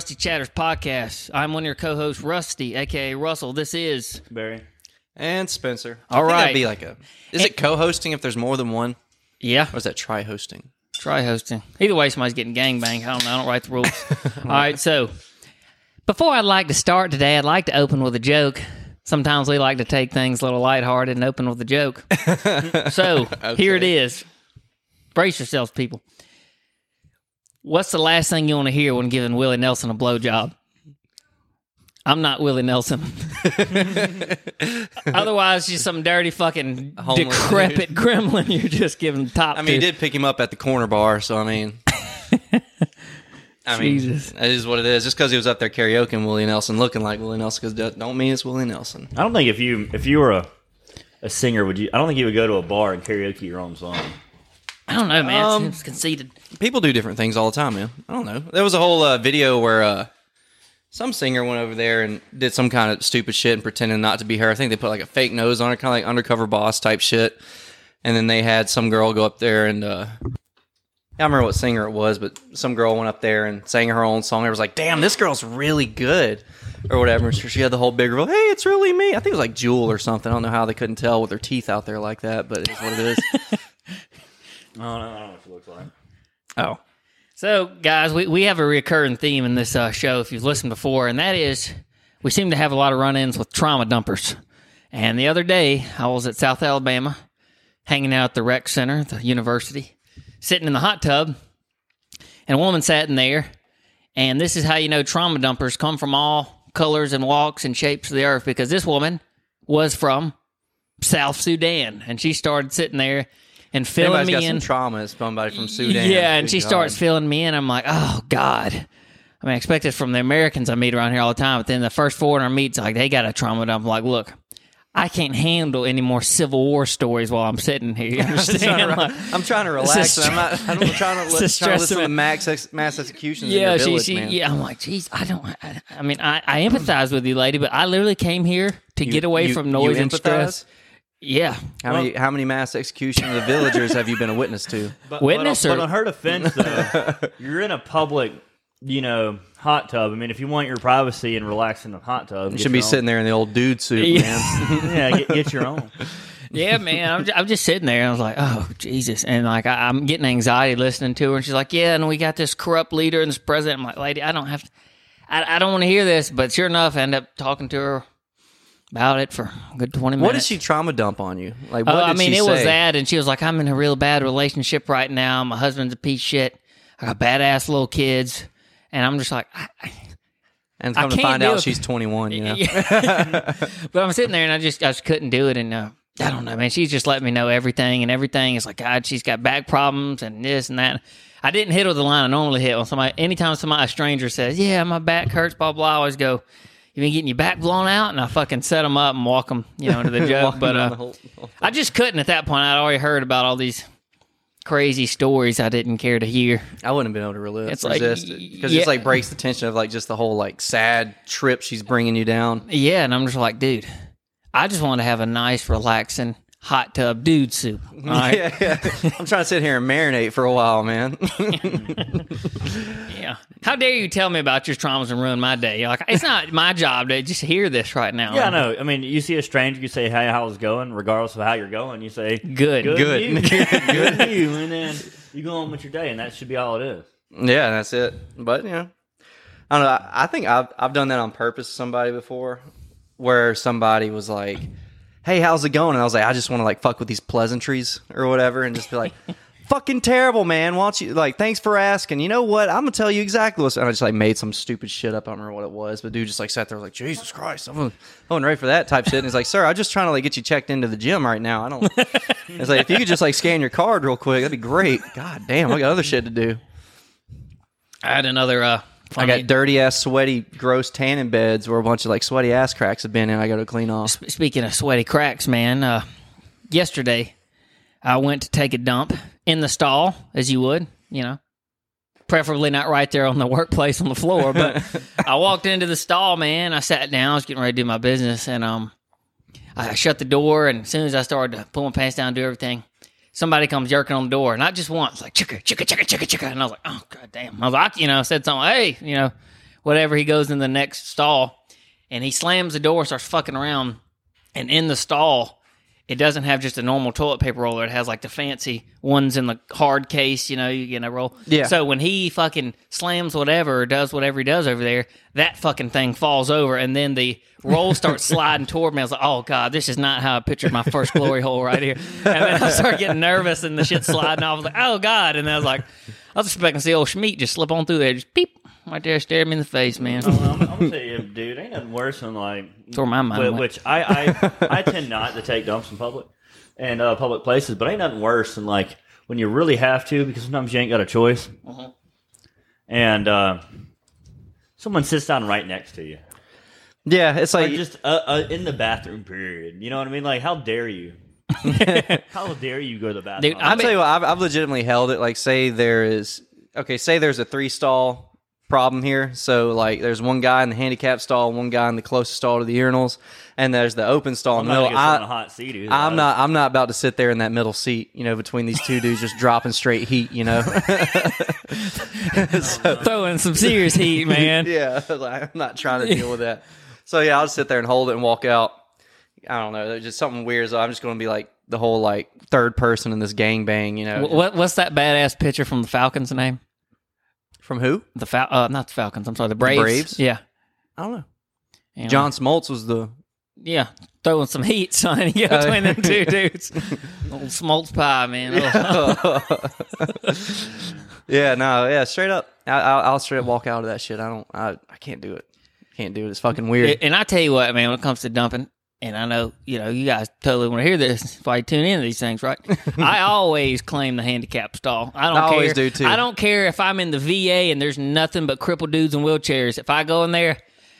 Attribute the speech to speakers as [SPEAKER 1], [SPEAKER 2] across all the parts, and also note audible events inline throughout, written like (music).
[SPEAKER 1] Rusty Chatters podcast. I'm one of your co-hosts, Rusty, aka Russell. This is
[SPEAKER 2] Barry.
[SPEAKER 3] And Spencer.
[SPEAKER 1] All
[SPEAKER 3] I think that'd
[SPEAKER 1] right.
[SPEAKER 3] be like a. Is it co-hosting if there's more than one?
[SPEAKER 1] yeah.
[SPEAKER 3] Or is that tri-hosting?
[SPEAKER 1] Try hosting. Either way, somebody's getting gang gangbanged. I don't know. I don't write the rules. (laughs) All right. So before I'd like to start today, I'd like to open with a joke. Sometimes we like to take things a little lighthearted and open with a joke. (laughs) so here it is. Brace yourselves, people. What's the last thing you want to hear when giving Willie Nelson a blowjob? I'm not Willie Nelson. (laughs) Otherwise, you're some dirty fucking
[SPEAKER 3] Homeless
[SPEAKER 1] decrepit gremlin. You're just giving top.
[SPEAKER 3] I mean, he
[SPEAKER 1] to.
[SPEAKER 3] did pick him up at the corner bar, so I mean. (laughs) I mean,
[SPEAKER 1] Jesus.
[SPEAKER 3] it is what it is. Just because he was up there karaokeing Willie Nelson, looking like Willie Nelson, because don't mean it's Willie Nelson.
[SPEAKER 2] I don't think if you if you were a a singer, would you? I don't think you would go to a bar and karaoke your own song.
[SPEAKER 1] I don't know, man.
[SPEAKER 3] Um,
[SPEAKER 1] it seems conceited.
[SPEAKER 3] People do different things all the time, man. I don't know. There was a whole uh, video where uh, some singer went over there and did some kind of stupid shit and pretending not to be her. I think they put like a fake nose on her, kind of like undercover boss type shit. And then they had some girl go up there and uh, I don't remember what singer it was, but some girl went up there and sang her own song. It was like, "Damn, this girl's really good," or whatever. So she had the whole big reveal. Hey, it's really me. I think it was like Jewel or something. I don't know how they couldn't tell with her teeth out there like that, but it's what it is. (laughs)
[SPEAKER 2] I don't know. I don't know what she looks like.
[SPEAKER 3] oh,
[SPEAKER 1] So, guys, we, we have a recurring theme in this uh, show, if you've listened before, and that is we seem to have a lot of run ins with trauma dumpers. And the other day, I was at South Alabama, hanging out at the rec center, the university, sitting in the hot tub, and a woman sat in there. And this is how you know trauma dumpers come from all colors and walks and shapes of the earth because this woman was from South Sudan. And she started sitting there and filling
[SPEAKER 3] anybody's
[SPEAKER 1] me
[SPEAKER 3] got
[SPEAKER 1] in.
[SPEAKER 3] some trauma. It's somebody from Sudan.
[SPEAKER 1] Yeah, and she
[SPEAKER 3] God.
[SPEAKER 1] starts filling me in. I'm like, oh God. I mean, I expect it from the Americans I meet around here all the time. But then the first foreigner meets, like, they got a trauma dump. I'm like, look, I can't handle any more Civil War stories while I'm sitting here. You (laughs)
[SPEAKER 3] I'm trying,
[SPEAKER 1] understand?
[SPEAKER 3] to, (laughs)
[SPEAKER 1] Like,
[SPEAKER 3] I'm trying to relax. I'm not. I'm trying to, li- trying to listen to mass ex, mass executions. in
[SPEAKER 1] yeah, she,
[SPEAKER 3] village,
[SPEAKER 1] she,
[SPEAKER 3] man.
[SPEAKER 1] yeah. I'm like, geez, I don't. I, I mean, I, I empathize with you, lady, but I literally came here to
[SPEAKER 3] You-
[SPEAKER 1] get away
[SPEAKER 3] you-
[SPEAKER 1] from noise and stress. Yeah,
[SPEAKER 3] How many how many mass executions of villagers have you been a witness to? (laughs)
[SPEAKER 2] But,
[SPEAKER 1] Witness
[SPEAKER 2] but, on-
[SPEAKER 1] or-
[SPEAKER 2] but on her defense, though, (laughs) you're in a public, you know, hot tub. I mean, if you want your privacy and relax in the hot tub,
[SPEAKER 3] You should be sitting there in the old dude suit,
[SPEAKER 1] Yeah.
[SPEAKER 3] man. (laughs)
[SPEAKER 2] Yeah, get, get your own.
[SPEAKER 1] yeah, man. I'm, ju- I'm just sitting there, and I was like, "Oh, Jesus!" And like, I, I'm getting anxiety listening to her, and she's like, "Yeah," and we got this corrupt leader and this president. I'm like, "Lady, I don't have, to, I, I don't want to hear this." But sure enough, I end up talking to her about it for a good twenty minutes.
[SPEAKER 3] What did she trauma dump on you? Like, what
[SPEAKER 1] Oh,
[SPEAKER 3] did
[SPEAKER 1] I mean, it was
[SPEAKER 3] say?
[SPEAKER 1] that, and she was like, "I'm in a real bad relationship right now. My husband's a piece of shit. I got badass little kids." And I'm just like, I, I,
[SPEAKER 3] And
[SPEAKER 1] I
[SPEAKER 3] come to
[SPEAKER 1] can't
[SPEAKER 3] find out
[SPEAKER 1] it.
[SPEAKER 3] she's 21. You know, (laughs)
[SPEAKER 1] Yeah. (laughs) but I'm sitting there and I just I just couldn't do it and uh, I don't know, man. She's just letting me know everything and everything. It's like God, she's got back problems and this and that. I didn't hit with the line I normally hit when somebody. Anytime somebody a stranger says, "Yeah, my back hurts," blah blah, I always go, "You been getting your back blown out?" And I fucking set them up and walk them, you know, to the (laughs) joke. But uh,
[SPEAKER 3] the whole-
[SPEAKER 1] I just couldn't at that point. I'd already heard about all these crazy stories I didn't care to hear.
[SPEAKER 3] I wouldn't have been able to resist,
[SPEAKER 1] It's like,
[SPEAKER 3] it because
[SPEAKER 1] yeah.
[SPEAKER 3] it's like breaks the tension of like just the whole like sad trip she's bringing you down.
[SPEAKER 1] Yeah, and I'm just like, dude, I just want to have a nice, relaxing hot tub dude soup. All right? (laughs)
[SPEAKER 3] Yeah, yeah. I'm trying to sit here and marinate for a while, man. (laughs)
[SPEAKER 1] Yeah. How dare you tell me about your traumas and ruin my day? Like it's not my job to just hear this right now.
[SPEAKER 2] Yeah, I know. I mean, you see a stranger, you say, "Hey, how's it going?" Regardless of how you're going, you say,
[SPEAKER 1] Good.
[SPEAKER 2] good,
[SPEAKER 3] Good.
[SPEAKER 2] you. (laughs) good you," and then you go on with your day, and that should be all it is.
[SPEAKER 3] Yeah, that's it. But you know, I don't know. I, I think I've I've done that on purpose to somebody before, where somebody was like, "Hey, how's it going?" And I was like, "I just want to like fuck with these pleasantries or whatever," and just be like. Fucking terrible, man. Why don't you like? Thanks for asking. You know what? I'm gonna tell you exactly what's. And I just like made some stupid shit up. I don't remember what it was, but dude just like sat there like, Jesus Christ, I'm, I wasn't ready for that type shit. And he's like, Sir, I'm just trying to like get you checked into the gym right now. I don't. (laughs) It's like if you could just like scan your card real quick, that'd be great. God damn, I got other shit to do.
[SPEAKER 1] I had another uh
[SPEAKER 3] I
[SPEAKER 1] funny,
[SPEAKER 3] got dirty ass, sweaty, gross tanning beds where a bunch of like sweaty ass cracks have been in. I got to clean off.
[SPEAKER 1] speaking of sweaty cracks, man, uh yesterday I went to take a dump in the stall, as you would, you know. Preferably not right there on the workplace on the floor, but (laughs) I walked into the stall, man. I sat down, I was getting ready to do my business, and um I shut the door and as soon as I started to pull my pants down, do everything, somebody comes jerking on the door, not just once, like chicka, chicka, chicka, chicka, chicka. And I was like, oh god damn. I was like, you know, I said something, hey, you know, whatever. He goes in the next stall and he slams the door, starts fucking around, and in the stall. It doesn't have just a normal toilet paper roller. It has like the fancy ones in the hard case, you know, you get a roll.
[SPEAKER 3] Yeah.
[SPEAKER 1] So when he fucking slams whatever or does whatever he does over there, that fucking thing falls over and then the roll starts (laughs) sliding toward me. I was like, oh God, this is not how I pictured my first glory hole right here. And then I started getting nervous and the shit sliding off. I was like, oh God. And then I was like, I was expecting to see old Schmeat just slip on through there, just peep, right there, stare me in the face, man.
[SPEAKER 2] I'm, I'm gonna tell you, dude, ain't nothing worse than like
[SPEAKER 1] That's where my mind
[SPEAKER 2] Whi-
[SPEAKER 1] went.
[SPEAKER 2] which I, I I tend not to take dumps in public and uh, public places, but ain't nothing worse than like when you really have to because sometimes you ain't got a choice,
[SPEAKER 1] Uh-huh.
[SPEAKER 2] and uh, someone sits down right next to you,
[SPEAKER 3] Yeah, it's
[SPEAKER 2] or
[SPEAKER 3] like
[SPEAKER 2] just uh, uh, in the bathroom. Period. You know what I mean? Like, how dare you? (laughs) how dare you go to the bathroom?
[SPEAKER 1] Dude,
[SPEAKER 3] I'll
[SPEAKER 1] I
[SPEAKER 3] tell you what, I've, I've legitimately held it. Like, say there is, okay, say there's a three stall problem here. So, like, there's one guy in the handicap stall, one guy in the closest stall to the urinals, and there's the open stall.
[SPEAKER 2] I'm
[SPEAKER 3] in the middle. I,
[SPEAKER 2] on a hot seat. Either.
[SPEAKER 3] I'm not. I'm not about to sit there in that middle seat. You know, between these two dudes just dropping straight heat. You know. (laughs)
[SPEAKER 1] Throwing some serious heat, (laughs) man.
[SPEAKER 3] yeah, (laughs) like, I'm not trying to deal with that. So yeah, I'll just sit there and hold it and walk out. I don't know. There's just something weird. So I'm just going to be like the whole like third person in this gang bang. You know,
[SPEAKER 1] What, what's that badass pitcher from the Falcons' name?
[SPEAKER 3] From who?
[SPEAKER 1] The Fal- uh, not the Falcons. I'm sorry, the Braves.
[SPEAKER 3] Braves?
[SPEAKER 1] Yeah.
[SPEAKER 3] I don't know.
[SPEAKER 1] You know,
[SPEAKER 3] John Smoltz was the
[SPEAKER 1] Yeah, throwing some heat, son. (laughs) Got between them two dudes. (laughs) Old smoltz pie, man. Oh. (laughs)
[SPEAKER 3] yeah, no, yeah, straight up. I, I'll, I'll straight up walk out of that shit. I don't. I, I can't do it. Can't do it. It's fucking weird.
[SPEAKER 1] and I tell you what, man, when it comes to dumping, and I know you know you guys totally want to hear this (laughs) if I tune into these things, right? (laughs) I always claim the handicap stall. I don't
[SPEAKER 3] I
[SPEAKER 1] care.
[SPEAKER 3] always do, too.
[SPEAKER 1] I don't care if I'm in the VA and there's nothing but crippled dudes in wheelchairs. If I go in there,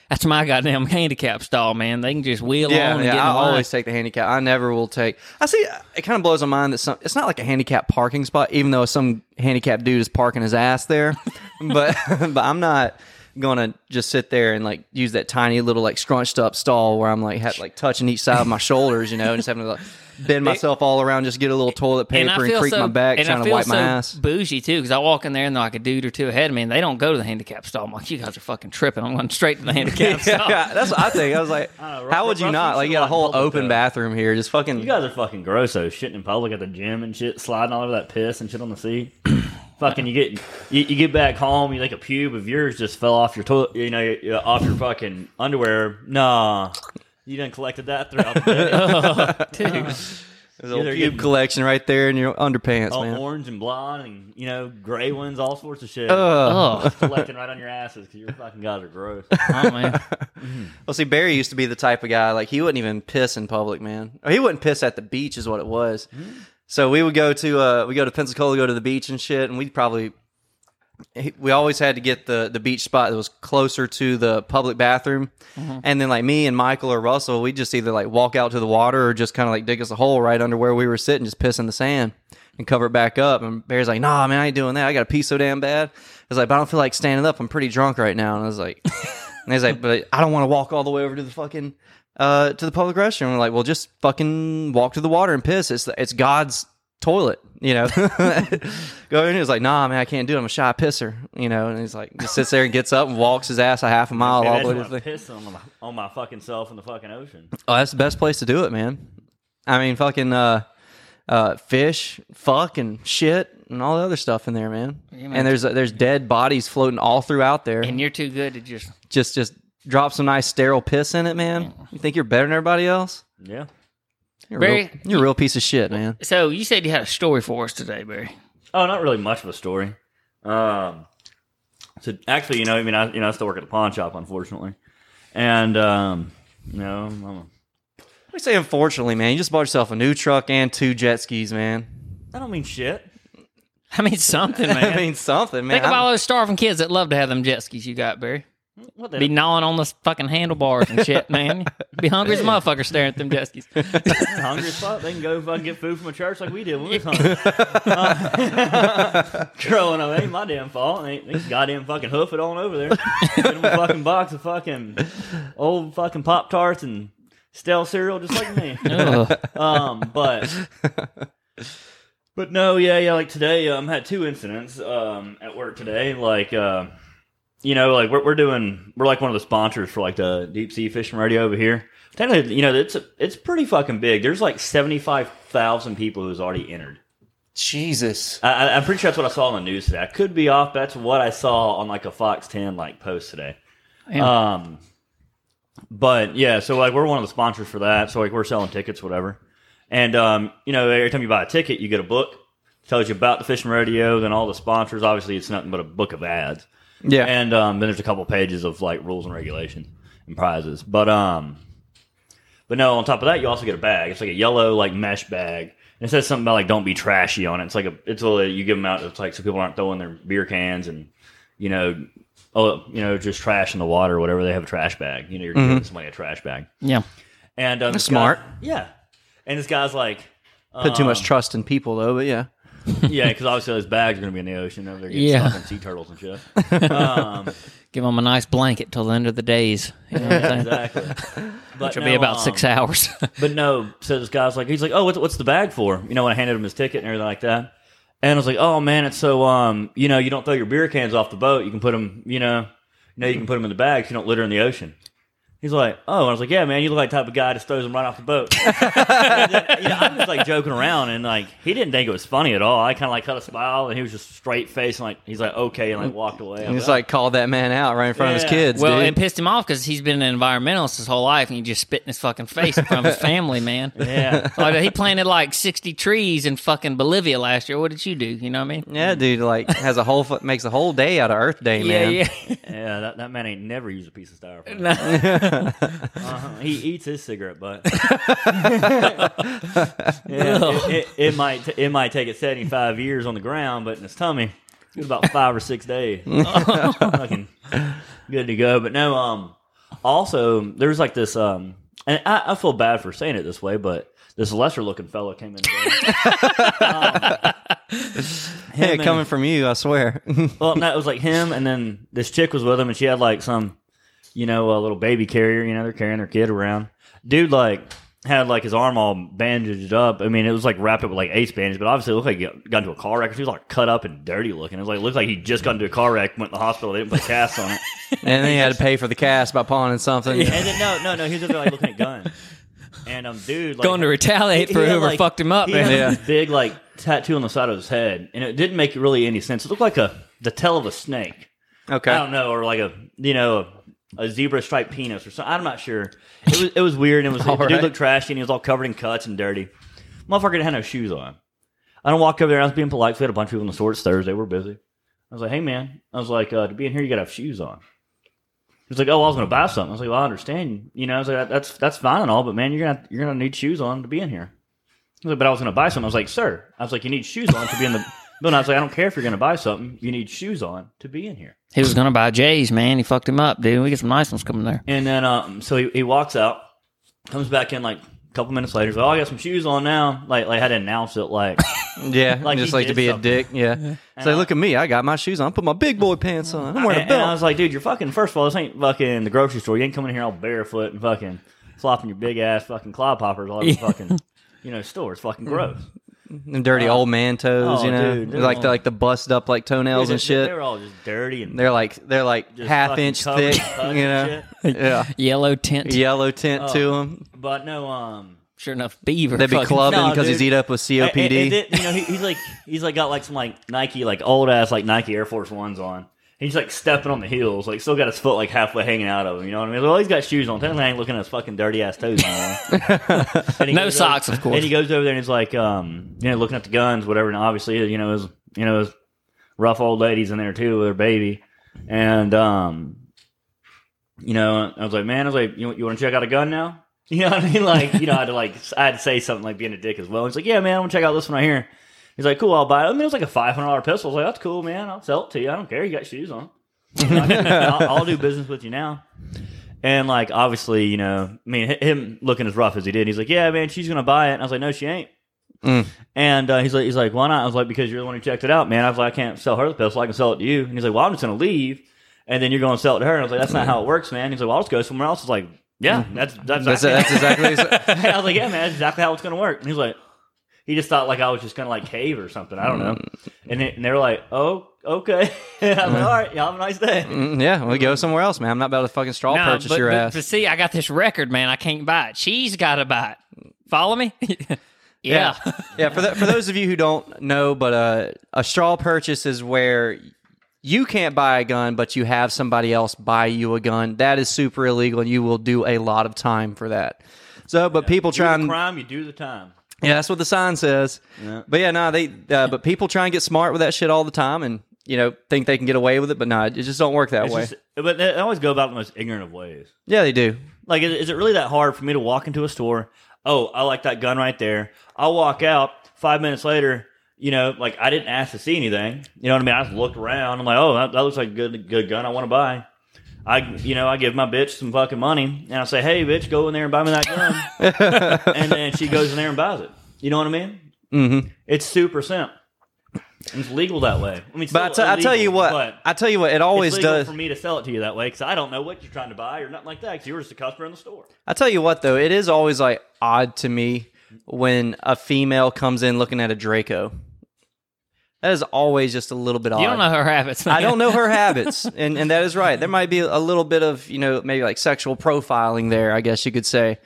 [SPEAKER 1] that's my goddamn (laughs) handicap stall, man. They can just wheel
[SPEAKER 3] yeah,
[SPEAKER 1] on and
[SPEAKER 3] yeah.
[SPEAKER 1] get
[SPEAKER 3] I always take the handicap. I never will take. I see. It kind of blows my mind that some. It's not like a handicap parking spot, even though some handicap dude is parking his ass there. but but I'm not gonna just sit there and like use that tiny little like scrunched up stall where I'm like have, like touching each side of my shoulders, you know, and just having to like, bend myself all around, just get a little toilet paper
[SPEAKER 1] I
[SPEAKER 3] and,
[SPEAKER 1] feel
[SPEAKER 3] creak
[SPEAKER 1] so,
[SPEAKER 3] my back,
[SPEAKER 1] and I
[SPEAKER 3] trying to
[SPEAKER 1] feel
[SPEAKER 3] wipe my ass.
[SPEAKER 1] Bougie too, because I walk in there and they're like a dude or two ahead of me, and they don't go to the handicap stall. I'm like, you guys are fucking tripping. I'm going straight to the handicap (laughs) stall.
[SPEAKER 3] yeah, (laughs) that's what I think. I was like,
[SPEAKER 2] know, (laughs)
[SPEAKER 3] how would you not? Like, you got a whole open
[SPEAKER 2] though.
[SPEAKER 3] bathroom here, just fucking.
[SPEAKER 2] You guys are fucking gross though. Shitting in public at the gym and shit, sliding all over that piss and shit on the seat. (clears throat) fucking, you get you, you get back home, you like a pube of yours just fell off your toilet, you know, off your fucking underwear. Nah, you didn't collected that throughout the day. (laughs)
[SPEAKER 1] Dude. (laughs)
[SPEAKER 3] There's a little pube
[SPEAKER 2] getting-
[SPEAKER 3] collection right there in your underpants,
[SPEAKER 2] all
[SPEAKER 3] man.
[SPEAKER 2] orange and blonde and you know gray ones, all sorts of shit.
[SPEAKER 3] Ugh.
[SPEAKER 1] Oh,
[SPEAKER 2] collecting right on your asses because your fucking guys are gross. (laughs)
[SPEAKER 1] oh man.
[SPEAKER 3] Well, see, Barry used to be the type of guy like he wouldn't even piss in public, man. Or he wouldn't piss at the beach, is what it was. Mm-hmm. So we would go to uh, we go to Pensacola, go to the beach and shit, and we'd probably we always had to get the the beach spot that was closer to the public bathroom, and then like me and Michael or Russell, we'd just either like walk out to the water or just kind of like dig us a hole right under where we were sitting, just piss in the sand and cover it back up. And Barry's like, "Nah, man, I ain't doing that. I got to pee so damn bad." I was like, "But I don't feel like standing up. I'm pretty drunk right now." And I was like. (laughs) And he's like, but I don't want to walk all the way over to the fucking uh to the public restroom. We're like, well, just fucking walk to the water and piss. It's it's God's toilet, you know. (laughs) Go in. He was like, nah, man, I can't do it. I'm a shy pisser, you know. And he's like, just sits there and gets up and walks his ass a half a mile all the way to the
[SPEAKER 2] when I
[SPEAKER 3] thing.
[SPEAKER 2] piss on my, on my fucking self in the fucking ocean.
[SPEAKER 3] Oh, that's the best place to do it, man. I mean, fucking uh, uh, fish, fuck, and shit, and all the other stuff in there, man.
[SPEAKER 1] man.
[SPEAKER 3] and there's there's dead bodies floating all throughout there.
[SPEAKER 1] And you're too good to just.
[SPEAKER 3] just just drop some nice sterile piss in it, man. You think you're better than everybody else?
[SPEAKER 2] Yeah.
[SPEAKER 3] You're a, real,
[SPEAKER 1] Barry-
[SPEAKER 3] you're a real piece of shit, man.
[SPEAKER 1] So you said you had a story for us today, Barry.
[SPEAKER 2] Oh, not really much of a story. Um, so actually, you know, I mean, I you know, I still work at the pawn shop, unfortunately, and um, you know, I'm a,
[SPEAKER 3] I say, unfortunately, man, you just bought yourself a new truck and two jet skis, man.
[SPEAKER 2] I don't mean shit.
[SPEAKER 1] I mean something, (laughs) man.
[SPEAKER 3] I mean, something, man.
[SPEAKER 1] Think of
[SPEAKER 3] I'm-
[SPEAKER 1] all those starving kids that love to have them jet skis you got, Barry.
[SPEAKER 2] What
[SPEAKER 1] Be gnawing on the fucking handlebars and shit, (laughs) man. Be hungry as a motherfucker staring at them jet skis. (laughs)
[SPEAKER 2] hungry as fuck? They can go fucking get food from a church like we did when we was hungry. Uh, (laughs) growing up, ain't my damn fault. They, they goddamn fucking hoof it on over there. Get them a fucking box of fucking old fucking pop tarts and stale cereal, just like me. Um, but but no, yeah, yeah. Like today, um, had two incidents um at work today. Like, uh, you know, like we're we're doing, we're like one of the sponsors for like the deep sea fishing rodeo over here. Technically, you know, it's it's pretty fucking big. There's like seventy five thousand people who's already entered.
[SPEAKER 3] Jesus.
[SPEAKER 2] I, I- I'm pretty sure that's what I saw on the news today. I could be off. But that's what I saw on like a Fox 10 like post today.
[SPEAKER 1] Yeah.
[SPEAKER 2] Um, but yeah, so like we're one of the sponsors for that. So like we're selling tickets, whatever. And um, you know, every time you buy a ticket, you get a book. Tells you about the fishing rodeo, then all the sponsors. Obviously, it's nothing but a book of ads.
[SPEAKER 3] Yeah.
[SPEAKER 2] And um, then there's a couple pages of like rules and regulations and prizes. But um, but no, on top of that, you also get a bag. It's like a yellow like mesh bag, and it says something about like don't be trashy on it. It's like a it's a you give them out. It's like so people aren't throwing their beer cans and you know oh you know just trash in the water or whatever. They have a trash bag. You know you're giving somebody a trash bag.
[SPEAKER 1] yeah.
[SPEAKER 2] And um,
[SPEAKER 3] smart.
[SPEAKER 2] guy- yeah. And this guy's like.
[SPEAKER 3] Put too much
[SPEAKER 2] um,
[SPEAKER 3] trust in people though, but yeah. (laughs)
[SPEAKER 2] yeah, because obviously those bags are going to be in the ocean. They're getting
[SPEAKER 1] Yeah.
[SPEAKER 2] stuck in sea turtles and shit. Um, (laughs)
[SPEAKER 1] Give them a nice blanket till the end of the days. You know what I'm saying?
[SPEAKER 2] exactly. (laughs) But
[SPEAKER 1] Which will
[SPEAKER 2] no,
[SPEAKER 1] be about
[SPEAKER 2] um,
[SPEAKER 1] six hours.
[SPEAKER 2] But no, so this guy's like, he's like, oh, what's, what's the bag for? You know, when I handed him his ticket and everything like that. And I was like, oh man, it's so, um, you know, you don't throw your beer cans off the boat. You can put them, you know, you know, you can put them in the bags. you don't litter in the ocean. He's like, oh, and I was like, yeah, man, you look like the type of guy that just throws them right off the boat. Then, you know, I'm just like joking around, and like he didn't think it was funny at all. I kind of like cut a smile, and he was just straight face, and like he's like, okay, and like walked away. I
[SPEAKER 3] And
[SPEAKER 2] was
[SPEAKER 3] like called that man out right in front of
[SPEAKER 2] Yeah.
[SPEAKER 3] his kids,
[SPEAKER 1] well,
[SPEAKER 3] dude.
[SPEAKER 1] it pissed him off because he's been an environmentalist his whole life, and he just spit in his fucking face in front of his (laughs) family, man.
[SPEAKER 2] yeah, (laughs)
[SPEAKER 1] Like, he planted like sixty trees in fucking Bolivia last year. What did you do? You know what I mean?
[SPEAKER 3] yeah, dude, like has a whole fu- makes a whole day out of Earth Day, man.
[SPEAKER 1] Yeah,
[SPEAKER 2] yeah. That, that man ain't never used a piece of styrofoam. (laughs)
[SPEAKER 1] yeah. (laughs)
[SPEAKER 2] Uh-huh. He eats his cigarette butt. (laughs) yeah, it, it, it might t- it might take it seventy five years on the ground, but in his tummy, it's about five or six days. (laughs) Fucking good to go. But no, um, also there's like this, um, and I, I feel bad for saying it this way, but this lesser looking fellow came in. Um,
[SPEAKER 3] Hey,
[SPEAKER 2] him and-
[SPEAKER 3] coming from you, I swear.
[SPEAKER 2] well, no, it was like him, and then this chick was with him, and she had like some, you know, a little baby carrier. You know, they're carrying their kid around. Dude, like, had like his arm all bandaged up. I mean, it was like wrapped up with like ace bandage, but obviously it looked like he got, into a car wreck. He was like cut up and dirty looking. It was like it looked like he just got into a car wreck, went to the hospital, they didn't put a cast on it. (laughs)
[SPEAKER 3] and then he had to pay for the cast by pawning something.
[SPEAKER 2] And then no, no, no, he was there like looking at guns. And um, dude, like,
[SPEAKER 1] Going to retaliate
[SPEAKER 2] he-
[SPEAKER 1] for
[SPEAKER 2] he had,
[SPEAKER 1] whoever
[SPEAKER 2] like-
[SPEAKER 1] fucked him up,
[SPEAKER 2] he
[SPEAKER 1] man.
[SPEAKER 2] had
[SPEAKER 3] Yeah.
[SPEAKER 2] this big like tattoo on the side of his head, and it didn't make really any sense. It looked like a the tail of a snake.
[SPEAKER 3] Okay.
[SPEAKER 2] I don't know, or like a you know a, zebra striped penis or something. I'm not sure. It was it was weird. And it was the (laughs) dude looked trashy and he was all covered in cuts and dirty. Motherfucker didn't have no shoes on. I don't walk over there. I was being polite. 'cause We had a bunch of people in the store. It's Thursday. We're busy. I was like, hey man. I was like, uh, to be in here, you gotta have shoes on. He was like, oh, I was gonna buy something. I was like, well, I understand. You know, I was like, that's that's fine and all, but man, you're gonna you're gonna need shoes on to be in here. Like, but I was gonna buy something. I was like, sir. I was like, you need shoes on to be in the. But I was like, I don't care if you're gonna buy something. You need shoes on to be in here.
[SPEAKER 1] He was gonna buy J's, man. He fucked him up, dude. We get some nice ones coming there.
[SPEAKER 2] And then, um, so he, he walks out, comes back in like a couple minutes later. He's like, "Oh, I got some shoes on now." Like, like I had to announce it. Like, (laughs)
[SPEAKER 3] Yeah,
[SPEAKER 2] Like
[SPEAKER 3] just
[SPEAKER 2] he
[SPEAKER 3] like to
[SPEAKER 2] did
[SPEAKER 3] be
[SPEAKER 2] something.
[SPEAKER 3] a dick. Yeah. Say, look at me. I got my shoes on. I put my big boy pants on. I'm wearing
[SPEAKER 2] and,
[SPEAKER 3] a
[SPEAKER 2] and I was like, "Dude, you're fucking." First of all, this ain't fucking the grocery store. You ain't coming in here all barefoot and fucking flopping your big ass fucking claw poppers all over (laughs) the fucking, you know, store. It's fucking gross.
[SPEAKER 3] Them dirty old man toes,
[SPEAKER 2] oh,
[SPEAKER 3] you know,
[SPEAKER 2] dude,
[SPEAKER 3] like
[SPEAKER 2] all-
[SPEAKER 3] the like the bust up like toenails
[SPEAKER 2] They-
[SPEAKER 3] and shit.
[SPEAKER 2] They're all just dirty and
[SPEAKER 3] They're like they're like half inch thick, (laughs) you know. (laughs) Yeah,
[SPEAKER 1] Yellow tint.
[SPEAKER 3] yellow tint to
[SPEAKER 2] Oh.
[SPEAKER 3] them.
[SPEAKER 2] But no, um.
[SPEAKER 1] Sure enough, beaver.
[SPEAKER 3] They'd be
[SPEAKER 1] fucking-
[SPEAKER 3] clubbing
[SPEAKER 2] No,
[SPEAKER 3] because he's eat up with
[SPEAKER 2] And-
[SPEAKER 3] COPD.
[SPEAKER 2] and- and then, you know, he, he's like he's like got like some like Nike like old ass like Nike Air Force Ones on. He's like stepping on the heels, like still got his foot like halfway hanging out of him. You know what I mean? Well, he's got shoes on. Technically, I ain't looking at his fucking dirty ass toes
[SPEAKER 1] No (laughs) socks,
[SPEAKER 2] over-
[SPEAKER 1] of course.
[SPEAKER 2] And he goes over there and he's like, um, you know, looking at the guns, whatever. And obviously, you know, his you know his rough old ladies in there too with their baby, and um, you know, I was like, man, I was like, you, you want to check out a gun now? (laughs) You know what I mean? Like, you know, I had to like, I had to say something like being a dick as well. He's like, yeah, man, I want to check out this one right here. He's like, cool, I'll buy it. I mean, it was like a five hundred dollar pistol. I was like, that's cool, man. I'll sell it to you. I don't care. You got shoes on. You know, I'll, I'll do business with you now. And like, obviously, you know, I mean, him looking as rough as he did, he's like, yeah, man, she's gonna buy it. And I was like, no, she ain't.
[SPEAKER 3] Mm.
[SPEAKER 2] And uh, he's like, he's like, why not? I was like, because you're the one who checked it out, man. I was like, I can't sell her the pistol. I can sell it to you. And he's like, well, I'm just gonna leave, and then you're gonna sell it to her. And I was like, that's not how it works, man. He's like, well, I'll just go somewhere else. I was like, yeah, that's that's,
[SPEAKER 3] That's, that's (laughs) exactly. (laughs)
[SPEAKER 2] I was like, yeah, man, that's exactly how it's gonna work. And he's like, he just thought like I was just gonna like cave or something. I don't know. And they, and they were like, oh, okay. (laughs) I'm like, all right, y'all have a nice day.
[SPEAKER 3] Mm, yeah, we go somewhere else, man. I'm not about to fucking straw
[SPEAKER 1] Nah,
[SPEAKER 3] purchase
[SPEAKER 1] but,
[SPEAKER 3] your
[SPEAKER 1] but-
[SPEAKER 3] ass.
[SPEAKER 1] but see, I got this record, man. I can't buy it. She's got to buy it. Follow me? (laughs) yeah.
[SPEAKER 3] yeah. For the, for those of you who don't know, but uh, a straw purchase is where you can't buy a gun, but you have somebody else buy you a gun. That is super illegal, and you will do a lot of time for that. So, but people
[SPEAKER 2] Do
[SPEAKER 3] try
[SPEAKER 2] the
[SPEAKER 3] and
[SPEAKER 2] crime, you do the time.
[SPEAKER 3] Yeah, that's what the sign says.
[SPEAKER 2] Yeah.
[SPEAKER 3] But yeah, no, they uh, but people try and get smart with that shit all the time, and you know think they can get away with it, but no, it just don't work that
[SPEAKER 2] It's
[SPEAKER 3] way.
[SPEAKER 2] just, but they always go about the most ignorant of ways.
[SPEAKER 3] yeah, they do.
[SPEAKER 2] Like, is, is it really that hard for me to walk into a store? Oh, I like that gun right there. I'll walk out five minutes later. You know, like I didn't ask to see anything. You know what I mean? I just looked around. I'm like, oh, that, that looks like a good, good gun. I want to buy. I, you know, I give my bitch some fucking money, and I say, hey, bitch, go in there and buy me that gun. (laughs) and then she goes in there and buys it. You know what I mean?
[SPEAKER 3] Mm-hmm.
[SPEAKER 2] It's super simple. It's legal that way. I mean,
[SPEAKER 3] But I
[SPEAKER 2] still
[SPEAKER 3] te- I tell you what, I tell you what, it always
[SPEAKER 2] it's legal
[SPEAKER 3] does.
[SPEAKER 2] for me to sell it to you that way because I don't know what you're trying to buy or nothing like that because you were just a customer in the store.
[SPEAKER 3] I tell you what, though, it is always like odd to me when a female comes in looking at a Draco. That is always just a little bit odd.
[SPEAKER 1] You don't know her habits.
[SPEAKER 3] I don't know her (laughs) habits, and and that is right. There might be a little bit of you know maybe like sexual profiling there. I guess you could say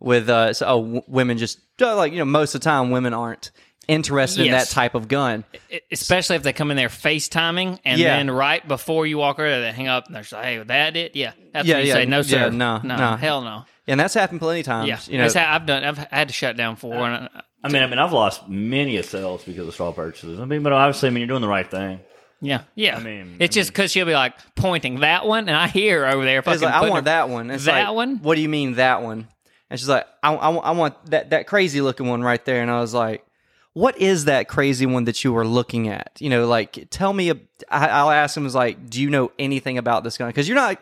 [SPEAKER 3] with uh, so, oh, w- women just uh, like you know most of the time women aren't interested in that type of gun.
[SPEAKER 1] Especially if they come in there FaceTiming and
[SPEAKER 3] Yeah.
[SPEAKER 1] then right before you walk over, they hang up and they're like, hey, that it? Yeah. That's
[SPEAKER 3] Yeah,
[SPEAKER 1] when you
[SPEAKER 3] yeah,
[SPEAKER 1] say, no, sir.
[SPEAKER 3] yeah, no,
[SPEAKER 1] no.
[SPEAKER 3] no.
[SPEAKER 1] Hell no.
[SPEAKER 3] And that's happened plenty of times.
[SPEAKER 1] Yeah.
[SPEAKER 3] you know,
[SPEAKER 1] That's how I've done. I've had to shut down for. and I-
[SPEAKER 2] I mean, I mean, I've lost many a sales because of straw purchases. I mean, but obviously, I mean, you're doing the right thing.
[SPEAKER 1] Yeah, yeah.
[SPEAKER 2] I mean-
[SPEAKER 1] it's
[SPEAKER 2] I
[SPEAKER 1] just because she'll be like pointing that one, and I hear over there.
[SPEAKER 3] It's
[SPEAKER 1] Fucking
[SPEAKER 3] like, I want
[SPEAKER 1] her-
[SPEAKER 3] that one. It's
[SPEAKER 1] that
[SPEAKER 3] like,
[SPEAKER 1] one?
[SPEAKER 3] What do you mean that one? And she's like, I, I, I want that that crazy looking one right there. And I was like, what is that crazy one that you were looking at? You know, like tell me. A, I, I'll ask him, is like, do you know anything about this gun? Because you're not,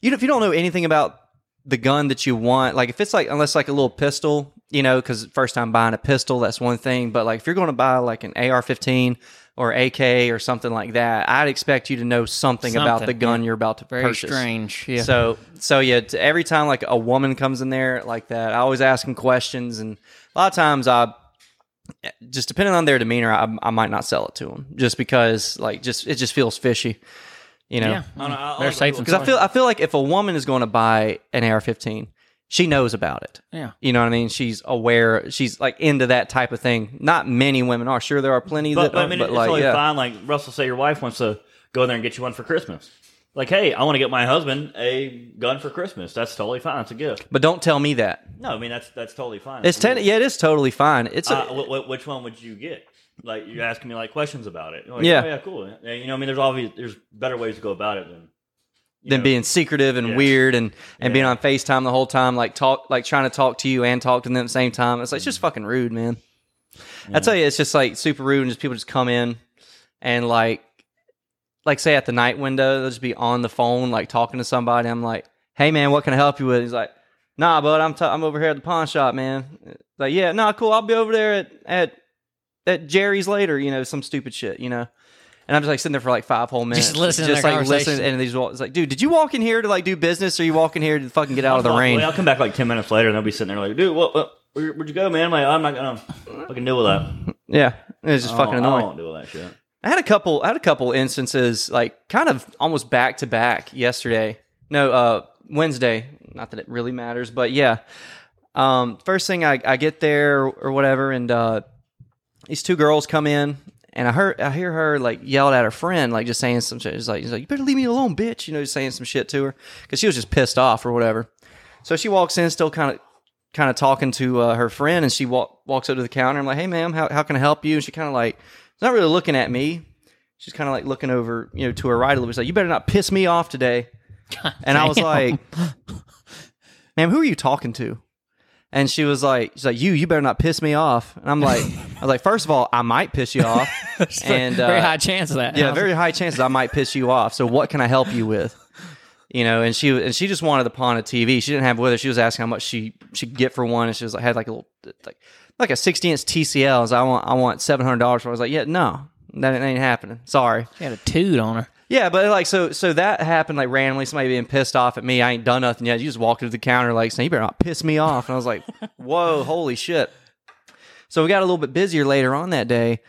[SPEAKER 3] you know, if you don't know anything about the gun that you want, like if it's like unless like a little pistol, you know, because first time buying a pistol, that's one thing. But like if you're going to buy like an AR-15 or AK or something like that, I'd expect you to know something, about the gun
[SPEAKER 1] yeah.
[SPEAKER 3] you're about to
[SPEAKER 1] Very
[SPEAKER 3] purchase.
[SPEAKER 1] strange. Yeah.
[SPEAKER 3] So so yeah, every time like a woman comes in there like that, I always ask them questions, and a lot of times I eh, just depending on their demeanor, I, I might not sell it to them just because like just it just feels fishy, you know.
[SPEAKER 1] yeah.
[SPEAKER 2] I don't know, I- I
[SPEAKER 1] They're safe
[SPEAKER 3] Because I feel I feel like if a woman is going to buy an AR-15, she knows about it.
[SPEAKER 1] Yeah.
[SPEAKER 3] You know what I mean? She's aware. She's like into that type of thing. Not many women are. Sure, there are plenty
[SPEAKER 2] But,
[SPEAKER 3] that.
[SPEAKER 2] but I
[SPEAKER 3] are,
[SPEAKER 2] mean,
[SPEAKER 3] but
[SPEAKER 2] it's
[SPEAKER 3] like,
[SPEAKER 2] totally
[SPEAKER 3] yeah.
[SPEAKER 2] fine. Like Russell, say your wife wants to go in there and get you one for Christmas. Like, hey, I want to get my husband a gun for Christmas. That's totally fine. It's a gift.
[SPEAKER 3] But don't tell me that.
[SPEAKER 2] No, I mean that's that's totally fine.
[SPEAKER 3] It's ten. Yeah, it is totally fine. It's a,
[SPEAKER 2] Uh, wh- wh- which one would you get? Like you're asking me like questions about it. Like,
[SPEAKER 3] Yeah.
[SPEAKER 2] oh, yeah, cool. And, You know, I mean, there's obvious there's better ways to go about it than
[SPEAKER 3] than
[SPEAKER 2] know,
[SPEAKER 3] being secretive and
[SPEAKER 2] Yeah.
[SPEAKER 3] weird and, and being on FaceTime the whole time, like talk like trying to talk to you and talk to them at the same time. It's like it's just mm. fucking rude, man. I tell you, it's just like super rude and just people just come in and like like say at the night window, they'll just be on the phone like talking to somebody. I'm like, hey man, what can I help you with? He's like, nah, bud, I'm t- I'm over here at the pawn shop, man. Like, yeah, nah, cool. I'll be over there at at at Jerry's later, you know, some stupid shit, you know. And I'm just like sitting there for like five whole minutes,
[SPEAKER 1] listening
[SPEAKER 3] just
[SPEAKER 1] their
[SPEAKER 3] like listening. And these, it's like, dude, did you walk in here to like do business, or you walk in here to fucking get out of the
[SPEAKER 2] Well,
[SPEAKER 3] rain?
[SPEAKER 2] I'll come back like ten minutes later, and they'll be sitting there like, dude, what, what where, where'd you go, man? I'm like, I'm not gonna fucking deal with that.
[SPEAKER 3] Yeah, it's just fucking
[SPEAKER 2] don't- I
[SPEAKER 3] annoying.
[SPEAKER 2] won't deal with that shit.
[SPEAKER 3] I had a couple. I had a couple instances, like kind of almost back to back yesterday. No, uh, Wednesday. Not that it really matters, but yeah. Um, first thing I, I get there or whatever, and uh, these two girls come in, and I heard I hear her like yelled at her friend, like just saying some shit. She's like, she's like, you better leave me alone, bitch. You know, just saying some shit to her because she was just pissed off or whatever. So she walks in, still kind of kind of talking to uh, her friend, and she walk, walks up to the counter. I'm like, hey, ma'am, how, how can I help you? And she kind of like, she's not really looking at me. She's kind of like looking over, you know, to her right a little bit. She's like, you better not piss me off today. And I was like, ma'am, who are you talking to? And she was like, she's like, you, you better not piss me off. And I'm like, I was like, first of all, I might piss you off. (laughs) and
[SPEAKER 1] very
[SPEAKER 3] uh,
[SPEAKER 1] high chance of that.
[SPEAKER 3] yeah, very high chances I might piss you off. So what can I help you with? You know, and she and she just wanted to pawn a TV. She didn't have it with her. She was asking how much she she could get for one, and she was like had like a little like like a sixty inch TCL. I like, I want I want seven hundred dollars for. it. I was like, yeah, no, that ain't happening. Sorry.
[SPEAKER 1] She had a toot on her.
[SPEAKER 3] Yeah, but like so so that happened like randomly. Somebody being pissed off at me. I ain't done nothing yet. You just walked to the counter like saying, "You better not piss me off." And I was like, (laughs) "Whoa, holy shit!" So we got a little bit busier later on that day,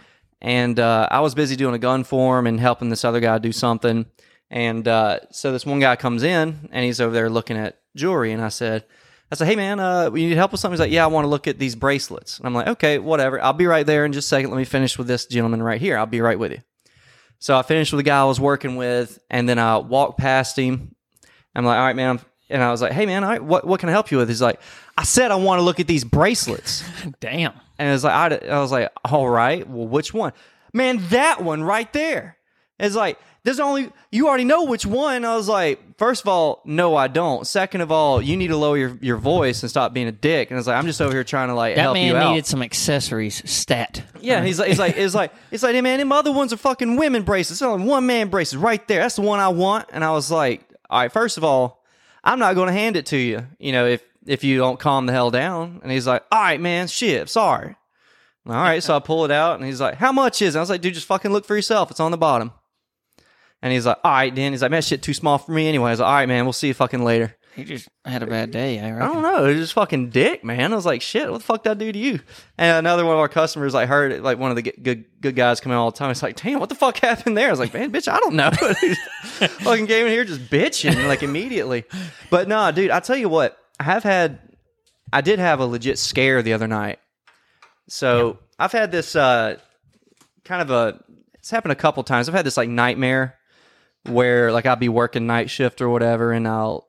[SPEAKER 3] and uh, I was busy doing a gun form and helping this other guy do something. And uh, so this one guy comes in and he's over there looking at jewelry, and I said, I said, hey man, uh, you need help with something? He's like, yeah, I want to look at these bracelets. And I'm like, okay, whatever. I'll be right there in just a second. Let me finish with this gentleman right here. I'll be right with you. So I finished with the guy I was working with, and then I walked past him. I'm like, all right, man. And I was like, hey, man, all right, what, what can I help you with? He's like, I said I want to look at these bracelets. (laughs)
[SPEAKER 1] Damn.
[SPEAKER 3] And it was like, I, I was like, all right, well, which one? Man, that one right there. It's like, there's only, you already know which one. I was like, first of all, no, I don't. Second of all, you need to lower your, your voice and stop being a dick. And I was like, I'm just over here trying to like
[SPEAKER 1] That
[SPEAKER 3] help
[SPEAKER 1] man
[SPEAKER 3] you out.
[SPEAKER 1] needed some accessories. Stat.
[SPEAKER 3] Yeah, he's like, he's like, it's like, it's like, hey man, them other ones are fucking women. It's only one man braces right there. That's the one I want. And I was like, all right, first of all, I'm not going to hand it to you. You know, if if you don't calm the hell down. And he's like, all right, man, shit, sorry. All right, so I pull it out, and he's like, how much is it? I was like, dude, just fucking look for yourself. It's on the bottom. And he's like, all right, then. He's like, man, shit too small for me anyway. I was like, all right, man, we'll see you fucking later.
[SPEAKER 1] He just had a bad day. I
[SPEAKER 3] I don't know. It was just fucking dick, man. I was like, shit, what the fuck did I do to you? And another one of our customers, I heard it, like one of the good good, guys come in all the time. It's like, damn, what the fuck happened there? I was like, man, bitch, I don't know. (laughs) fucking came in here just bitching like immediately. But nah, dude, I tell you what, I have had, I did have a legit scare the other night. So I've had this uh, kind of a, it's happened a couple times. I've had this like nightmare where like I'll be working night shift or whatever, and I'll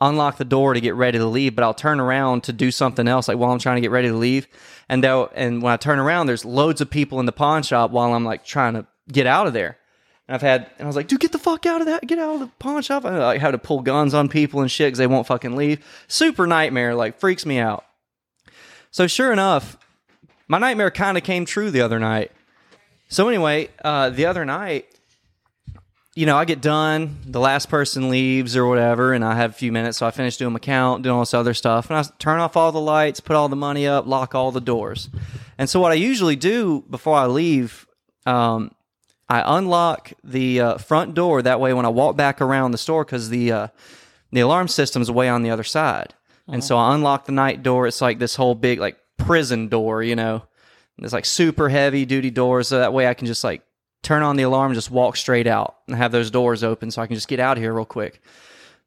[SPEAKER 3] unlock the door to get ready to leave, but I'll turn around to do something else, like while I'm trying to get ready to leave. And they'll, and when I turn around, there's loads of people in the pawn shop while I'm like trying to get out of there. And I've had, and I was like, dude, get the fuck out of that, get out of the pawn shop. I like had to pull guns on people and shit because they won't fucking leave. Super nightmare, like freaks me out. So sure enough, my nightmare kind of came true the other night. So anyway, uh, the other night, you know, I get done, the last person leaves or whatever, and I have a few minutes, so I finish doing my count, doing all this other stuff, and I turn off all the lights, put all the money up, lock all the doors. And so what I usually do before I leave, um, I unlock the uh, front door. That way, when I walk back around the store, because the uh, the alarm system's way on the other side, and so I unlock the night door. It's like this whole big like prison door, you know. It's like super heavy duty doors, so that way I can just like turn on the alarm, just walk straight out, and have those doors open, so I can just get out of here real quick.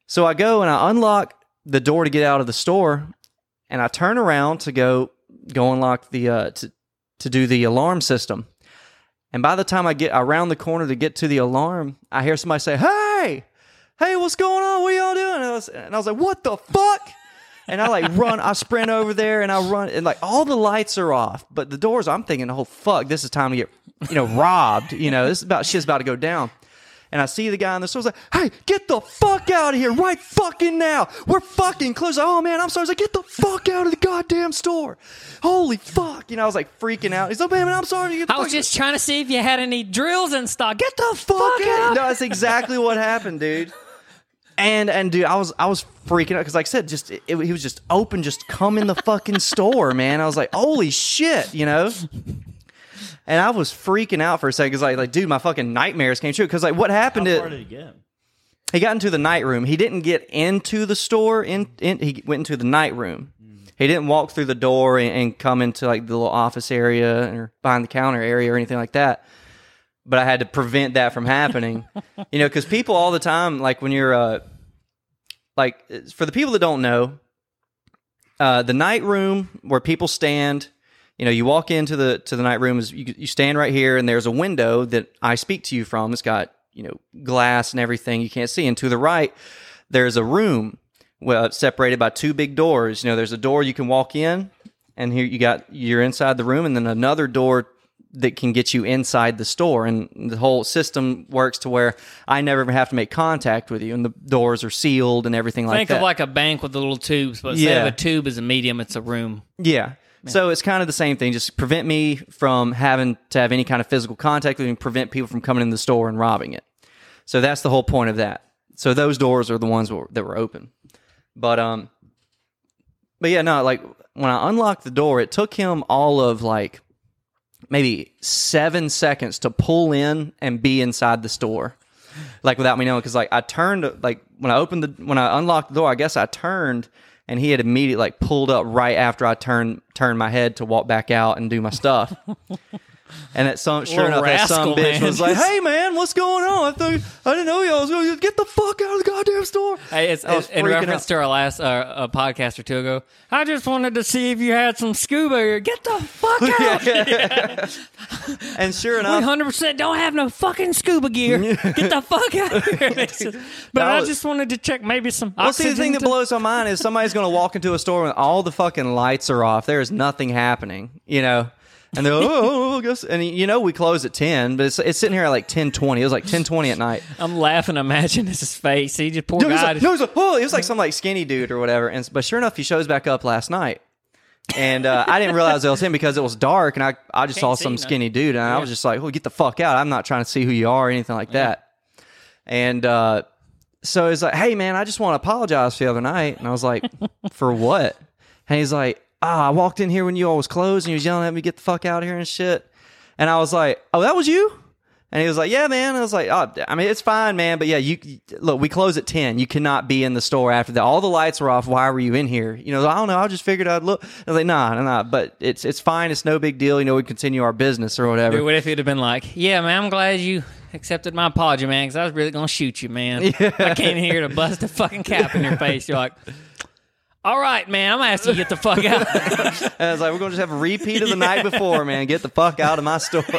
[SPEAKER 3] So I go and I unlock the door to get out of the store, and I turn around to go go unlock the uh, to to do the alarm system. And by the time I get around the corner to get to the alarm, I hear somebody say, "Hey, hey, what's going on? What y'all doing?" And I was, and I was like, "What the fuck?" And I like run, I sprint over there, and I run, and like all the lights are off, but the doors. I'm thinking, "Oh fuck, this is time to get, you know, robbed." You know, this is about shit's about to go down. And I see the guy in the store. I was like, "Hey, get the fuck out of here right fucking now! We're fucking closed." Oh man, I'm sorry. I was like, "Get the fuck out of the goddamn store!" Holy fuck! You know, I was like freaking out. He's like, "Man, I'm sorry." Get the
[SPEAKER 1] I was just trying to see if you had any drills in stock. Get the
[SPEAKER 3] fuck
[SPEAKER 1] fuck
[SPEAKER 3] out.
[SPEAKER 1] out.
[SPEAKER 3] No, that's exactly what happened, dude. And and dude, I was I was freaking out because, like I said, just it, he was just open, just come in the fucking store, man. I was like, holy shit, you know. And I was freaking out for a second because, like, like, dude, my fucking nightmares came true. Because, like, what happened?
[SPEAKER 2] How
[SPEAKER 3] to-
[SPEAKER 2] did he get?
[SPEAKER 3] he got into the night room. He didn't get into the store. In, in he went into the night room. Mm. He didn't walk through the door and, and come into like the little office area or behind the counter area or anything like that. But I had to prevent that from happening. you know, because people all the time, like when you're, uh, like for the people that don't know, uh, the night room where people stand. You know, you walk into the to the night room. Is you, you stand right here, and there's a window that I speak to you from. It's got you know glass and everything you can't see. And to the right, there's a room well separated by two big doors. You know, there's a door you can walk in, and here you got you're inside the room, and then another door that can get you inside the store. And the whole system works to where I never have to make contact with you, and the doors are sealed and everything like that.
[SPEAKER 1] Think of like a bank with the little tubes, but instead
[SPEAKER 3] Yeah.
[SPEAKER 1] of a tube is a medium, it's a room.
[SPEAKER 3] Yeah. So it's kind of the same thing. Just prevent me from having to have any kind of physical contact with you and prevent people from coming in the store and robbing it. So that's the whole point of that. So those doors are the ones that were open. But um but yeah, no, like when I unlocked the door, it took him all of like maybe 7 seconds to pull in and be inside the store. Like without me knowing cuz like I turned like when I opened the when I unlocked the door, I guess I turned and he had immediately like pulled up right after I turned turned my head to walk back out and do my stuff. And that some, sure enough, that some bitch
[SPEAKER 1] man.
[SPEAKER 3] was like, "Hey, man, what's going on? I thought I didn't know y'all was going to get the fuck out of the goddamn store."
[SPEAKER 1] Hey, it's,
[SPEAKER 3] I was
[SPEAKER 1] in reference
[SPEAKER 3] out.
[SPEAKER 1] to our last uh, uh, podcast or two ago. I just wanted to see if you had some scuba here. Get the fuck (laughs) out! (laughs)
[SPEAKER 3] And sure
[SPEAKER 1] We
[SPEAKER 3] enough,
[SPEAKER 1] hundred percent don't have no fucking scuba gear. (laughs) Get the fuck out of here! but
[SPEAKER 3] That
[SPEAKER 1] I just wanted to check maybe some.
[SPEAKER 3] Well, see, the thing that blows my mind is somebody's going to walk into a store when all the fucking lights are off. There is nothing happening, you know. And they're like, oh, oh, oh, and you know we close at ten, but it's, it's sitting here at like ten twenty. It was like ten twenty at night.
[SPEAKER 1] I'm laughing. Imagine his face. He just poor
[SPEAKER 3] No,
[SPEAKER 1] guy.
[SPEAKER 3] like, no, he's like, oh, it was like some like skinny dude or whatever. And but sure enough, he shows back up last night, and uh, I didn't realize it was him because it was dark, and I I just saw
[SPEAKER 1] Can't see
[SPEAKER 3] some
[SPEAKER 1] nothing.
[SPEAKER 3] skinny dude, and I was just like, well, get the fuck out! I'm not trying to see who you are or anything like that. And uh, so he's like, hey man, I just want to apologize for the other night, and I was like, (laughs) for what? And he's like, ah, I walked in here when you all was closed, and you was yelling at me, get the fuck out of here and shit. And I was like, oh, that was you? And he was like, "Yeah, man." I was like, "Oh, I mean, it's fine, man, but yeah, you look. We close at ten. You cannot be in the store after that. All the lights were off. Why were you in here? You know, I don't know. I just figured I'd look." I was like, "Nah, nah, nah." But it's it's fine. It's no big deal. You know, we continue our business or whatever.
[SPEAKER 1] Dude, what if he'd have been like, "Yeah, man, I'm glad you accepted my apology, man, because I was really gonna shoot you, man. (laughs) I came here to bust a fucking cap in your face." You're like, "All right, man, I'm gonna ask you to get the fuck out." (laughs)
[SPEAKER 3] And I was like, "We're gonna just have a repeat of the night before, man. Get the fuck out of my store." (laughs)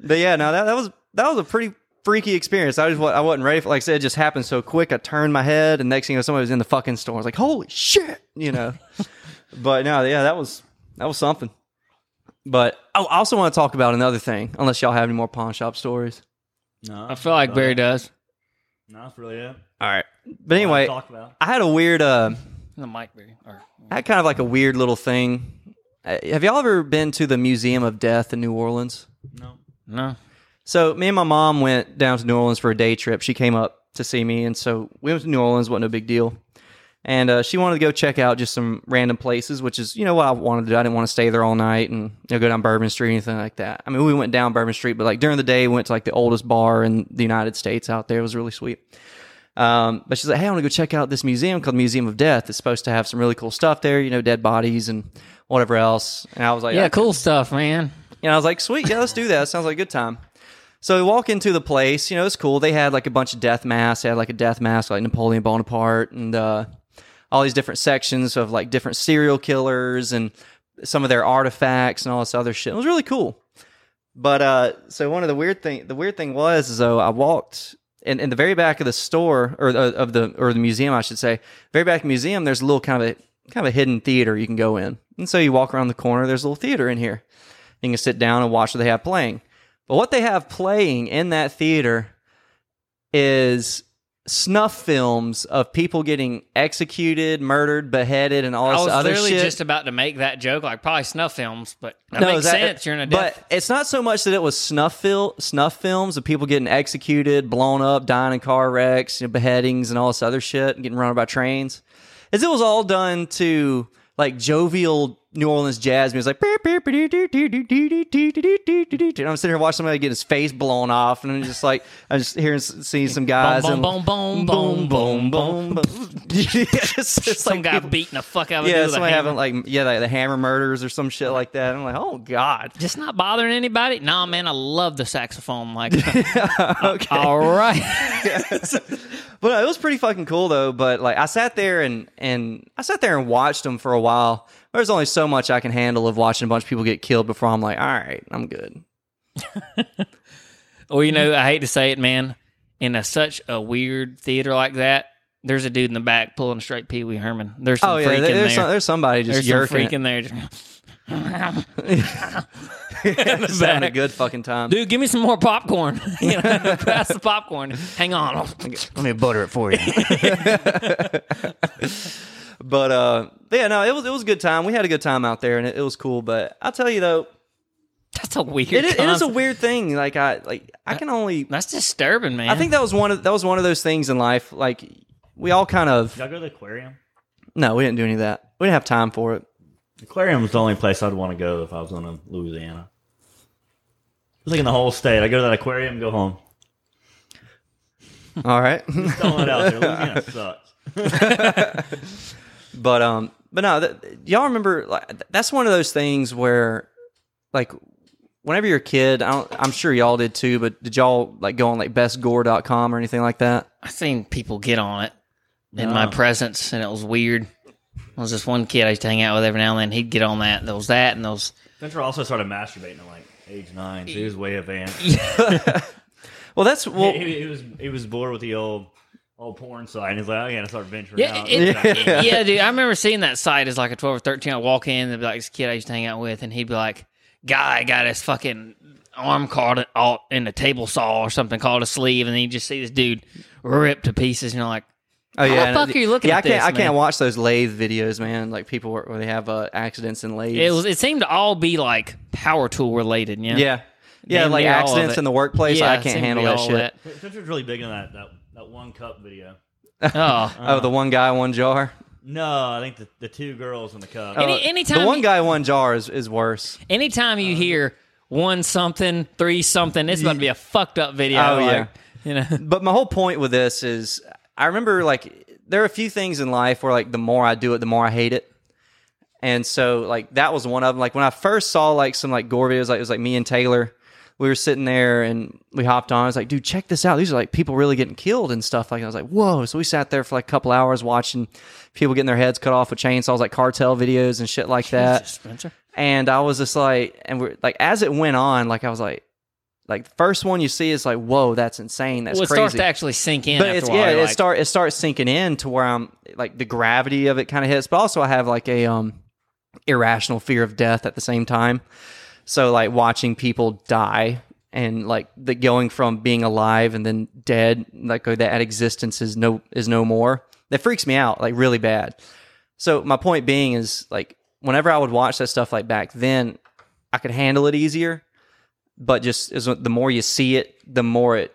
[SPEAKER 3] but yeah, no, that that was that was a pretty freaky experience. I just wa- I wasn't ready for. Like I said, it just happened so quick. I turned my head, and next thing you know, somebody was in the fucking store. I was like, "Holy shit!" You know. (laughs) but no, yeah, that was that was something. But oh, I also want to talk about another thing. Unless y'all have any more pawn shop stories.
[SPEAKER 2] No,
[SPEAKER 1] I feel like Barry does.
[SPEAKER 2] No, that's really it.
[SPEAKER 3] All right. But anyway,
[SPEAKER 2] talk about.
[SPEAKER 3] I had a weird. uh
[SPEAKER 1] The mic, Barry. Or,
[SPEAKER 3] I had kind of like a weird little thing. Uh, Have y'all ever been to the Museum of Death in New Orleans?
[SPEAKER 2] No.
[SPEAKER 1] no.
[SPEAKER 3] So me and my mom went down to New Orleans for a day trip. She came up to see me, and so we went to New Orleans. wasn't a big deal. And uh, she wanted to go check out just some random places, which is you know what I wanted to do. I didn't want to stay there all night and you know, go down Bourbon Street or anything like that. I mean, we went down Bourbon Street, but like during the day, we went to like the oldest bar in the United States out there. It was really sweet. Um, but she's like, hey, I want to go check out this museum called Museum of Death. It's supposed to have some really cool stuff there, you know, dead bodies and whatever else. And I was like,
[SPEAKER 1] Yeah, cool stuff, man.
[SPEAKER 3] And I was like, sweet, yeah, let's do that. Sounds like a good time. So we walk into the place, you know, it's cool. They had like a bunch of death masks. They had like a death mask like Napoleon Bonaparte and uh, all these different sections of like different serial killers and some of their artifacts and all this other shit. It was really cool. But uh, so one of the weird thing, the weird thing was, is though I walked in, in the very back of the store or the, of the or the museum, I should say, very back the museum. There's a little kind of a kind of a hidden theater you can go in, and so you walk around the corner. There's a little theater in here. You can sit down and watch what they have playing. But what they have playing in that theater is snuff films of people getting executed, murdered, beheaded, and all
[SPEAKER 1] I
[SPEAKER 3] this
[SPEAKER 1] was
[SPEAKER 3] other
[SPEAKER 1] literally
[SPEAKER 3] shit.
[SPEAKER 1] just about to make that joke, like probably snuff films, but that
[SPEAKER 3] No,
[SPEAKER 1] makes
[SPEAKER 3] that-
[SPEAKER 1] sense. You're in a death.
[SPEAKER 3] But it's not so much that it was snuff fil- snuff films of people getting executed, blown up, dying in car wrecks, you know, beheadings, and all this other shit, and getting run over by trains. Is it was all done to like jovial New Orleans jazz music, like. And I'm sitting here watching somebody get his face blown off, and I'm just like, I'm just hearing, seeing some guys,
[SPEAKER 1] boom,
[SPEAKER 3] and
[SPEAKER 1] boom, boom, boom, boom, boom.
[SPEAKER 3] it's
[SPEAKER 1] Some
[SPEAKER 3] like
[SPEAKER 1] guy
[SPEAKER 3] people-
[SPEAKER 1] beating the fuck out of
[SPEAKER 3] yeah, somebody having like yeah, like the hammer murders or some shit like that. I'm like, oh god.
[SPEAKER 1] Just not bothering anybody? Nah, man, I love the saxophone. Like,
[SPEAKER 3] okay.
[SPEAKER 1] all right.
[SPEAKER 3] But it was pretty fucking cool though. But like, I sat there and and I sat there and watched them for a while. There's only so much I can handle of watching a bunch of people get killed before I'm like, all right, I'm good. (laughs)
[SPEAKER 1] Well, you know, I hate to say it, man. In a such a weird theater like that, there's a dude in the back pulling a straight Pee Wee Herman. There's some
[SPEAKER 3] Oh yeah,
[SPEAKER 1] freak
[SPEAKER 3] there-
[SPEAKER 1] in
[SPEAKER 3] there's
[SPEAKER 1] there.
[SPEAKER 3] some, there's somebody just
[SPEAKER 1] there's some
[SPEAKER 3] yerking
[SPEAKER 1] freak
[SPEAKER 3] it.
[SPEAKER 1] in there.
[SPEAKER 3] Just (laughs) having (laughs) a good fucking time.
[SPEAKER 1] Dude, give me some more popcorn. you know, pass the popcorn. Hang on, let me butter it for you.
[SPEAKER 3] But uh, yeah, no, it was it was a good time. We had a good time out there, and it, it was cool. But I'll tell you though,
[SPEAKER 1] That's a weird.
[SPEAKER 3] it, is- it is a weird thing. Like I like I can only.
[SPEAKER 1] That's disturbing, man.
[SPEAKER 3] I think that was one of that was one of those things in life. Like we all kind of
[SPEAKER 2] Y'all go to the aquarium?
[SPEAKER 3] no, we didn't do any of that. We didn't have time for it.
[SPEAKER 2] Aquarium's the only place I'd want to go if I was going to Louisiana. Just like in the whole state. I go to that aquarium, go home.
[SPEAKER 3] All right.
[SPEAKER 2] Throwing it out there. (laughs) Louisiana sucks. (laughs)
[SPEAKER 3] But um, but no, that, y'all remember like that's one of those things where, like, whenever you're a kid, I don't, I'm sure y'all did too, but did y'all like go on like bestgore.com or anything like that?
[SPEAKER 1] I seen people get on it in my presence, and it was weird. There was this one kid I used to hang out with every now and then. He'd get on that. There was that, and those.
[SPEAKER 2] Spencer also started masturbating at like age nine. So he was way advanced. (laughs) (laughs)
[SPEAKER 3] Well, that's well,
[SPEAKER 2] he, he was he was bored with the old old porn site, and he's like, "I gotta start venturing
[SPEAKER 1] Yeah,
[SPEAKER 2] out."
[SPEAKER 1] it-
[SPEAKER 3] Yeah.
[SPEAKER 1] yeah, dude. I remember seeing that site as like a twelve or thirteen. I walk in, and be like this kid I used to hang out with, and he'd be like, "Guy got his fucking arm caught it all in a table saw or something called a sleeve," and then you just see this dude ripped to pieces, and you're like,
[SPEAKER 3] oh yeah.
[SPEAKER 1] the fuck are you looking
[SPEAKER 3] yeah,
[SPEAKER 1] at
[SPEAKER 3] I can't.
[SPEAKER 1] this,
[SPEAKER 3] I can't watch those lathe videos, man. Like people where, where they have uh, accidents in lathes.
[SPEAKER 1] it was. It seemed to all be like power tool related. Yeah,
[SPEAKER 3] yeah, yeah,
[SPEAKER 1] Damn
[SPEAKER 3] like
[SPEAKER 1] near all of
[SPEAKER 3] accidents in the workplace.
[SPEAKER 1] Yeah,
[SPEAKER 3] I can't handle that shit.
[SPEAKER 1] of
[SPEAKER 2] Spencer's really big on that that, that one cup video. (laughs)
[SPEAKER 1] Oh,
[SPEAKER 3] Oh, the one guy, one jar.
[SPEAKER 2] No, I think the, the two girls in the cup.
[SPEAKER 1] Any-
[SPEAKER 3] Uh,
[SPEAKER 1] anytime
[SPEAKER 3] the one
[SPEAKER 1] you-
[SPEAKER 3] guy, one jar is, is worse.
[SPEAKER 1] anytime you hear one something, three something, it's going to be a fucked up video.
[SPEAKER 3] Oh,
[SPEAKER 1] like,
[SPEAKER 3] yeah.
[SPEAKER 1] you know. (laughs)
[SPEAKER 3] But my whole point with this is, I remember like there are a few things in life where like the more I do it, the more I hate it. And so like that was one of them. Like when I first saw like some like gore videos, like it was like me and Taylor, we were sitting there and we hopped on. I was like, dude, check this out. These are like people really getting killed and stuff. Like I was like, whoa. So we sat there for like a couple hours watching people getting their heads cut off with chainsaws, like cartel videos and shit like that.
[SPEAKER 1] Spencer.
[SPEAKER 3] And I was just like, and we're like, as it went on, like I was like, like the first one you see is like, whoa, that's insane. That's
[SPEAKER 1] Well, it
[SPEAKER 3] crazy
[SPEAKER 1] starts to actually sink in.
[SPEAKER 3] but
[SPEAKER 1] after
[SPEAKER 3] it's
[SPEAKER 1] a while.
[SPEAKER 3] yeah, it
[SPEAKER 1] like,
[SPEAKER 3] start it starts sinking in to where I'm like the gravity of it kind of hits, but also I have like a um irrational fear of death at the same time. So like watching people die and like the going from being alive and then dead, like that existence is no is no more. That freaks me out like really bad. So my point being is like whenever I would watch that stuff like back then, I could handle it easier. But just as the more you see it, the more it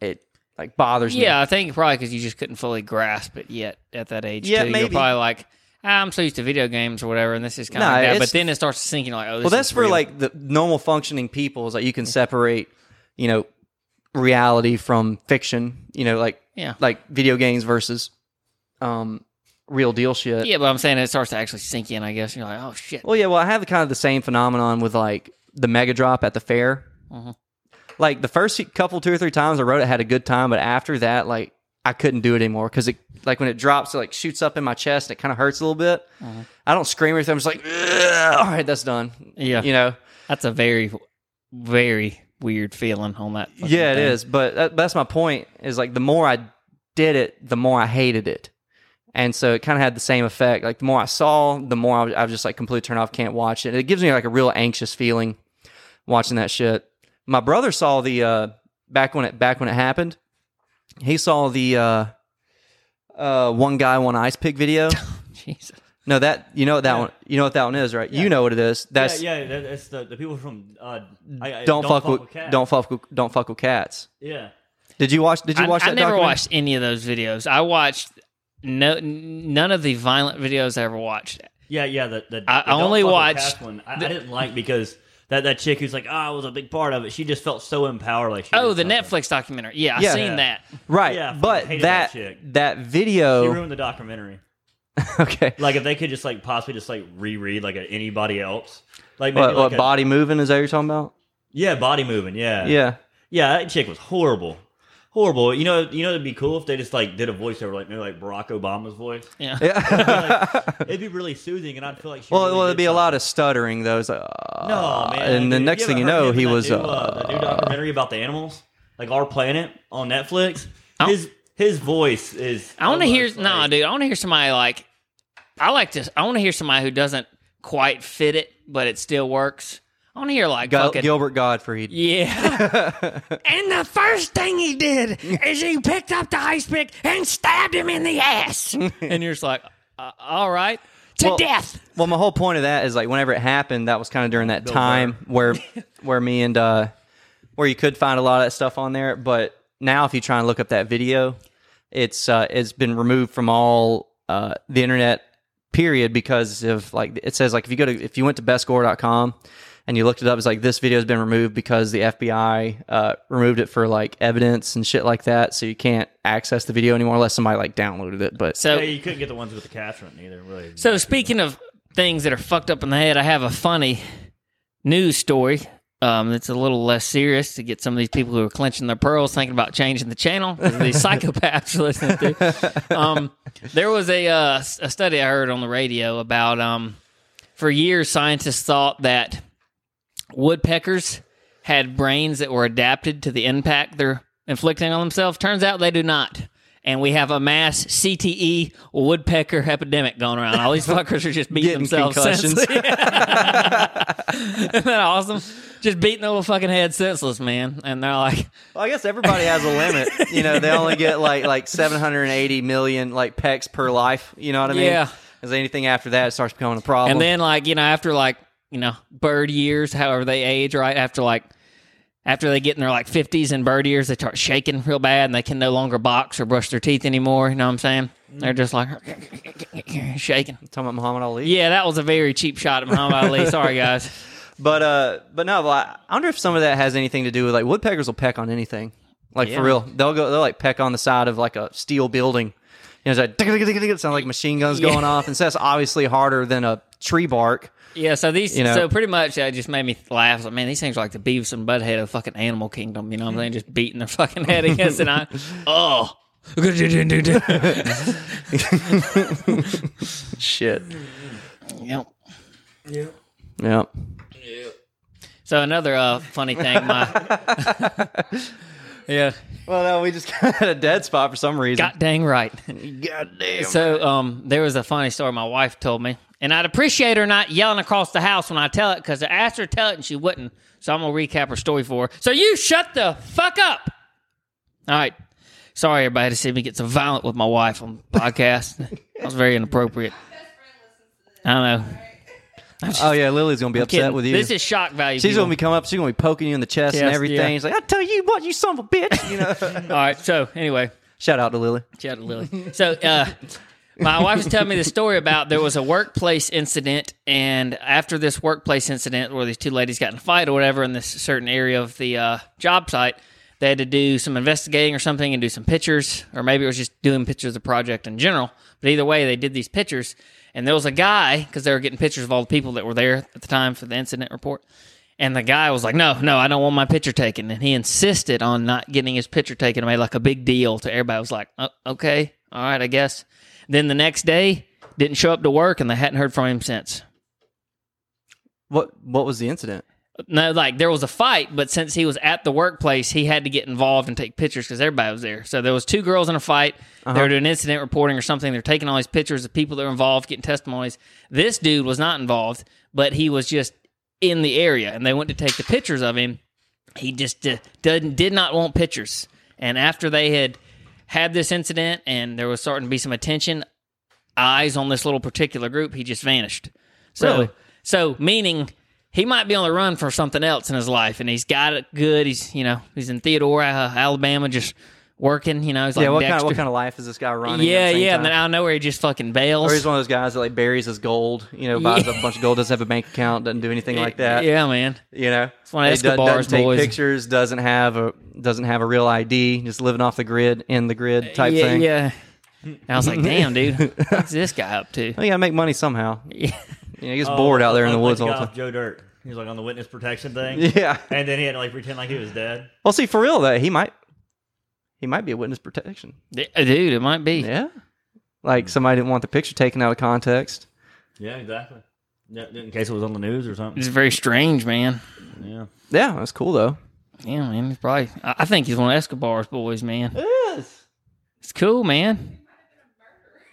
[SPEAKER 3] it like bothers me.
[SPEAKER 1] Yeah, I think probably because you just couldn't fully grasp it yet at that age.
[SPEAKER 3] Yeah,
[SPEAKER 1] too. You're
[SPEAKER 3] maybe.
[SPEAKER 1] probably like, I'm so used to video games or whatever, and this is kind of like that. But then it starts sinking like, oh, this
[SPEAKER 3] well that's for
[SPEAKER 1] real.
[SPEAKER 3] like the normal functioning people is like you can separate you know reality from fiction you know like
[SPEAKER 1] Yeah.
[SPEAKER 3] like video games versus um real deal shit
[SPEAKER 1] Yeah, but I'm saying it starts to actually sink in. I guess you're like, oh shit.
[SPEAKER 3] well yeah well i have kind of the same phenomenon with like the mega drop at the fair
[SPEAKER 1] Mhm.
[SPEAKER 3] like the first couple two or three times i wrote it had a good time but after that like i couldn't do it anymore because it like when it drops it like shoots up in my chest and it kind of hurts a little bit i don't scream or anything i'm just like all right that's done
[SPEAKER 1] Yeah.
[SPEAKER 3] you know
[SPEAKER 1] That's a very, very weird feeling on that.
[SPEAKER 3] Yeah, it
[SPEAKER 1] thing.
[SPEAKER 3] is. But that, that's my point. Is like the more I did it, the more I hated it, and so it kind of had the same effect. Like the more I saw, the more I was, I was just like completely turned off, can't watch it. It gives me like a real anxious feeling watching that shit. My brother saw the uh, back when it back when it happened. He saw the uh, uh, one guy one ice pick video. (laughs)
[SPEAKER 1] Jesus.
[SPEAKER 3] No, that you know what that
[SPEAKER 2] Yeah.
[SPEAKER 3] one. You know what that one is, right? You know what it is. That's
[SPEAKER 2] yeah, yeah, that, that's the, the people from uh, I, I,
[SPEAKER 3] don't, fuck, with,
[SPEAKER 2] cats.
[SPEAKER 3] don't fuck with don't fuck with cats.
[SPEAKER 2] Yeah,
[SPEAKER 3] Did you watch? Did you
[SPEAKER 1] I,
[SPEAKER 3] watch
[SPEAKER 1] I
[SPEAKER 3] that?
[SPEAKER 1] never watched any of those videos. I watched no none of the violent videos I ever watched.
[SPEAKER 2] yeah, yeah. The, the,
[SPEAKER 1] I
[SPEAKER 2] the don't
[SPEAKER 1] only
[SPEAKER 2] fuck with
[SPEAKER 1] watched
[SPEAKER 2] cats one. I, I didn't like because that, that chick who's like, oh, I was a big part of it. She just felt so empowered. Like, she
[SPEAKER 1] Oh, the
[SPEAKER 2] something.
[SPEAKER 1] Netflix documentary. Yeah, I
[SPEAKER 3] Yeah.
[SPEAKER 1] seen
[SPEAKER 2] Yeah.
[SPEAKER 1] that.
[SPEAKER 3] Right.
[SPEAKER 2] Yeah,
[SPEAKER 3] but that
[SPEAKER 2] that chick.
[SPEAKER 3] that,
[SPEAKER 2] She ruined the documentary. (laughs)
[SPEAKER 3] okay.
[SPEAKER 2] Like, if they could just like possibly just like reread like anybody else, like maybe
[SPEAKER 3] What,
[SPEAKER 2] like
[SPEAKER 3] what
[SPEAKER 2] a,
[SPEAKER 3] body moving is that you're talking about?
[SPEAKER 2] yeah, body moving. Yeah,
[SPEAKER 3] Yeah.
[SPEAKER 2] yeah. That chick was horrible. Horrible. You know, you know, it'd be cool if they just like did a voiceover, like maybe like Barack Obama's voice.
[SPEAKER 1] Yeah.
[SPEAKER 3] Yeah. (laughs) (laughs)
[SPEAKER 2] It'd be really soothing, and I'd feel like she
[SPEAKER 3] well,
[SPEAKER 2] really
[SPEAKER 3] well, it'd be a lot of stuttering though. Like, uh,
[SPEAKER 2] No, man.
[SPEAKER 3] And the
[SPEAKER 2] dude,
[SPEAKER 3] next thing you know, he was
[SPEAKER 2] new,
[SPEAKER 3] uh,
[SPEAKER 2] uh, that new documentary about the animals, like Our Planet on Netflix. His his voice is.
[SPEAKER 1] I want to hear
[SPEAKER 2] almost
[SPEAKER 1] no, dude. I want to hear somebody like. I like to. I want to hear somebody who doesn't quite fit it, but it still works. I want to hear like
[SPEAKER 3] Gil-
[SPEAKER 1] fucking.
[SPEAKER 3] Gilbert Gottfried.
[SPEAKER 1] yeah. (laughs) and the first thing he did is he picked up the ice pick and stabbed him in the ass. and you're just like, uh, all right, to
[SPEAKER 3] Well-
[SPEAKER 1] death.
[SPEAKER 3] Well, my whole point of that is like whenever it happened, that was kind of during that time where where me and uh where you could find a lot of that stuff on there. But now, if you try and look up that video, it's uh it's been removed from all uh the internet period because of like it says like if you go to if you went to bestgore.com and you looked it up, it's like this video has been removed because the FBI uh, removed it for like evidence and shit like that. So you can't access the video anymore unless somebody like downloaded it. But
[SPEAKER 1] So
[SPEAKER 2] Yeah, you couldn't get the ones with the caption either. Really.
[SPEAKER 1] So speaking of things that are fucked up in the head, I have a funny news story Um, it's a little less serious to get some of these people who are clenching their pearls, thinking about changing the channel. (laughs) These psychopaths listening to. Um, there was a uh, a study I heard on the radio about. Um, for years, scientists thought that woodpeckers had brains that were adapted to the impact they're inflicting on themselves. Turns out they do not. And we have a mass CTE woodpecker epidemic going around. All these fuckers are just beating
[SPEAKER 3] Getting
[SPEAKER 1] themselves
[SPEAKER 3] concussions.
[SPEAKER 1] senseless. (laughs) Isn't that awesome? Just beating their little fucking head senseless, man. And they're like,
[SPEAKER 3] Well, I guess everybody has a limit. You know, they only get like like 780 million like pecks per life. You know what I mean?
[SPEAKER 1] Yeah.
[SPEAKER 3] Is anything after that it starts becoming a problem?
[SPEAKER 1] and then like you know after like you know bird years, however they age, right after like after they get in their like fifties and bird years, they start shaking real bad and they can no longer box or brush their teeth anymore. You know what I'm saying? They're just like (laughs) shaking.
[SPEAKER 3] talking about Muhammad Ali.
[SPEAKER 1] Yeah, that was a very cheap shot at Muhammad Ali. (laughs) Sorry, guys.
[SPEAKER 3] But uh, but no, I I wonder if some of that has anything to do with like woodpeckers will peck on anything, like
[SPEAKER 1] Yeah.
[SPEAKER 3] for real. They'll go, they'll like peck on the side of like a steel building. You know, it's like (laughs) it sounds like machine guns
[SPEAKER 1] Yeah.
[SPEAKER 3] going off, and so that's obviously harder than a tree bark.
[SPEAKER 1] Yeah, so these,
[SPEAKER 3] You know.
[SPEAKER 1] so pretty much that just made me laugh. Like, man, these things are like the Beavis and Butthead of fucking Animal Kingdom. You know what I'm saying? Just beating their fucking head against it. And I, (laughs) oh. (laughs)
[SPEAKER 3] Shit.
[SPEAKER 1] Yep.
[SPEAKER 3] Yeah.
[SPEAKER 1] So another uh, funny thing, my (laughs) yeah,
[SPEAKER 3] Well, no, we just had a dead spot for some reason.
[SPEAKER 1] god dang right.
[SPEAKER 3] God damn.
[SPEAKER 1] So um, there was a funny story my wife told me, and I'd appreciate her not yelling across the house when I tell it because I asked her to tell it and she wouldn't. So I'm gonna recap her story for her. So you shut the fuck up. All right. Sorry, everybody, to see me get so violent with my wife on the podcast. (laughs) that was very inappropriate. I don't know.
[SPEAKER 3] Oh yeah, Lily's gonna be upset
[SPEAKER 1] Kidding.
[SPEAKER 3] with you.
[SPEAKER 1] This is shock value.
[SPEAKER 3] She's
[SPEAKER 1] people.
[SPEAKER 3] gonna be coming up. She's gonna be poking you in the chest and
[SPEAKER 1] Chest,
[SPEAKER 3] everything.
[SPEAKER 1] yeah.
[SPEAKER 3] She's like, "I tell you what, you son of a bitch!" You know. (laughs)
[SPEAKER 1] All right. So anyway,
[SPEAKER 3] Shout out to Lily.
[SPEAKER 1] Shout out to Lily. So, uh, (laughs) my wife was telling me the story about there was a workplace incident, and after this workplace incident where these two ladies got in a fight or whatever in this certain area of the uh, job site, they had to do some investigating or something and do some pictures, or maybe it was just doing pictures of the project in general. But either way, they did these pictures, and there was a guy because they were getting pictures of all the people that were there at the time for the incident report. And the guy was like, "No, no, I don't want my picture taken." And he insisted on not getting his picture taken. It made like a big deal to everybody. Was like, oh, "Okay, all right, I guess." Then the next day, didn't show up to work, and they hadn't heard from him since.
[SPEAKER 3] What What was the incident?
[SPEAKER 1] No, like there was a fight, but since he was at the workplace, he had to get involved and take pictures because everybody was there. So there was two girls in a fight. They were doing incident reporting or something. They're taking all these pictures of people that were involved, getting testimonies. This dude was not involved, but he was just in the area, and they went to take the pictures of him. He just uh, did, did not want pictures. And after they had had this incident, and there was starting to be some attention, eyes on this little particular group, he just vanished. So,
[SPEAKER 3] Really?
[SPEAKER 1] so meaning he might be on the run for something else in his life, and he's got it good. He's you know he's in Theodore, Alabama, just working. You know, he's like
[SPEAKER 3] yeah. What
[SPEAKER 1] Dexter.
[SPEAKER 3] kind of What kind of life is this guy running?
[SPEAKER 1] yeah,
[SPEAKER 3] at the same
[SPEAKER 1] yeah.
[SPEAKER 3] time?
[SPEAKER 1] And then out of nowhere, he just fucking bails.
[SPEAKER 3] Or he's one of those guys that like buries his gold. You know, buys up a bunch of gold, doesn't have a bank account, doesn't do anything like that.
[SPEAKER 1] Yeah, man.
[SPEAKER 3] You know, it's
[SPEAKER 1] one of
[SPEAKER 3] He do-
[SPEAKER 1] Escobar's
[SPEAKER 3] doesn't take pictures, doesn't have a doesn't have a real ID, just living off the grid in the grid type
[SPEAKER 1] yeah,
[SPEAKER 3] thing.
[SPEAKER 1] yeah. And I was like, damn, dude, (laughs) what's this guy up to?
[SPEAKER 3] Well, you gotta make money somehow.
[SPEAKER 1] Yeah.
[SPEAKER 3] You know, he gets bored out there in the
[SPEAKER 2] oh,
[SPEAKER 3] woods all the time.
[SPEAKER 2] Joe Dirt. He was like on the witness protection thing. (laughs)
[SPEAKER 3] Yeah.
[SPEAKER 2] And then he had to like pretend like he was dead.
[SPEAKER 3] Well, see, for real though, he might he might be a witness protection.
[SPEAKER 1] Uh, dude, it might be.
[SPEAKER 3] Yeah. Like hmm. somebody didn't want the picture taken out of context.
[SPEAKER 2] Yeah, exactly. Yeah, in case it was on the news or something.
[SPEAKER 1] It's very strange, man.
[SPEAKER 2] Yeah.
[SPEAKER 3] Yeah, that's cool though.
[SPEAKER 1] Yeah, man. He's probably. I I think he's one of Escobar's boys, man.
[SPEAKER 3] Yes.
[SPEAKER 1] It's cool, man.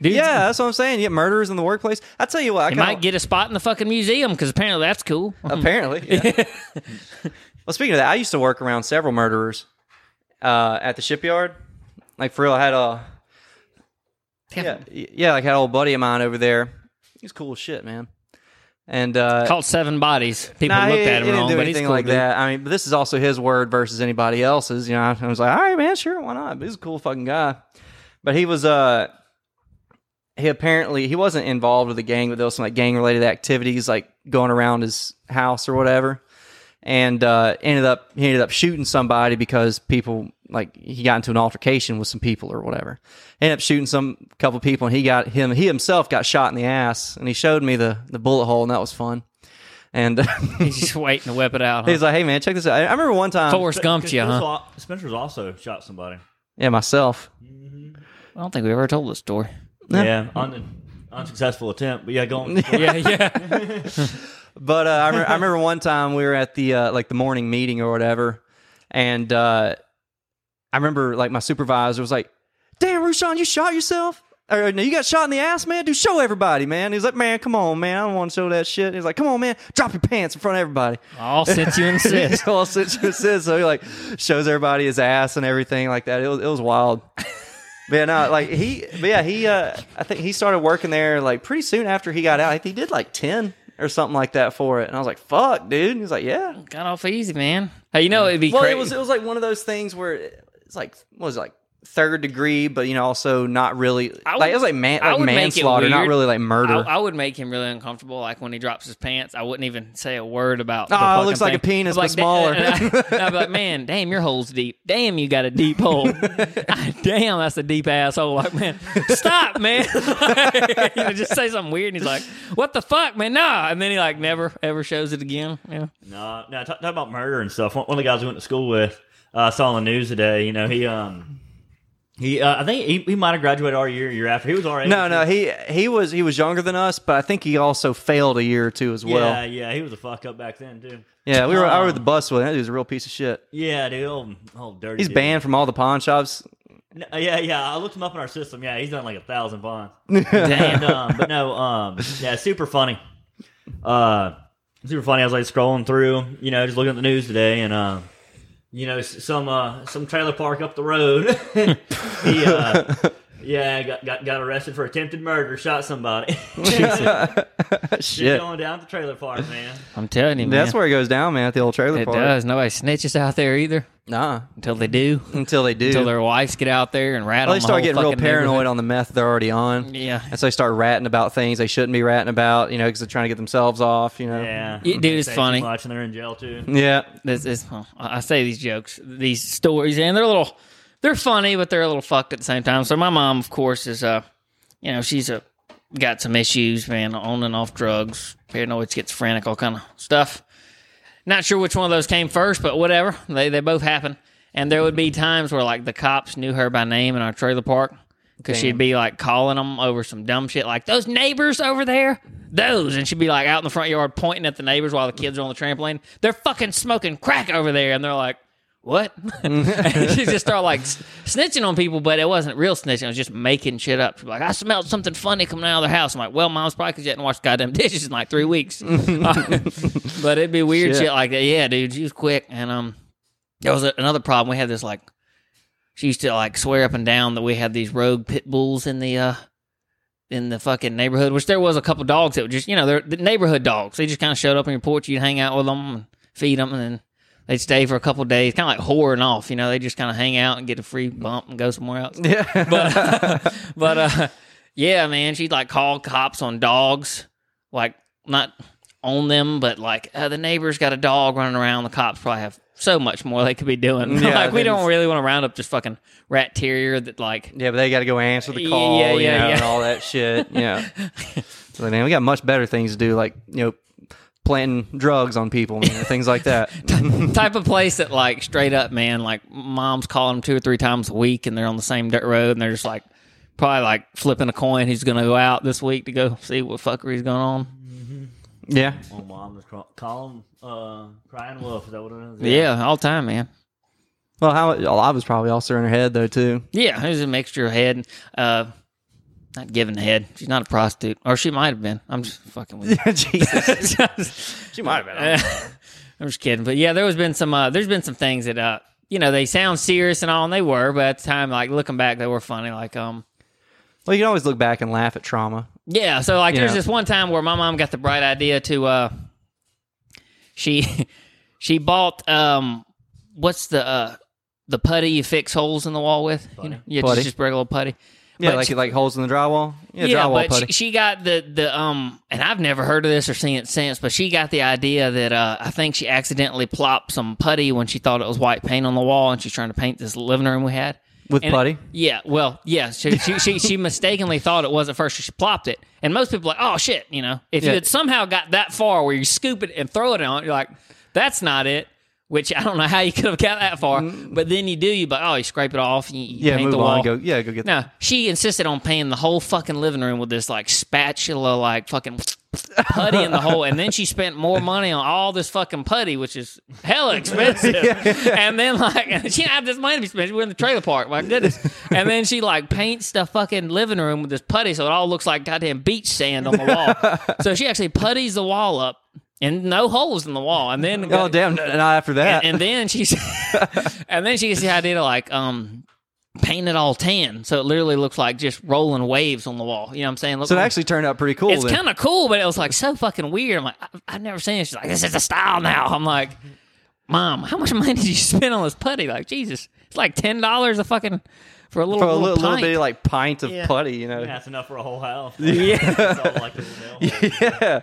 [SPEAKER 1] Dude,
[SPEAKER 3] Yeah, that's what I'm saying. You get murderers in the workplace. I tell you what, I
[SPEAKER 1] He
[SPEAKER 3] kinda,
[SPEAKER 1] might get a spot in the fucking museum because apparently that's cool.
[SPEAKER 3] apparently. yeah. (laughs) well, speaking of that, I used to work around several murderers uh, at the shipyard. Like for real, I had a yeah, yeah, like had an old buddy of mine over there. He's cool as shit, man. And uh,
[SPEAKER 1] Caught seven bodies. People
[SPEAKER 3] Nah,
[SPEAKER 1] looked
[SPEAKER 3] he,
[SPEAKER 1] at him
[SPEAKER 3] he didn't
[SPEAKER 1] wrong,
[SPEAKER 3] do
[SPEAKER 1] but he's
[SPEAKER 3] anything
[SPEAKER 1] cool.
[SPEAKER 3] like
[SPEAKER 1] dude.
[SPEAKER 3] that. I mean, but this is also his word versus anybody else's. You know, I was like, all right, man, sure, why not? But he's a cool fucking guy. But he was, uh, he apparently he wasn't involved with the gang, but there was some like gang related activities, like going around his house or whatever. And uh, ended up he ended up shooting somebody because people like he got into an altercation with some people or whatever. Ended up shooting some couple people, and he got him he himself got shot in the ass. And he showed me the the bullet hole, and that was fun. And (laughs)
[SPEAKER 1] He's just waiting to whip it out. (laughs) Huh?
[SPEAKER 3] he's like, "Hey man, check this out." I I remember one time.
[SPEAKER 1] Forrest Gumped you,
[SPEAKER 2] Spencer's
[SPEAKER 1] huh?
[SPEAKER 2] Spencer's also shot somebody.
[SPEAKER 3] Yeah, myself.
[SPEAKER 1] I don't think we ever told this story.
[SPEAKER 2] Yeah, on the unsuccessful attempt. But yeah, go on. (laughs)
[SPEAKER 1] Yeah, yeah.
[SPEAKER 3] But uh, I, remember, I (laughs) remember one time we were at the uh, like the morning meeting or whatever, and uh, I remember like my supervisor was like, "Damn, Rushan, you shot yourself." Or, no, you got shot in the ass, man. Dude, show everybody, man. He's like, man, come on, man. I don't want to show that shit. He's like, come on, man. Drop your pants in front of everybody.
[SPEAKER 1] All since you insist. (laughs)
[SPEAKER 3] All since you insist. So he like shows everybody his ass and everything like that. It was it was wild. But yeah, no, like he, but yeah, he, uh, I think he started working there like pretty soon after he got out. I think he did like 10 or something like that for it. And I was like, fuck, dude. And He's like, yeah.
[SPEAKER 1] Got off easy, man. Hey, you know it'd be
[SPEAKER 3] Well,
[SPEAKER 1] crazy.
[SPEAKER 3] it was, it was like one of those things where it's like, what was it, like third degree, but you know, also not really,
[SPEAKER 1] I
[SPEAKER 3] like, it was like, man,
[SPEAKER 1] I
[SPEAKER 3] like
[SPEAKER 1] would
[SPEAKER 3] manslaughter, not really like murder.
[SPEAKER 1] I, I would make him really uncomfortable. Like when he drops his pants, I wouldn't even say a word about. the
[SPEAKER 3] Oh, it
[SPEAKER 1] fucking
[SPEAKER 3] looks like a penis,
[SPEAKER 1] I'd be
[SPEAKER 3] but smaller.
[SPEAKER 1] and I, would be like, (laughs) man, damn, your hole's deep. Damn, you got a deep hole. (laughs) damn, that's a deep asshole. Like, man, stop, man. (laughs) you know, just say something weird, and he's like, "What the fuck, man?" Nah, and then he like never ever shows it again. Yeah.
[SPEAKER 2] No, no. Talk, talk about murder and stuff. One, one of the guys we went to school with, uh, saw on the news today. You know, he um, he uh, I think he, he might have graduated our year, year after. He was age.
[SPEAKER 3] no, no, he he was he was younger than us, but I think he also failed a year or two as well.
[SPEAKER 2] yeah, yeah, he was a fuck up back then too.
[SPEAKER 3] Yeah, we were I
[SPEAKER 2] Um,
[SPEAKER 3] rode the bus with him. That dude's a real piece of shit.
[SPEAKER 2] Yeah, dude, old, old dirty.
[SPEAKER 3] He's
[SPEAKER 2] dude.
[SPEAKER 3] banned from all the pawn shops.
[SPEAKER 2] No, yeah, yeah. I looked him up in our system. Yeah, he's done like a thousand bonds. (laughs)
[SPEAKER 1] Damn.
[SPEAKER 2] and um, but no, um, yeah, super funny. Uh, super funny. I was like scrolling through, you know, just looking at the news today, and uh, you know, some uh, some trailer park up the road. (laughs) he uh, (laughs) yeah, got, got got arrested for attempted murder, shot somebody. (laughs) (laughs)
[SPEAKER 3] Shit.
[SPEAKER 2] going down to the trailer park, man.
[SPEAKER 1] I'm telling you, man.
[SPEAKER 3] That's where it goes down, man, at the old trailer park.
[SPEAKER 1] it
[SPEAKER 3] park.
[SPEAKER 1] does. Nobody snitches out there either
[SPEAKER 3] Nah.
[SPEAKER 1] until they do.
[SPEAKER 3] Until they do.
[SPEAKER 1] Until their wives get out there and rat
[SPEAKER 3] Well,
[SPEAKER 1] on
[SPEAKER 3] they
[SPEAKER 1] the
[SPEAKER 3] start
[SPEAKER 1] whole
[SPEAKER 3] getting real
[SPEAKER 1] fucking
[SPEAKER 3] paranoid
[SPEAKER 1] neighborhood.
[SPEAKER 3] on the meth they're already on.
[SPEAKER 1] Yeah.
[SPEAKER 3] And so they start ratting about things they shouldn't be ratting about, you know, because they're trying to get themselves off, you know.
[SPEAKER 2] Yeah,
[SPEAKER 1] Yeah, dude, it's
[SPEAKER 2] say
[SPEAKER 1] funny.
[SPEAKER 2] Too much, and they're in jail too.
[SPEAKER 3] Yeah.
[SPEAKER 1] this is I I say these jokes, these stories, and they're a little they're funny, but they're a little fucked at the same time. So my mom, of course, is uh you know, she's a got some issues, man, on and off drugs, paranoid, schizophrenic, all kind of stuff. Not sure which one of those came first, but whatever. They they both happen. And there would be times where like the cops knew her by name in our trailer park. Because she'd be like calling them over some dumb shit, like those neighbors over there, those, and she'd be like out in the front yard pointing at the neighbors while the kids are on the trampoline. They're fucking smoking crack over there, and they're like, "What?" (laughs) she just started like snitching on people, but it wasn't real snitching; it was just making shit up. She'd be like, "I smelled something funny coming out of their house." I'm like, "Well, mom's probably because you hadn't washed goddamn (laughs) dishes in like three weeks." (laughs) but it'd be weird
[SPEAKER 3] Shit.
[SPEAKER 1] shit like that. Yeah, dude, she was quick, and um, there was a, another problem. We had this like she used to like swear up and down that we had these rogue pit bulls in the uh in the fucking neighborhood, which there was a couple dogs that were just you know they're the neighborhood dogs. They just kind of showed up on your porch, you'd hang out with them and feed them, and then they'd stay for a couple days, kind of like whoring off. You know, they just kind of hang out and get a free bump and go somewhere else.
[SPEAKER 3] Yeah.
[SPEAKER 1] But (laughs) (laughs) but uh, yeah, man, she'd like call cops on dogs, like not on them, but like uh, the neighbor's got a dog running around. The cops probably have so much more they could be doing. (laughs)
[SPEAKER 3] Yeah,
[SPEAKER 1] like we don't really want to round up just fucking rat terrier that like
[SPEAKER 3] yeah, but they got to go answer the call,
[SPEAKER 1] Yeah,
[SPEAKER 3] you
[SPEAKER 1] yeah,
[SPEAKER 3] know,
[SPEAKER 1] yeah.
[SPEAKER 3] and all that shit. Yeah. so, man, we got much better things to do, like, you know, planting drugs on people, you know, things like that. (laughs)
[SPEAKER 1] type of place that like straight up man like mom's calling them two or three times a week and they're on the same dirt road and they're just like probably like flipping a coin who's gonna go out this week to go see what fuckery's going on
[SPEAKER 3] yeah.
[SPEAKER 2] Oh, mom, just call, call him uh, crying wolf. Is that what it is?
[SPEAKER 1] yeah, all the time man
[SPEAKER 3] Well, how a lot was probably also in her head, though, too.
[SPEAKER 1] yeah there's a mixture of head uh not giving the head she's not a prostitute or she might have been i'm just fucking with (laughs) you
[SPEAKER 3] Jesus. (laughs) She might have been. (laughs)
[SPEAKER 1] I'm just kidding, but yeah, there has been some. Uh, there's been some things that, uh, you know, they sound serious and all, and they were, but at the time, like looking back, they were funny. Like, um,
[SPEAKER 3] Well, you can always look back and laugh at trauma.
[SPEAKER 1] yeah. So like, there's this one time where my mom got the bright idea to, uh, she, she bought, um, what's the, uh, the putty you fix holes in the wall with? You know? Yeah,
[SPEAKER 3] Putty.
[SPEAKER 1] just, just regular putty.
[SPEAKER 3] Yeah,
[SPEAKER 1] But
[SPEAKER 3] like
[SPEAKER 1] she-
[SPEAKER 3] like holes in the drywall. Yeah,
[SPEAKER 1] yeah,
[SPEAKER 3] drywall
[SPEAKER 1] but she, she got the the um, and I've never heard of this or seen it since. But she got the idea that uh, I think she accidentally plopped some putty when she thought it was white paint on the wall, and she's trying to paint this living room we had.
[SPEAKER 3] With
[SPEAKER 1] And-
[SPEAKER 3] putty?
[SPEAKER 1] Yeah, well, yeah. She, she, she, she (laughs) mistakenly thought it was at first. She plopped it, and most people are like, oh shit, you know. If you had somehow got that far where you scoop it and throw it on, you're like, that's not it. Which I don't know how you could have got that far, but then you do. You but oh, you scrape it off. You, you
[SPEAKER 3] Mm. Yeah,
[SPEAKER 1] paint
[SPEAKER 3] move
[SPEAKER 1] the wall.
[SPEAKER 3] on. Go. Yeah, go get.
[SPEAKER 1] No, she insisted on painting the whole fucking living room with this like spatula, like fucking putty in the hole, and then she spent more money on all this fucking putty, which is hella (laughs) expensive. And then like (laughs) she didn't have this money to be spent. We're in the trailer park, my goodness. And then she like paints the fucking living room with this putty, so it all looks like goddamn beach sand on the wall. (laughs) so she actually putties the wall up. And no holes in the wall, and then (laughs)
[SPEAKER 3] Oh damn! Not after that.
[SPEAKER 1] and, and then she's (laughs) and then she gets the idea to like um paint it all tan so it literally looks like just rolling waves on the wall you know what i'm saying Look
[SPEAKER 3] so it
[SPEAKER 1] like-
[SPEAKER 3] actually turned out pretty cool.
[SPEAKER 1] it's kind of cool but it was like so fucking weird i'm like I, i've never seen it she's like this is the style now i'm like mom how much money did you spend on this putty like jesus it's like ten dollars a fucking for a little,
[SPEAKER 3] for a
[SPEAKER 1] little,
[SPEAKER 3] little, little bit like pint of
[SPEAKER 1] Yeah.
[SPEAKER 3] putty, you know.
[SPEAKER 2] That's enough for a whole house. (laughs)
[SPEAKER 3] Yeah.
[SPEAKER 2] It's all like a
[SPEAKER 3] yeah.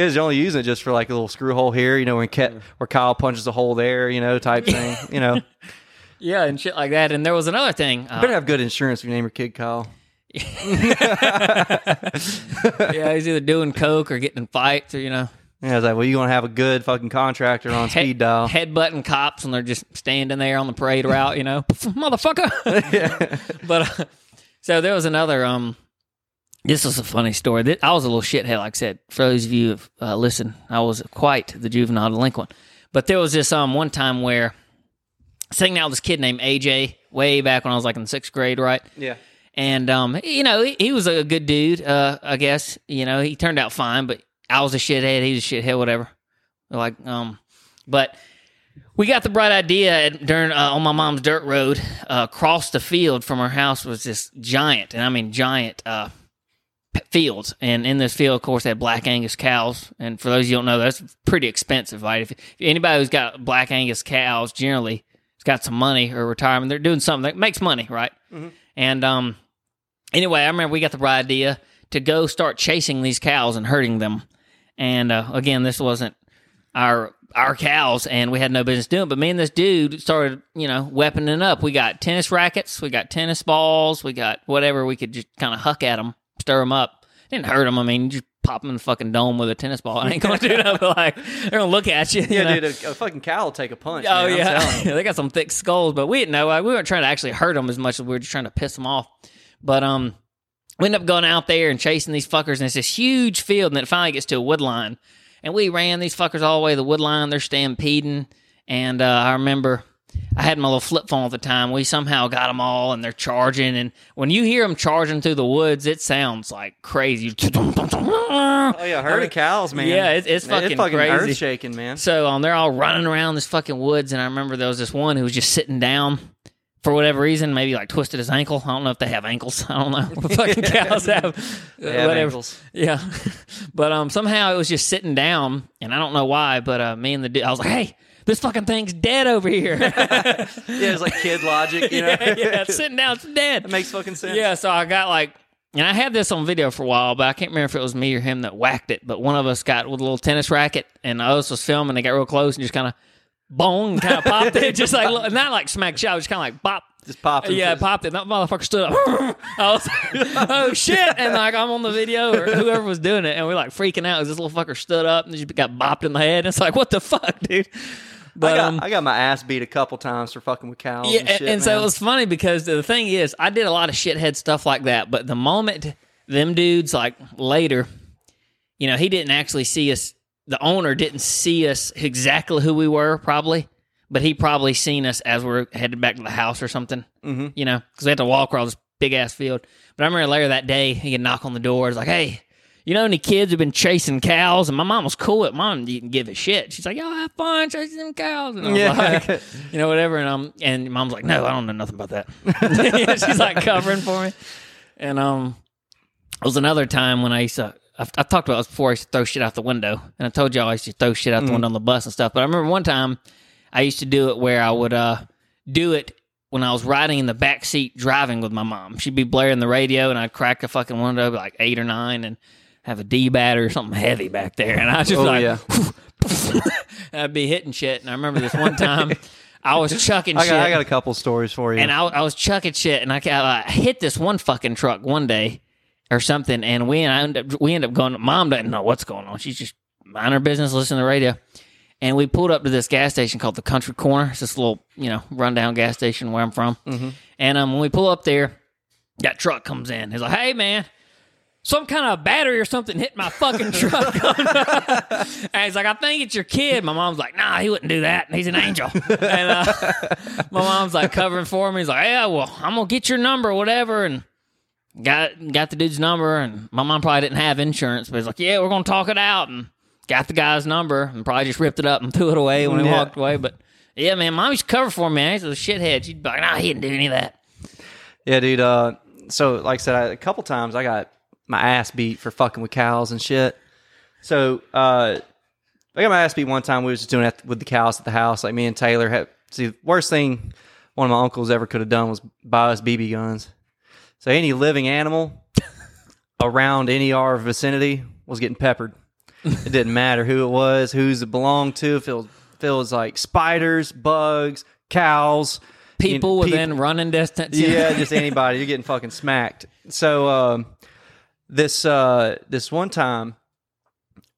[SPEAKER 3] You guys are only using it just for like a little screw hole here, you know, when where Kyle punches a hole there, you know, type thing. You know, (laughs)
[SPEAKER 1] yeah and shit like that and there was another thing uh,
[SPEAKER 3] better have good insurance if you name your kid Kyle. (laughs) (laughs)
[SPEAKER 1] yeah he's either doing coke or getting in fights or you know
[SPEAKER 3] Yeah, I was like, well, you gonna have a good fucking contractor on speed dial.
[SPEAKER 1] Head headbutting cops and they're just standing there on the parade route, you know, motherfucker. But uh, so there was another. Um, this was a funny story. I was a little shithead, like I said. For those of you who uh, listen, I was quite the juvenile delinquent. But there was this um one time where sitting out with this kid named AJ way back when I was like in sixth grade, right?
[SPEAKER 3] Yeah.
[SPEAKER 1] And um, you know, he, he was a good dude. Uh, I guess you know he turned out fine, but I was a shithead. He was a shithead, whatever. Like um, but we got the bright idea at, during uh, on my mom's dirt road. Uh, across the field from her house was this giant, and I mean giant, uh, fields. And in this field, of course, they had black Angus cows. And for those of you who don't know, that's pretty expensive, right? If, if anybody who's got black Angus cows, generally, has got some money or retirement, they're doing something that makes money, right? And um, anyway, I remember we got the idea to go start chasing these cows and hurting them. And uh, again, this wasn't our our cows, and we had no business doing. it. But me and this dude started, you know, weaponing up. We got tennis rackets, we got tennis balls, we got whatever we could just kind of huck at them, stir them up. Didn't hurt them. I mean, you just pop them in the fucking dome with a tennis ball. (laughs) I ain't gonna do (laughs) that. But like, they're gonna look at you. you
[SPEAKER 3] Yeah,
[SPEAKER 1] know?
[SPEAKER 3] dude, a, a fucking cow will take a punch.
[SPEAKER 1] Oh
[SPEAKER 3] man,
[SPEAKER 1] yeah, (laughs) they got some thick skulls, but we didn't know. Like, we weren't trying to actually hurt them as much as we were just trying to piss them off. But um, we end up going out there and chasing these fuckers, and it's this huge field, and then it finally gets to a wood line, and we ran these fuckers all the way to the wood line. They're stampeding, and uh, I remember. I had my little flip phone at the time. We somehow got them all, and they're charging. And when you hear them charging through the woods, it sounds like crazy. (laughs)
[SPEAKER 3] Oh yeah, herd of cows, man.
[SPEAKER 1] Yeah, it's- it's fucking
[SPEAKER 3] fucking
[SPEAKER 1] crazy.
[SPEAKER 3] earth shaking, man.
[SPEAKER 1] So um, they're all running around this fucking woods, and I remember there was this one who was just sitting down for whatever reason, maybe like twisted his ankle. I don't know if they have ankles. (laughs) I don't know. What fucking (laughs) cows have,
[SPEAKER 3] have
[SPEAKER 1] whatever.
[SPEAKER 3] ankles.
[SPEAKER 1] Yeah, but um, somehow it was just sitting down, and I don't know why. But uh, me and the dude, I was like, hey. This fucking thing's dead over here. (laughs)
[SPEAKER 3] Yeah, it's like kid logic, you (laughs) know.
[SPEAKER 1] yeah, yeah, it's sitting down, it's dead.
[SPEAKER 3] It makes fucking sense.
[SPEAKER 1] Yeah, so I got like, and I had this on video for a while, but I can't remember if it was me or him that whacked it. But one of us got with a little tennis racket, and the other was filming. They got real close and just kind of bong, kind of (laughs) popped it, just like not like smack shot, just kind of like bop.
[SPEAKER 3] Just popped. him.
[SPEAKER 1] Yeah, it popped it. That motherfucker stood up. I was like, oh shit! And like I'm on the video or whoever was doing it, and we're like freaking out. 'cause This little fucker stood up and just got bopped in the head. And It's like, what the fuck, dude? But
[SPEAKER 3] I got,
[SPEAKER 1] um,
[SPEAKER 3] I got my ass beat a couple times for fucking with cows.
[SPEAKER 1] yeah,
[SPEAKER 3] and, shit,
[SPEAKER 1] and so it was funny because the thing is, I did a lot of shithead stuff like that. But the moment them dudes, like later, you know, he didn't actually see us. The owner didn't see us exactly who we were, probably, but he probably seen us as we're headed back to the house or something. Mm-hmm. You know, because we had to walk across this big ass field. But I remember later that day, he could knock on the door. It's like, hey. You know any kids who've been chasing cows? And my mom was cool. with mom didn't give a shit. She's like, "Yo, have fun chasing them cows." And I was
[SPEAKER 3] Yeah.
[SPEAKER 1] like, (laughs) you know, whatever. And um, and mom's like, no, I don't know nothing about that. (laughs) She's like covering for me. And um, it was another time when I used to. I've, I've talked about this before. I used to throw shit out the window, and I told y'all I used to throw shit out the window on the bus and stuff. But I remember one time I used to do it where I would uh do it when I was riding in the back seat driving with my mom. She'd be blaring the radio, and I'd crack the fucking window like eight or nine, and have a D batter or something heavy back there, and I just
[SPEAKER 3] Oh,
[SPEAKER 1] like
[SPEAKER 3] yeah. (laughs)
[SPEAKER 1] I'd be hitting shit. And I remember this one time, I was chucking
[SPEAKER 3] I
[SPEAKER 1] shit.
[SPEAKER 3] I got a couple stories for you.
[SPEAKER 1] and I, I was chucking shit, and I, I hit this one fucking truck one day or something, and we I end up we end up going. Mom doesn't know what's going on. She's just mind her business, listening to the radio, and we pulled up to this gas station called the Country Corner. It's this little you know rundown gas station where I'm from, and um when we pull up there, that truck comes in. He's like, "Hey man." Some kind of battery or something hit my fucking truck. (laughs) and he's like, I think it's your kid. My mom's like, nah, he wouldn't do that. He's an angel. (laughs) and uh, my mom's like covering for me. He's like, yeah, well, I'm gonna get your number, whatever, and got got the dude's number. And my mom probably didn't have insurance, but he's like, yeah, we're gonna talk it out, and got the guy's number, and probably just ripped it up and (laughs) threw it away when he
[SPEAKER 3] Yeah.
[SPEAKER 1] walked away. But yeah, man, mom used to cover for me. Man. He's a shithead. She'd be like, nah, he didn't do any of that.
[SPEAKER 3] Yeah, dude. Uh, so like I said, I, a couple times I got my ass beat for fucking with cows and shit. So uh, I got my ass beat one time. We was just doing it with the cows at the house. Like me and Taylor had. See, the worst thing one of my uncles ever could have done was buy us BB guns. So any living animal (laughs) around any our vicinity was getting peppered. It (laughs) didn't matter who it was, who's it belonged to. If it was, if it was like spiders, bugs, cows, you know,
[SPEAKER 1] People within running distance.
[SPEAKER 3] yeah, (laughs) just anybody. You're getting fucking smacked. So um, this uh, this one time,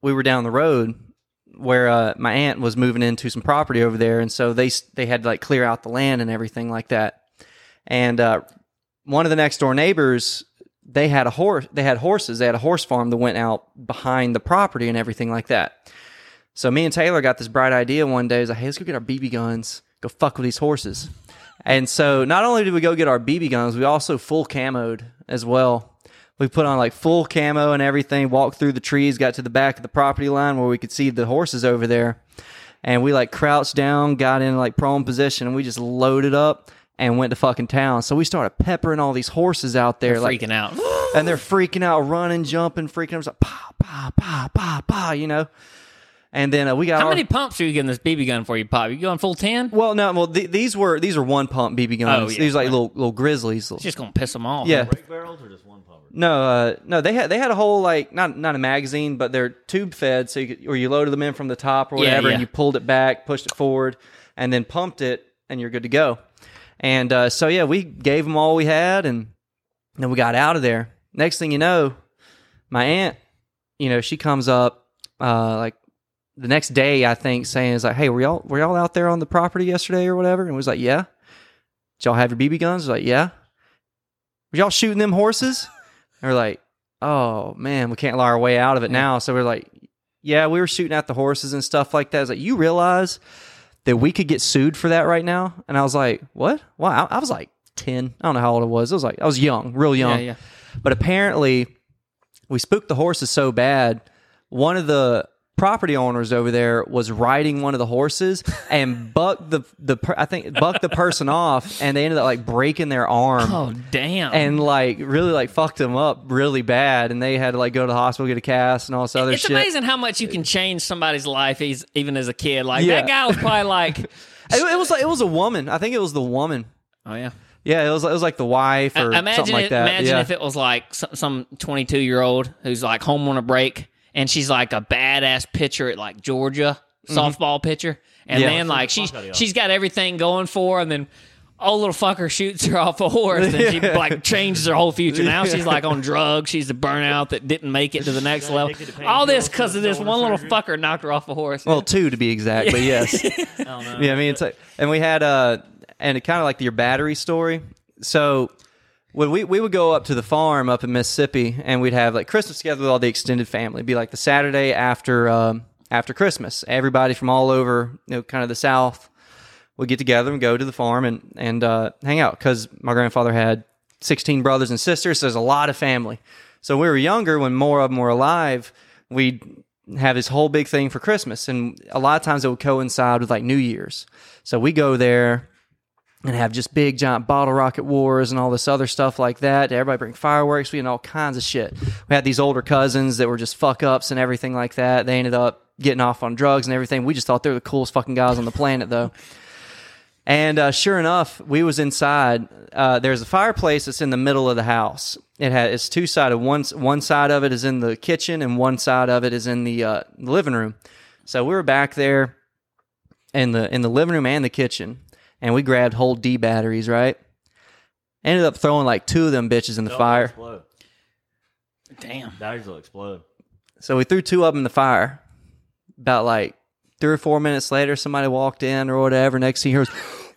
[SPEAKER 3] we were down the road where uh, my aunt was moving into some property over there, and so they they had to like clear out the land and everything like that. And uh, one of the next door neighbors, they had a horse. They had horses. They had a horse farm that went out behind the property and everything like that. So me and Taylor got this bright idea one day. Is like, hey, let's go get our BB guns, go fuck with these horses. And so not only did we go get our BB guns, we also full camoed as well. We put on like full camo and everything, walked through the trees, got to the back of the property line where we could see the horses over there. And we like crouched down, got in like prone position, and we just loaded up and went to fucking town. So we started peppering all these horses out there, like
[SPEAKER 1] freaking out. (gasps)
[SPEAKER 3] and they're freaking out, running, jumping, freaking out. It's like pa pa pa pa pa, you know. And then uh, we got
[SPEAKER 1] How
[SPEAKER 3] our-
[SPEAKER 1] many pumps are you getting this BB gun for you, Pop? You going full 10?
[SPEAKER 3] Well, no, well th- these were these are one pump BB guns.
[SPEAKER 1] Oh, yeah.
[SPEAKER 3] These are like little little grizzlies.
[SPEAKER 1] It's just going to piss them off.
[SPEAKER 3] yeah,
[SPEAKER 2] Break barrels or just one pumper?
[SPEAKER 3] No, uh, no. They had they had a whole like not not a magazine, but they're tube fed, so you could, or you loaded them in from the top or whatever,
[SPEAKER 1] yeah.
[SPEAKER 3] and you pulled it back, pushed it forward, and then pumped it, and you're good to go. And uh, so yeah, we gave them all we had, and then we got out of there. Next thing you know, my aunt, you know, she comes up uh, like the next day, I think, saying is like, "Hey, were y'all were y'all out there on the property yesterday or whatever?" And we was like, "Yeah." Did y'all have your BB guns? Like, "Yeah." Were y'all shooting them horses? And we're like, "Oh man, we can't lie our way out of it now." So we're like, "Yeah, we were shooting at the horses and stuff like that." It's like, "You realize that we could get sued for that right now?" And I was like, "What? Wow!" I, I was like ten. I don't know how old I was. I was like, I was young, real young.
[SPEAKER 1] Yeah, yeah.
[SPEAKER 3] But apparently, we spooked the horses so bad. One of the property owners over there was riding one of the horses and (laughs) bucked the the per- I think bucked the person off, and they ended up like breaking their arm.
[SPEAKER 1] Oh, damn.
[SPEAKER 3] And like really like fucked them up really bad, and they had to like go to the hospital get a cast and all this other shit.
[SPEAKER 1] it's
[SPEAKER 3] shit.
[SPEAKER 1] amazing how much you can change somebody's life, he's, even as a kid. Like,
[SPEAKER 3] Yeah.
[SPEAKER 1] that guy was probably like, (laughs)
[SPEAKER 3] It, it was like it was a woman. I think it was the woman.
[SPEAKER 1] oh, yeah.
[SPEAKER 3] Yeah, it was it was like the wife or
[SPEAKER 1] imagine
[SPEAKER 3] something like
[SPEAKER 1] it,
[SPEAKER 3] that.
[SPEAKER 1] Imagine
[SPEAKER 3] yeah.
[SPEAKER 1] if it was like some- some 22 year old who's like home on a break and she's like a badass pitcher at like Georgia, softball pitcher. And
[SPEAKER 3] Mm-hmm. Yeah.
[SPEAKER 1] then like she's
[SPEAKER 2] fuck out of y'all.
[SPEAKER 1] she's got everything going for her and then old little fucker shoots her (laughs) off a horse and she like changes her whole future. Now she's like on drugs. She's a burnout that didn't make it to the next level. All this because of this one little
[SPEAKER 2] surgery.
[SPEAKER 1] fucker knocked her off a horse.
[SPEAKER 3] well, two to be exact, but yes. (laughs)
[SPEAKER 2] I don't know.
[SPEAKER 3] Yeah, I mean, it's like, and we had uh, and it kind of like your battery story. So when we we would go up to the farm up in Mississippi, and we'd have like Christmas together with all the extended family. It'd be like the Saturday after um, after Christmas. Everybody from all over, you know, kind of the South, would get together and go to the farm and and uh, hang out because my grandfather had sixteen brothers and sisters. So there's a lot of family. So when we were younger, when more of them were alive, we'd have this whole big thing for Christmas, and a lot of times it would coincide with like New Year's. So we go there and have just big giant bottle rocket wars and all this other stuff like that. Everybody bring fireworks. We had all kinds of shit. We had these older cousins that were just fuck ups and everything like that. They ended up getting off on drugs and everything. We just thought they were the coolest fucking guys on the planet, though. And uh, sure enough, we was inside. Uh, there's a fireplace that's in the middle of the house. It has it's two sided. One one side of it is in the kitchen, and one side of it is in the uh, living room. So we were back there in the in the living room and the kitchen, and we grabbed whole D batteries, right? Ended up throwing like two of them bitches in the
[SPEAKER 2] They'll
[SPEAKER 3] fire.
[SPEAKER 2] Explode.
[SPEAKER 1] Damn.
[SPEAKER 2] Batteries will explode.
[SPEAKER 3] So we threw two of them in the fire. About like three or four minutes later, somebody walked in or whatever. Next thing you hear was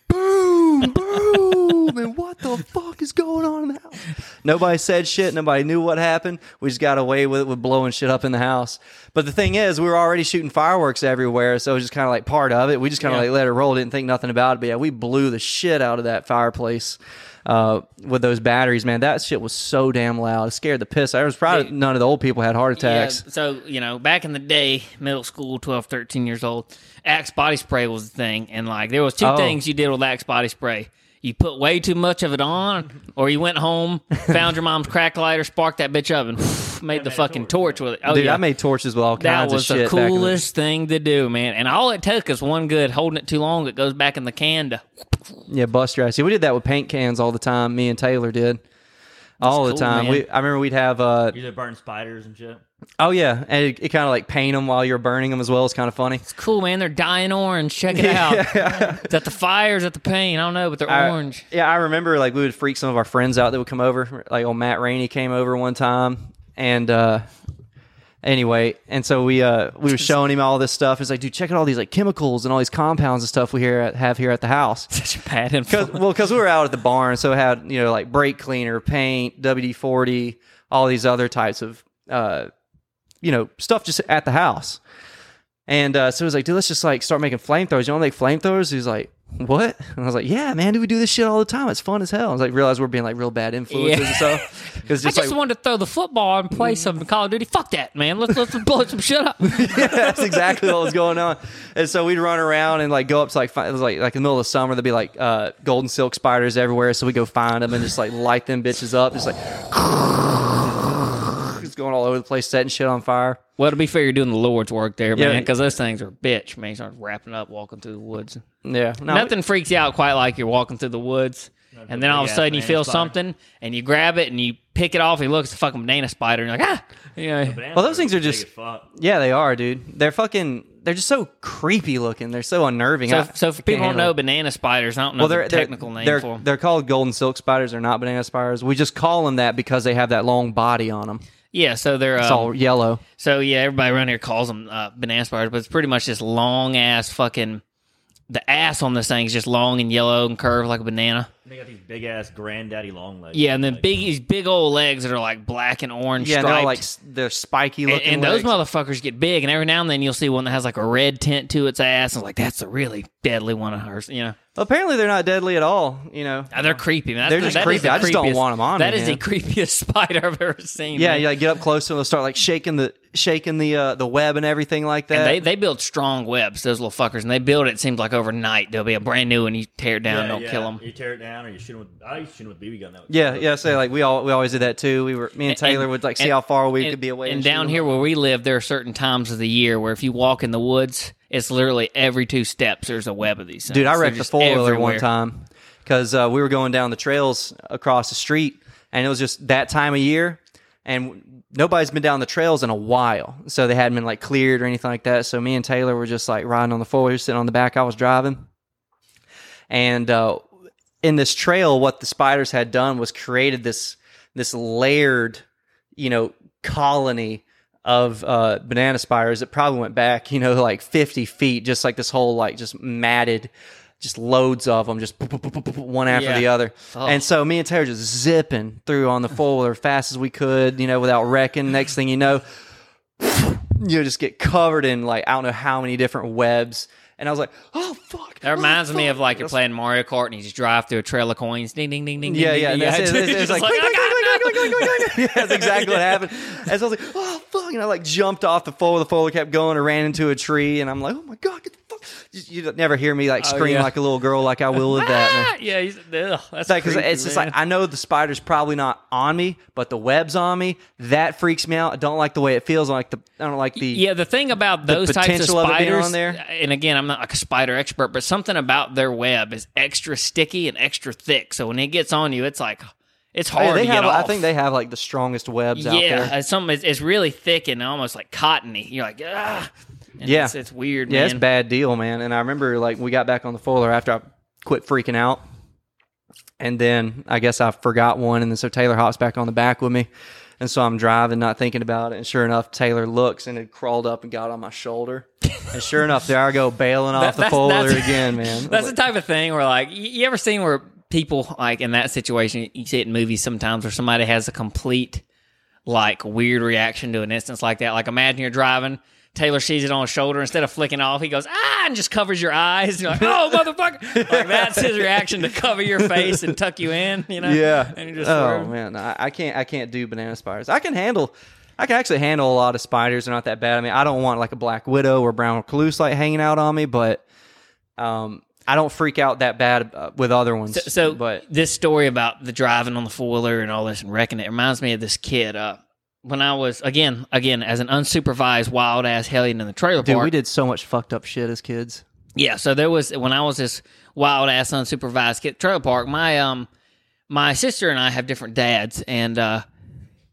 [SPEAKER 3] boom, boom, and what the fuck is going on in the house? Nobody said shit. Nobody knew what happened. We just got away with it with blowing shit up in the house. But the thing is, we were already shooting fireworks everywhere, so it was just kind of like part of it. We just kind of
[SPEAKER 1] Yeah.
[SPEAKER 3] like let it roll, didn't think nothing about it. But yeah, we blew the shit out of that fireplace. Uh, with those batteries, man, that shit was so damn loud. It scared the piss. I was proud none of the old people had heart attacks.
[SPEAKER 1] Yeah, so, you know, back in the day, middle school, 12, 13 years old, Axe body spray was the thing. And, like, there was two
[SPEAKER 3] Oh.
[SPEAKER 1] things you did with Axe body spray. You put way too much of it on, (laughs) or you went home, found your mom's crack lighter, sparked that bitch up, (laughs) and made the
[SPEAKER 2] made
[SPEAKER 1] fucking
[SPEAKER 2] torch.
[SPEAKER 1] torch with it. Oh,
[SPEAKER 3] Dude,
[SPEAKER 1] yeah.
[SPEAKER 3] I made torches with all
[SPEAKER 1] that
[SPEAKER 3] kinds of
[SPEAKER 1] the
[SPEAKER 3] shit. back in the-
[SPEAKER 1] coolest thing to do, man. And all it took is one good holding it too long, it goes back in the can to.
[SPEAKER 3] yeah, bust your ass. Yeah, we did that with paint cans all the time. Me and Taylor did all the
[SPEAKER 1] cool,
[SPEAKER 3] time.
[SPEAKER 1] man.
[SPEAKER 3] We, I remember we'd have. uh
[SPEAKER 2] Usually burn spiders and shit.
[SPEAKER 3] Oh yeah, and it, it kind of like paint them while you're burning them as well. It's kind of funny.
[SPEAKER 1] It's cool, man. They're dying orange. Check it (laughs) out. Is (laughs) that the fire? Is that the paint? I don't know, but they're
[SPEAKER 3] I-
[SPEAKER 1] orange.
[SPEAKER 3] Yeah, I remember like we would freak some of our friends out that would come over. Like old Matt Rainey came over one time, and uh anyway, and so we uh we were (laughs) showing him all this stuff. He's like, dude, check out all these like chemicals and all these compounds and stuff we here at, have here at the house.
[SPEAKER 1] Such a bad
[SPEAKER 3] Cause,
[SPEAKER 1] influence.
[SPEAKER 3] well, because we were out at the barn, so it had you know like brake cleaner, paint, WD forty, all these other types of uh, you know stuff just at the house. And uh, so he was like, dude, let's just like start making flamethrowers. You want to make flamethrowers? He's like, what? And I was like, yeah, man, do we do this shit all the time. It's fun as hell. I was like, realize we're being like real bad influences
[SPEAKER 1] Yeah.
[SPEAKER 3] and stuff. Because
[SPEAKER 1] I
[SPEAKER 3] just
[SPEAKER 1] just
[SPEAKER 3] like,
[SPEAKER 1] wanted to throw the football and play some Call of Duty. Fuck that, man. Let's let's blow some shit up.
[SPEAKER 3] yeah, (laughs) that's exactly what was going on. And so we'd run around and like go up to like it was like like in the middle of the summer there'd be like uh, golden silk spiders everywhere. So we go find them and just like light them bitches up, just like (laughs) just going all over the place, setting shit on fire.
[SPEAKER 1] Well, to be fair, you're doing the Lord's work there,
[SPEAKER 3] Yeah.
[SPEAKER 1] man, because those things are bitch, man. You start wrapping up, walking through the woods.
[SPEAKER 3] Yeah, no,
[SPEAKER 1] Nothing freaks you out quite like you're walking through the woods, and then all of a sudden you feel
[SPEAKER 2] spider.
[SPEAKER 1] something, and you grab it and you pick it off. And you look, it's a fucking banana spider, and you're like, ah, yeah.
[SPEAKER 2] Bananas
[SPEAKER 3] Well, those things are just- Yeah, they are, dude. They're fucking. They're just so creepy looking. They're so unnerving.
[SPEAKER 1] So,
[SPEAKER 3] I-
[SPEAKER 1] so
[SPEAKER 3] I
[SPEAKER 1] people don't know
[SPEAKER 3] it.
[SPEAKER 1] banana spiders, I don't know
[SPEAKER 3] well, they're, they're
[SPEAKER 1] technical name
[SPEAKER 3] they're,
[SPEAKER 1] for them.
[SPEAKER 3] they're called golden silk spiders. They're not banana spiders. We just call them that because they have that long body on them.
[SPEAKER 1] Yeah, so they're
[SPEAKER 3] It's
[SPEAKER 1] um,
[SPEAKER 3] all yellow.
[SPEAKER 1] So yeah, everybody around here calls them uh, banana spiders, but it's pretty much this long ass fucking. The ass on this thing is just long and yellow and curved like a banana.
[SPEAKER 2] They got these big ass granddaddy long legs.
[SPEAKER 1] Yeah, and then
[SPEAKER 2] Like,
[SPEAKER 1] big these big old legs that are like black and orange
[SPEAKER 3] Yeah,
[SPEAKER 1] striped.
[SPEAKER 3] they're like they're spiky
[SPEAKER 1] and,
[SPEAKER 3] looking.
[SPEAKER 1] and those
[SPEAKER 3] legs.
[SPEAKER 1] motherfuckers get big, and every now and then you'll see one that has like a red tint to its ass, and it's like that's a really deadly one of hers. You know,
[SPEAKER 3] Apparently, they're not deadly at all. You know.
[SPEAKER 1] Uh, they're creepy. Man.
[SPEAKER 3] They're just creepy.
[SPEAKER 1] the
[SPEAKER 3] I just don't want them on me,
[SPEAKER 1] That is the creepiest (laughs) spider I've ever seen.
[SPEAKER 3] Yeah,
[SPEAKER 1] man.
[SPEAKER 3] you like get up close and they'll start like shaking the shaking the uh, the web and everything like that.
[SPEAKER 1] And they they build strong webs, those little fuckers, and they build it. it Seems like overnight there'll be a brand new, and you tear it down,
[SPEAKER 2] yeah,
[SPEAKER 1] don't
[SPEAKER 2] yeah.
[SPEAKER 1] kill them.
[SPEAKER 2] You tear it down, or you shoot them with. I used to shoot them with BB gun. That was
[SPEAKER 3] yeah, yeah. Say like we all we always did that too. We were me and Taylor would like see
[SPEAKER 1] and-
[SPEAKER 3] how far we
[SPEAKER 1] and,
[SPEAKER 3] could be away.
[SPEAKER 1] And
[SPEAKER 3] shoot
[SPEAKER 1] down
[SPEAKER 3] 'em.
[SPEAKER 1] here where we live, there are certain times of the year where if you walk in the woods, it's literally every two steps there's a web of these things.
[SPEAKER 3] dude, I wrecked a
[SPEAKER 1] just
[SPEAKER 3] four wheeler one time because uh, we were going down the trails across the street, and it was just that time of year, and nobody's been down the trails in a while, so they hadn't been like cleared or anything like that. So me and Taylor were just like riding on the four wheeler, sitting on the back. I was driving, and uh, in this trail, what the spiders had done was created this this layered, you know, colony of uh, banana spiders that probably went back, you know, like 50 feet, just like this whole like just matted, just loads of them, just one after
[SPEAKER 1] Yeah.
[SPEAKER 3] the other.
[SPEAKER 1] Oh.
[SPEAKER 3] And so me and Taylor just zipping through on the four wheeler fast as we could, you know, without wrecking. Next thing you know, (laughs) you just get covered in like I don't know how many different webs. And I was like, oh fuck.
[SPEAKER 1] That oh, reminds me of like you're playing Mario Kart and you just drive through a trail of coins. Ding ding ding ding.
[SPEAKER 3] Yeah,
[SPEAKER 1] ding,
[SPEAKER 3] yeah.
[SPEAKER 1] ding,
[SPEAKER 3] That's, it. It's, it's like,
[SPEAKER 1] like.
[SPEAKER 3] Yeah, that's exactly what happened. (laughs) And so I was like, oh fuck, and I like jumped off the four. The four kept going and ran into a tree, and I'm like, oh my god, get the fuck! You, you never hear me like
[SPEAKER 1] Oh,
[SPEAKER 3] scream
[SPEAKER 1] yeah.
[SPEAKER 3] like a little girl, like I will with that.
[SPEAKER 1] Ah, (laughs) yeah, he's, ugh, that's
[SPEAKER 3] because
[SPEAKER 1] creepy,
[SPEAKER 3] it's just
[SPEAKER 1] man.
[SPEAKER 3] like I know the spider's probably not on me, but the web's on me. That freaks me out. I don't like the way it feels. I like the I don't like the
[SPEAKER 1] Yeah, the thing about those types of
[SPEAKER 3] potential of
[SPEAKER 1] spiders,
[SPEAKER 3] on there.
[SPEAKER 1] and again, I'm not like a spider expert, but something about their web is extra sticky and extra thick. So when it gets on you, it's like it's
[SPEAKER 3] Oh, yeah,
[SPEAKER 1] hard
[SPEAKER 3] they have. I think they have like the strongest webs out
[SPEAKER 1] yeah,
[SPEAKER 3] there.
[SPEAKER 1] it's something. It's, it's really thick and almost like cottony. You're like, ah, And
[SPEAKER 3] Yeah.
[SPEAKER 1] it's, it's weird,
[SPEAKER 3] Yeah,
[SPEAKER 1] man.
[SPEAKER 3] it's a bad deal, man. And I remember like we got back on the foiler after I quit freaking out. And then I guess I forgot one, and then so Taylor hops back on the back with me, and so I'm driving, not thinking about it. And sure enough, Taylor looks and it crawled up and got on my shoulder. And sure enough, there I go bailing (laughs) off the folder again, (laughs) man.
[SPEAKER 1] That's the type of thing where, like, you ever seen where people, like, in that situation, you see it in movies sometimes where somebody has a complete, like, weird reaction to an instance like that. Like, imagine you're driving, Taylor sees it on his shoulder. Instead of flicking off, he goes, ah, and just covers your eyes. You're like, oh, (laughs) motherfucker. like, that's his reaction to cover your face and tuck you in, you know?
[SPEAKER 3] yeah.
[SPEAKER 1] And you're just,
[SPEAKER 3] oh man, I, I can't. I can't do banana spiders. I can handle. I can actually handle a lot of spiders. They're not that bad. I mean, I don't want like a black widow or brown recluse like hanging out on me, but um, I don't freak out that bad uh, with other ones.
[SPEAKER 1] So, so
[SPEAKER 3] but
[SPEAKER 1] this story about the driving on the four wheeler and all this and wrecking it reminds me of this kid. Uh, when I was again, again as an unsupervised wild ass hellion in the trailer
[SPEAKER 3] dude,
[SPEAKER 1] park.
[SPEAKER 3] we did so much fucked up shit as kids.
[SPEAKER 1] Yeah, so there was when I was this wild ass unsupervised kid trailer park. My um, my sister and I have different dads, and uh,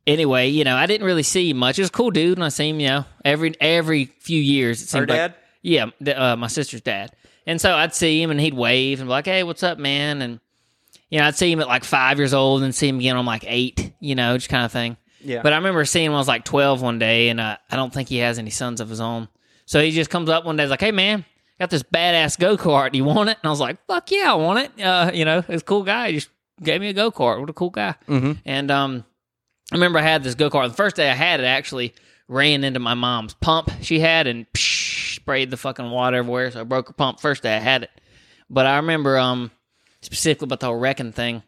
[SPEAKER 1] anyway, you know, I didn't really see much. It was a cool dude, and I see him, you know, every every few years. It seemed like-
[SPEAKER 3] dad?
[SPEAKER 1] yeah, th- uh, my sister's dad. And so I'd see him, and he'd wave and be like, "Hey, what's up, man?" And you know, I'd see him at like five years old, and see him again on like eight, you know, just kind of thing.
[SPEAKER 3] Yeah.
[SPEAKER 1] But I remember seeing him when I was like twelve one day, and uh, I don't think he has any sons of his own. So he just comes up one day, he's like, "Hey, man." Got this badass go kart. You want it? And I was like, "Fuck yeah, I want it." Uh, you know, it's a cool guy. He just gave me a go kart. What a cool guy.
[SPEAKER 3] Mm-hmm.
[SPEAKER 1] And um, I remember I had this go kart. The first day I had it, actually ran into my mom's pump she had and psh, sprayed the fucking water everywhere. So I broke her pump first day I had it. But I remember um, specifically about the whole wrecking thing.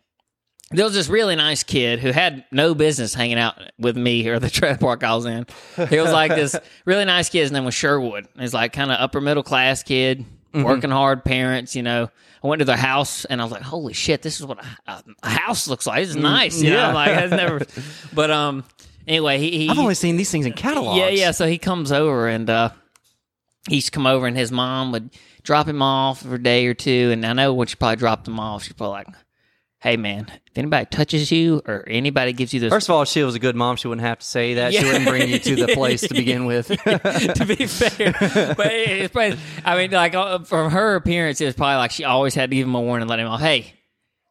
[SPEAKER 1] There was this really nice kid who had no business hanging out with me or the (laughs) trailer park I was in. He was like this (laughs) really nice kid. His name was Sherwood. He's like kind of upper middle class kid, working hard, parents. You know, I went to their house and I was like, "Holy shit, this is what a, a, house looks like. This is nice." You
[SPEAKER 3] yeah.
[SPEAKER 1] know, like I've never. (laughs) But um, anyway, he, he
[SPEAKER 3] I've only seen these things in catalogs.
[SPEAKER 1] yeah, yeah. So he comes over and uh, he used to come over, and his mom would drop him off for a day or two. And I know when she probably dropped him off, she's probably like, "Hey, man, if anybody touches you or anybody gives you this,
[SPEAKER 3] First of all, if she was a good mom, she wouldn't have to say that. She wouldn't bring you to the place to begin (laughs) with.
[SPEAKER 1] to be fair, but it's probably, I mean, like uh, from her appearance, it was probably like she always had to give him a warning, let him know, hey,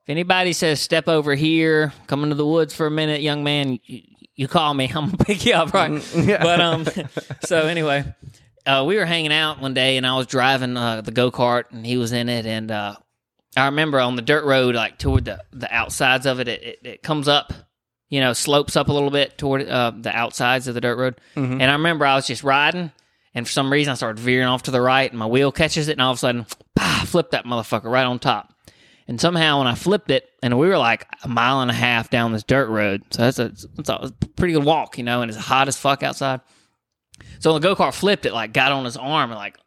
[SPEAKER 1] if anybody says step over here, come into the woods for a minute, young man, you, you call me, (laughs) I'm gonna pick you up, right? But um, (laughs) so anyway, uh, we were hanging out one day, and I was driving uh, the go kart, and he was in it, and uh, I remember on the dirt road, like toward the the outsides of it, it, it, it comes up you know, slopes up a little bit toward uh, the outsides of the dirt road. And I remember I was just riding, and for some reason I started veering off to the right, and my wheel catches it, and all of a sudden, (sniffs) bah, flip that motherfucker right on top. And somehow when I flipped it, and we were like a mile and a half down this dirt road, so that's a, that's a pretty good walk, you know, and it's hot as fuck outside. So the go kart flipped it, like got on his arm, and like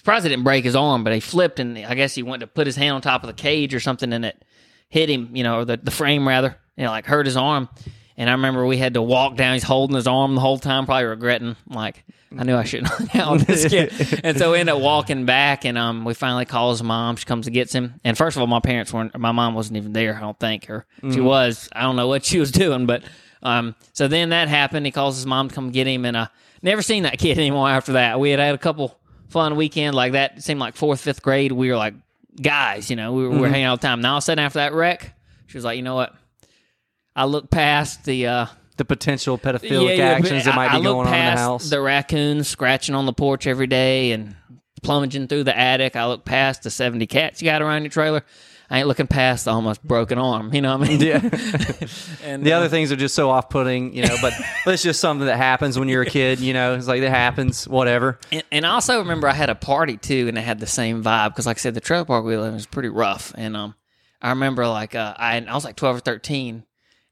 [SPEAKER 1] surprised it didn't break his arm, but he flipped, and I guess he went to put his hand on top of the cage or something, and it hit him, you know, or the, the frame rather, you know, like hurt his arm. And I remember we had to walk down. He's holding his arm the whole time, probably regretting, like, I knew I shouldn't (laughs) hang out with this kid. (laughs) and so we ended up walking back, and um, we finally call his mom. She comes and gets him. And first of all, my parents weren't, my mom wasn't even there, I don't think. Or she was, I don't know what she was (laughs) doing. But um, so then that happened. He calls his mom to come get him, and uh, never seen that kid anymore after that. We had had a couple fun weekend like that. It seemed like fourth, fifth grade. We were like guys, you know, we were, we were hanging out all the time. Now all of a sudden after that wreck, she was like, you know what? I look past the uh,
[SPEAKER 3] the potential pedophilic actions that might
[SPEAKER 1] I
[SPEAKER 3] be
[SPEAKER 1] look
[SPEAKER 3] going on in the house.
[SPEAKER 1] The raccoons scratching on the porch every day and plunging through the attic. I look past the seventy cats you got around your trailer. I ain't looking past the almost broken arm. You know what I mean?
[SPEAKER 3] yeah. (laughs)
[SPEAKER 1] And
[SPEAKER 3] The
[SPEAKER 1] uh,
[SPEAKER 3] other things are just so off-putting, you know. But, (laughs) but it's just something that happens when you're a kid, you know. It's like that happens, whatever.
[SPEAKER 1] And, and I also remember I had a party too, and it had the same vibe because, like I said, the trailer park we live in was pretty rough. And um, I remember like uh, I I was like twelve or thirteen,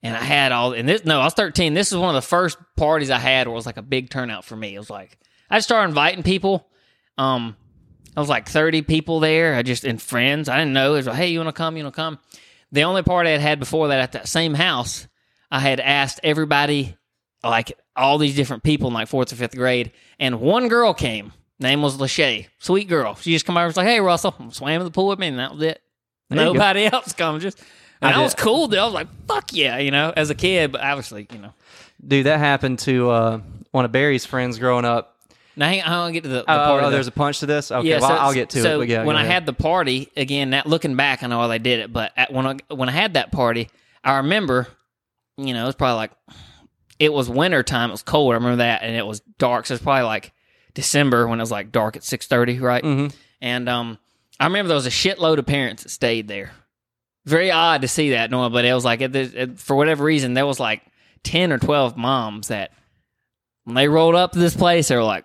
[SPEAKER 1] and I had all and this no, I was thirteen. This was one of the first parties I had where it was like a big turnout for me. It was like I just started inviting people. Um, I was like thirty people there. I just and friends. I didn't know. It was like, hey, you want to come? You want to come? The only party I'd had before that at that same house, I had asked everybody like all these different people in like fourth or fifth grade, and one girl came. Name was Lachey, sweet girl. She just come over, and was like, "Hey, Russell, swam in the pool with me," and that was it.
[SPEAKER 3] There.
[SPEAKER 1] Nobody (laughs) else come. Just and
[SPEAKER 3] I
[SPEAKER 1] I was cool. Dude. I was like, "Fuck yeah," you know, as a kid, but obviously, you know,
[SPEAKER 3] Dude, that happened to uh, one of Barry's friends growing up.
[SPEAKER 1] Now, hang on, I'll get to the, the
[SPEAKER 3] Oh,
[SPEAKER 1] part.
[SPEAKER 3] oh, there's a punch to this. Okay,
[SPEAKER 1] yeah,
[SPEAKER 3] well,
[SPEAKER 1] so,
[SPEAKER 3] I'll get to
[SPEAKER 1] so
[SPEAKER 3] it. Yeah,
[SPEAKER 1] when I had the party again, that looking back, I know how they did it. But at, when I when I had that party, I remember, you know, it was probably like it was winter time. It was cold. I remember that, and it was dark. So it's probably like December when it was like dark at six thirty, right?
[SPEAKER 3] Mhm.
[SPEAKER 1] And um, I remember there was a shitload of parents that stayed there. Very odd to see that, Noah, but it was like it, it, for whatever reason there was like ten or twelve moms that when they rolled up to this place, they were like,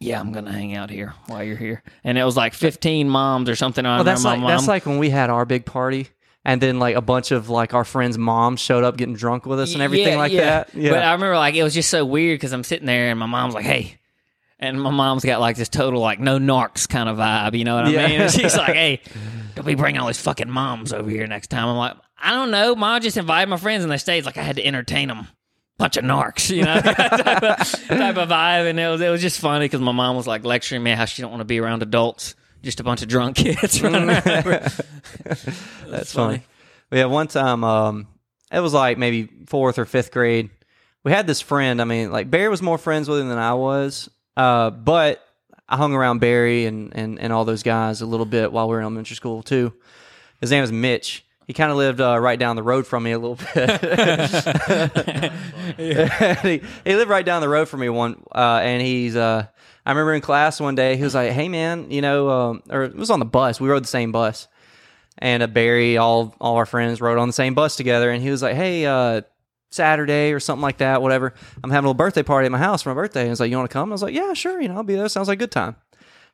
[SPEAKER 1] "Yeah, I'm gonna hang out here while you're here." And it was like fifteen moms or something. I
[SPEAKER 3] Well, that's like that's like when we had our big party, and then like a bunch of like our friends' moms showed up getting drunk with us and everything
[SPEAKER 1] Yeah,
[SPEAKER 3] like
[SPEAKER 1] yeah.
[SPEAKER 3] that. Yeah,
[SPEAKER 1] But I remember like it was just so weird because I'm sitting there and my mom's like, "Hey," and my mom's got like this total like no narcs kind of vibe. You know what I
[SPEAKER 3] Yeah.
[SPEAKER 1] mean? And (laughs) she's like, "Hey, (laughs) don't be bringing all these fucking moms over here next time." I'm like, "I don't know, mom. Just invited my friends and they stayed. Like I had to entertain them." Bunch of narcs, you know, (laughs) type, of, type of vibe, and it was it was just funny because my mom was like lecturing me how she don't want to be around adults, just a bunch of drunk (laughs) kids running (laughs) around.
[SPEAKER 3] That's funny. But yeah, one time, um, it was like maybe fourth or fifth grade. We had this friend. I mean, like Barry was more friends with him than I was. Uh, but I hung around Barry and, and, and all those guys a little bit while we were in elementary school too. His name was Mitch. He kind of lived uh, right down the road from me a little bit. (laughs) (laughs) he, he lived right down the road from me one, uh, and he's. Uh, I remember in class one day he was like, "Hey man, you know," um, or it was on the bus. We rode the same bus, and uh, Barry, all all our friends rode on the same bus together, and he was like, "Hey, uh, Saturday or something like that, whatever. I'm having a little birthday party at my house for my birthday." And he was like, "You want to come?" I was like, "Yeah, sure. You know, I'll be there. Sounds like a good time."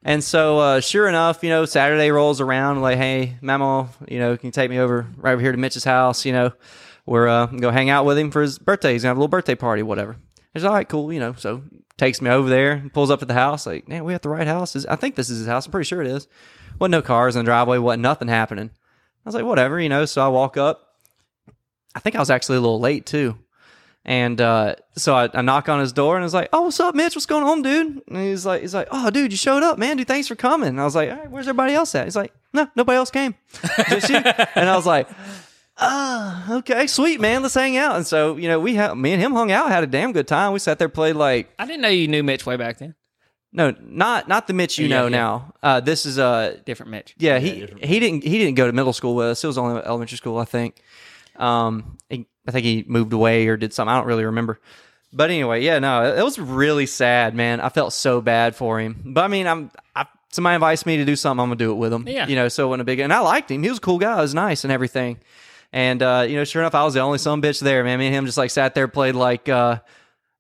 [SPEAKER 3] And so, uh, sure enough, you know, Saturday rolls around. Like, hey, Mamo, you know, can you take me over right over here to Mitch's house? You know, we're uh, go hang out with him for his birthday. He's gonna have a little birthday party, whatever. He's all right, cool. You know, so takes me over there, pulls up at the house. Like, man, we at the right house. Is I think this is his house. I'm pretty sure it is. Wasn't no cars in the driveway. Wasn't nothing happening. I was like, whatever, you know. So I walk up. I think I was actually a little late too. And uh, so I, I knock on his door and I was like, "Oh, what's up, Mitch? What's going on, dude?" And he's like, "He's like, oh, dude, you showed up, man. Dude, thanks for coming." And I was like, "All right, where's everybody else at?" He's like, "No, nobody else came, (laughs) just you." and I was like, "Ah, okay, sweet, man. Let's hang out." And so you know, we had me and him hung out, had a damn good time. We sat there, played like
[SPEAKER 1] I didn't know you knew Mitch way back then.
[SPEAKER 3] no, not not the Mitch you
[SPEAKER 1] Yeah,
[SPEAKER 3] know
[SPEAKER 1] yeah.
[SPEAKER 3] now. Uh, this is uh,
[SPEAKER 1] Different Mitch.
[SPEAKER 3] yeah, he he didn't he didn't go to middle school with us. It was only elementary school, I think. Um, he, I think he moved away or did something. I don't really remember. But anyway, yeah, no, it, it was really sad, man. I felt so bad for him. But I mean, I'm I, somebody invites me to do something, I'm gonna do it with him.
[SPEAKER 1] Yeah.
[SPEAKER 3] you know. So it wasn't a big, and I liked him. He was a cool guy. he was nice and everything. And uh, you know, sure enough, I was the only son bitch there, man. Me and him just like sat there, played like uh,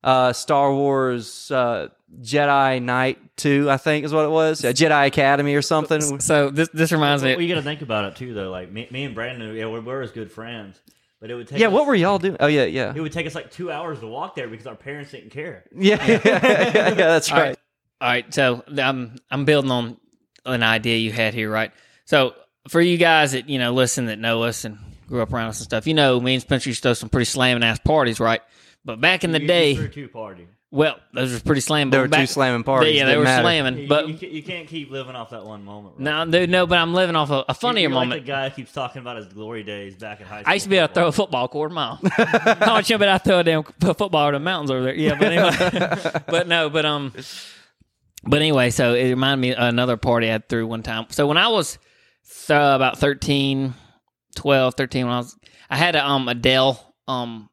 [SPEAKER 3] uh, Star Wars uh, Jedi Knight Two, I think is what it was, yeah, Jedi Academy or something.
[SPEAKER 1] So this this reminds
[SPEAKER 2] Well,
[SPEAKER 1] me.
[SPEAKER 2] you got to think about it too, though. Like me, me and Brandon, yeah, we were as good friends, but it would take.
[SPEAKER 3] Yeah,
[SPEAKER 2] us,
[SPEAKER 3] what were y'all doing? Oh yeah, yeah,
[SPEAKER 2] It would take us like two hours to walk there because our parents didn't care.
[SPEAKER 3] yeah, yeah, (laughs) yeah, yeah, that's
[SPEAKER 1] All
[SPEAKER 3] right.
[SPEAKER 1] right. All right, so I'm I'm building on an idea you had here, right? So for you guys that you know listen that know us and grew up around us and stuff, you know me and Spencer used to throw some pretty slamming ass parties, right? But back in the
[SPEAKER 2] You-
[SPEAKER 1] day,
[SPEAKER 2] you threw two party.
[SPEAKER 1] Well, those were pretty slamming.
[SPEAKER 3] There were
[SPEAKER 1] back-
[SPEAKER 3] two slamming parties.
[SPEAKER 1] Yeah, they were
[SPEAKER 3] matter.
[SPEAKER 1] slamming. But
[SPEAKER 2] you, ca- you can't keep living off that one moment. Right?
[SPEAKER 1] no, dude, no. But I'm living off a, a funnier
[SPEAKER 2] You're
[SPEAKER 1] moment.
[SPEAKER 2] Like the guy keeps talking about his glory days back in high school.
[SPEAKER 1] I used to be able to throw a football quarter mile. How much you bet I throw a damn football over the mountains over there? Yeah, but anyway, (laughs) but no, but um, but anyway, so it reminded me of another party I threw one time. So when I was th- about 13, 12, 13, when I was, I had a um a Dell um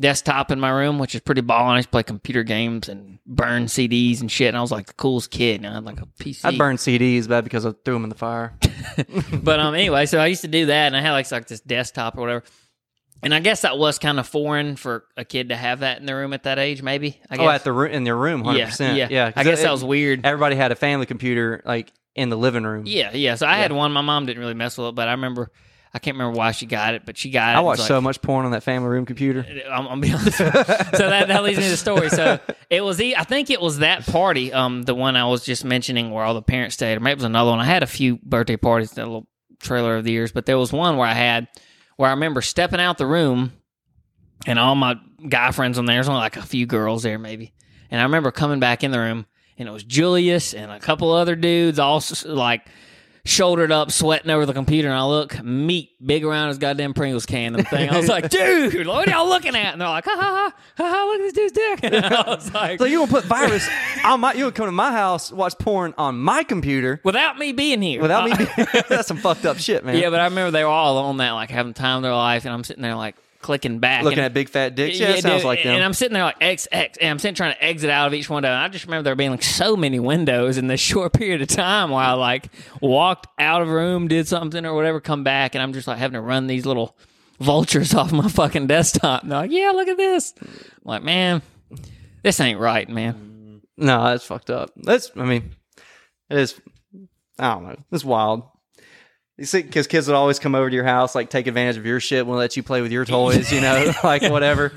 [SPEAKER 1] desktop in my room, which is pretty ballin'. I used to play computer games and burn CDs and shit. And I was like the coolest kid. And I had like a PC.
[SPEAKER 3] I'd burn CDs, but because I threw them in the fire. (laughs) (laughs)
[SPEAKER 1] but um, anyway, so I used to do that, and I had like like this desktop or whatever. And I guess that was kind of foreign for a kid to have that in their room at that age. Maybe I guess.
[SPEAKER 3] Oh, at the roo- in their room, hundred
[SPEAKER 1] yeah,
[SPEAKER 3] percent.
[SPEAKER 1] yeah,
[SPEAKER 3] yeah.
[SPEAKER 1] I guess
[SPEAKER 3] it-
[SPEAKER 1] that was weird.
[SPEAKER 3] Everybody had a family computer like in the living room.
[SPEAKER 1] Yeah, yeah. So I had one. My mom didn't really mess with it, but I remember. I can't remember why she got it, but she got it.
[SPEAKER 3] I watched
[SPEAKER 1] like-
[SPEAKER 3] so much porn on that family room computer. (laughs)
[SPEAKER 1] I'm, I'm be honest. so that, that leads me to the story. So it was the I think it was that party, um, the one I was just mentioning where all the parents stayed, or maybe it was another one. I had a few birthday parties, that little trailer of the years, but there was one where I had where I remember stepping out the room and all my guy friends on there. There's only like a few girls there, maybe. And I remember coming back in the room and it was Julius and a couple other dudes all like shouldered up, sweating over the computer, and I look, meat big around his goddamn Pringles can and thing. I was like, (laughs) dude, what are y'all looking at? And they're like, ha ha ha, ha, ha look at this dude's dick. (laughs) And I was like,
[SPEAKER 3] So you gonna put virus (laughs) on my? You gonna come to my house, watch porn on my computer
[SPEAKER 1] without me being here.
[SPEAKER 3] without me?
[SPEAKER 1] Uh,
[SPEAKER 3] Being, that's some fucked up shit, man.
[SPEAKER 1] yeah, but I remember they were all on that, like having time of their life, and I'm sitting there like clicking back,
[SPEAKER 3] Looking
[SPEAKER 1] and-
[SPEAKER 3] at big fat dicks. Yeah, it sounds
[SPEAKER 1] dude,
[SPEAKER 3] like them.
[SPEAKER 1] And I'm sitting there like X X, and I'm sitting trying to exit out of each window. And I just remember there being like so many windows in this (laughs) short period of time while I like walked out of room, did something or whatever, come back, and I'm just like having to run these little vultures (laughs) off my fucking desktop. And they're like, yeah, look at this. I'm like, man, this ain't right, man.
[SPEAKER 3] No, that's fucked up. That's, I mean, it is. I don't know. It's wild. You see, because kids would always come over to your house, like take advantage of your shit, won't let you play with your (laughs) toys, you know, (laughs) like whatever.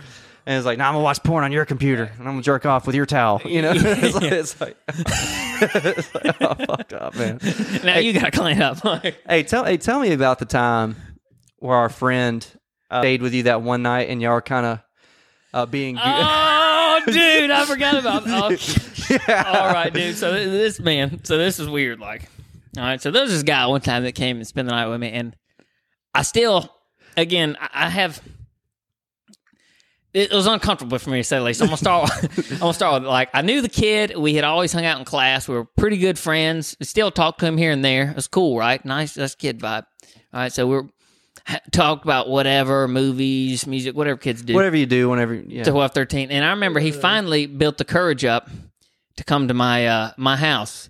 [SPEAKER 3] And it's like, now nah, I'm gonna watch porn on your computer, and I'm gonna jerk off with your towel, (laughs) you know. it's, like, it's like, it's like, oh, fuck up, man.
[SPEAKER 1] Now you gotta clean up.
[SPEAKER 3] Hey, tell, hey, tell me about the time where our friend uh, stayed with you that one night, and y'all were kind of uh, being.
[SPEAKER 1] oh, dude, I forgot about. Oh, All right, dude. So this man, so this is weird. Like, all right. So there was this guy one time that came and spent the night with me, and I still, again, I, I have. It was uncomfortable for me to say the least. I'm gonna start. (laughs) I'm gonna start with like I knew the kid. We had always hung out in class. We were pretty good friends. We Still talk to him here and there. It was cool, right? Nice. That's kid vibe. All right. So we're talked about whatever movies, music, whatever kids do
[SPEAKER 3] whatever you do, whenever. Yeah.
[SPEAKER 1] to 12, 13. And I remember he finally built the courage up to come to my uh, my house.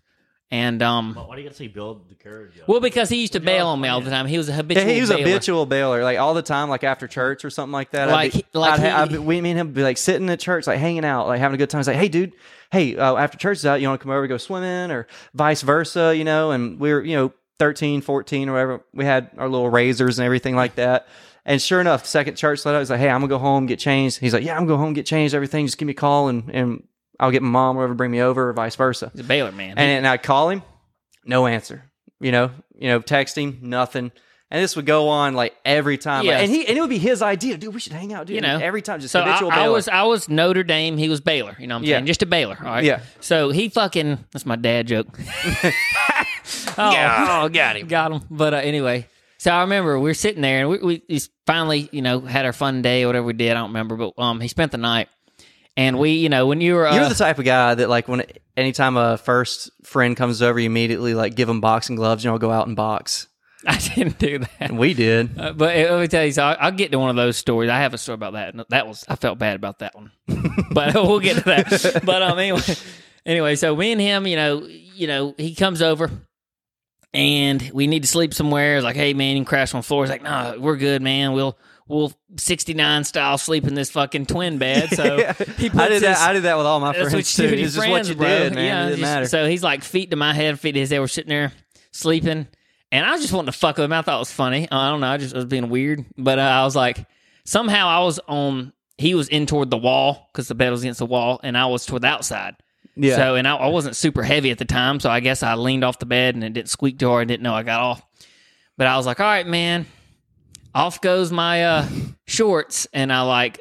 [SPEAKER 1] And um
[SPEAKER 2] Why do you gotta say build the courage up?
[SPEAKER 1] well because he used to bail on me all the time. He was a
[SPEAKER 3] Yeah,
[SPEAKER 1] habitual
[SPEAKER 3] he was a
[SPEAKER 1] bailer.
[SPEAKER 3] habitual bailer, like all the time, like after church or something like that.
[SPEAKER 1] Like
[SPEAKER 3] I'd
[SPEAKER 1] he-
[SPEAKER 3] be,
[SPEAKER 1] like
[SPEAKER 3] I'd
[SPEAKER 1] he-
[SPEAKER 3] I'd be, we, me and him would be like sitting at church, like hanging out, like having a good time. He's like, "Hey, dude, hey, uh, after church is out, you want to come over, go swimming, or vice versa, you know?" And we were, you know, 13, 14 or whatever. We had our little razors and everything like that. And sure enough, second church let out. He's like, "Hey, I'm gonna go home, get changed." He's like, "Yeah, I'm gonna go home, get changed, everything. Just give me a call, and and I'll get my mom or whatever, bring me over, or vice versa."
[SPEAKER 1] He's a Baylor man.
[SPEAKER 3] and, and I'd call him, no answer. You know, you know, texting, nothing. And this would go on like every time. Like, and he and it would be his idea, dude. We should hang out, dude.
[SPEAKER 1] You know.
[SPEAKER 3] every time, just
[SPEAKER 1] so I, I was I was Notre Dame. He was Baylor. You know what I'm
[SPEAKER 3] Yeah.
[SPEAKER 1] saying? Just a Baylor. All right.
[SPEAKER 3] Yeah.
[SPEAKER 1] So he fucking that's my dad joke. (laughs) (laughs) oh, oh, got him. Got him. But uh, anyway, so I remember we were sitting there and we, we we finally you know had our fun day or whatever we did. I don't remember, but um he spent the night. And we, you know, when you were, uh,
[SPEAKER 3] You're the type of guy that like when anytime a first friend comes over, you immediately like give them boxing gloves and y'all go out and box. (laughs)
[SPEAKER 1] I didn't do that.
[SPEAKER 3] And we did.
[SPEAKER 1] Uh, but uh, let me tell you, so I'll, I'll get to one of those stories. I have a story about that. That was I felt bad about that one, (laughs) but (laughs) we'll get to that. But um, anyway, anyway, so me and him, you know, you know, he comes over, and we need to sleep somewhere. It's like, hey man, you can crash on the floor. He's like, nah, we're good, man. We'll we'll sixty nine style sleep in this fucking twin bed. So (laughs) he puts
[SPEAKER 3] I did that. I did that with all my friends too. It's just what you
[SPEAKER 1] bro.
[SPEAKER 3] did, man.
[SPEAKER 1] Yeah,
[SPEAKER 3] it didn't
[SPEAKER 1] just-
[SPEAKER 3] matter.
[SPEAKER 1] So he's like feet to my head, feet to his head. We're sitting there sleeping, and I was just wanting to fuck with him. I thought it was funny. I don't know. I just was being weird, but uh, I was like, somehow I was on. He was in toward the wall because the bed was against the wall, and I was toward the outside.
[SPEAKER 3] yeah.
[SPEAKER 1] So, and I, I wasn't super heavy at the time, so I guess I leaned off the bed and it didn't squeak too hard. I didn't know I got off. But I was like, all right, man. Off goes my uh, shorts, and I like,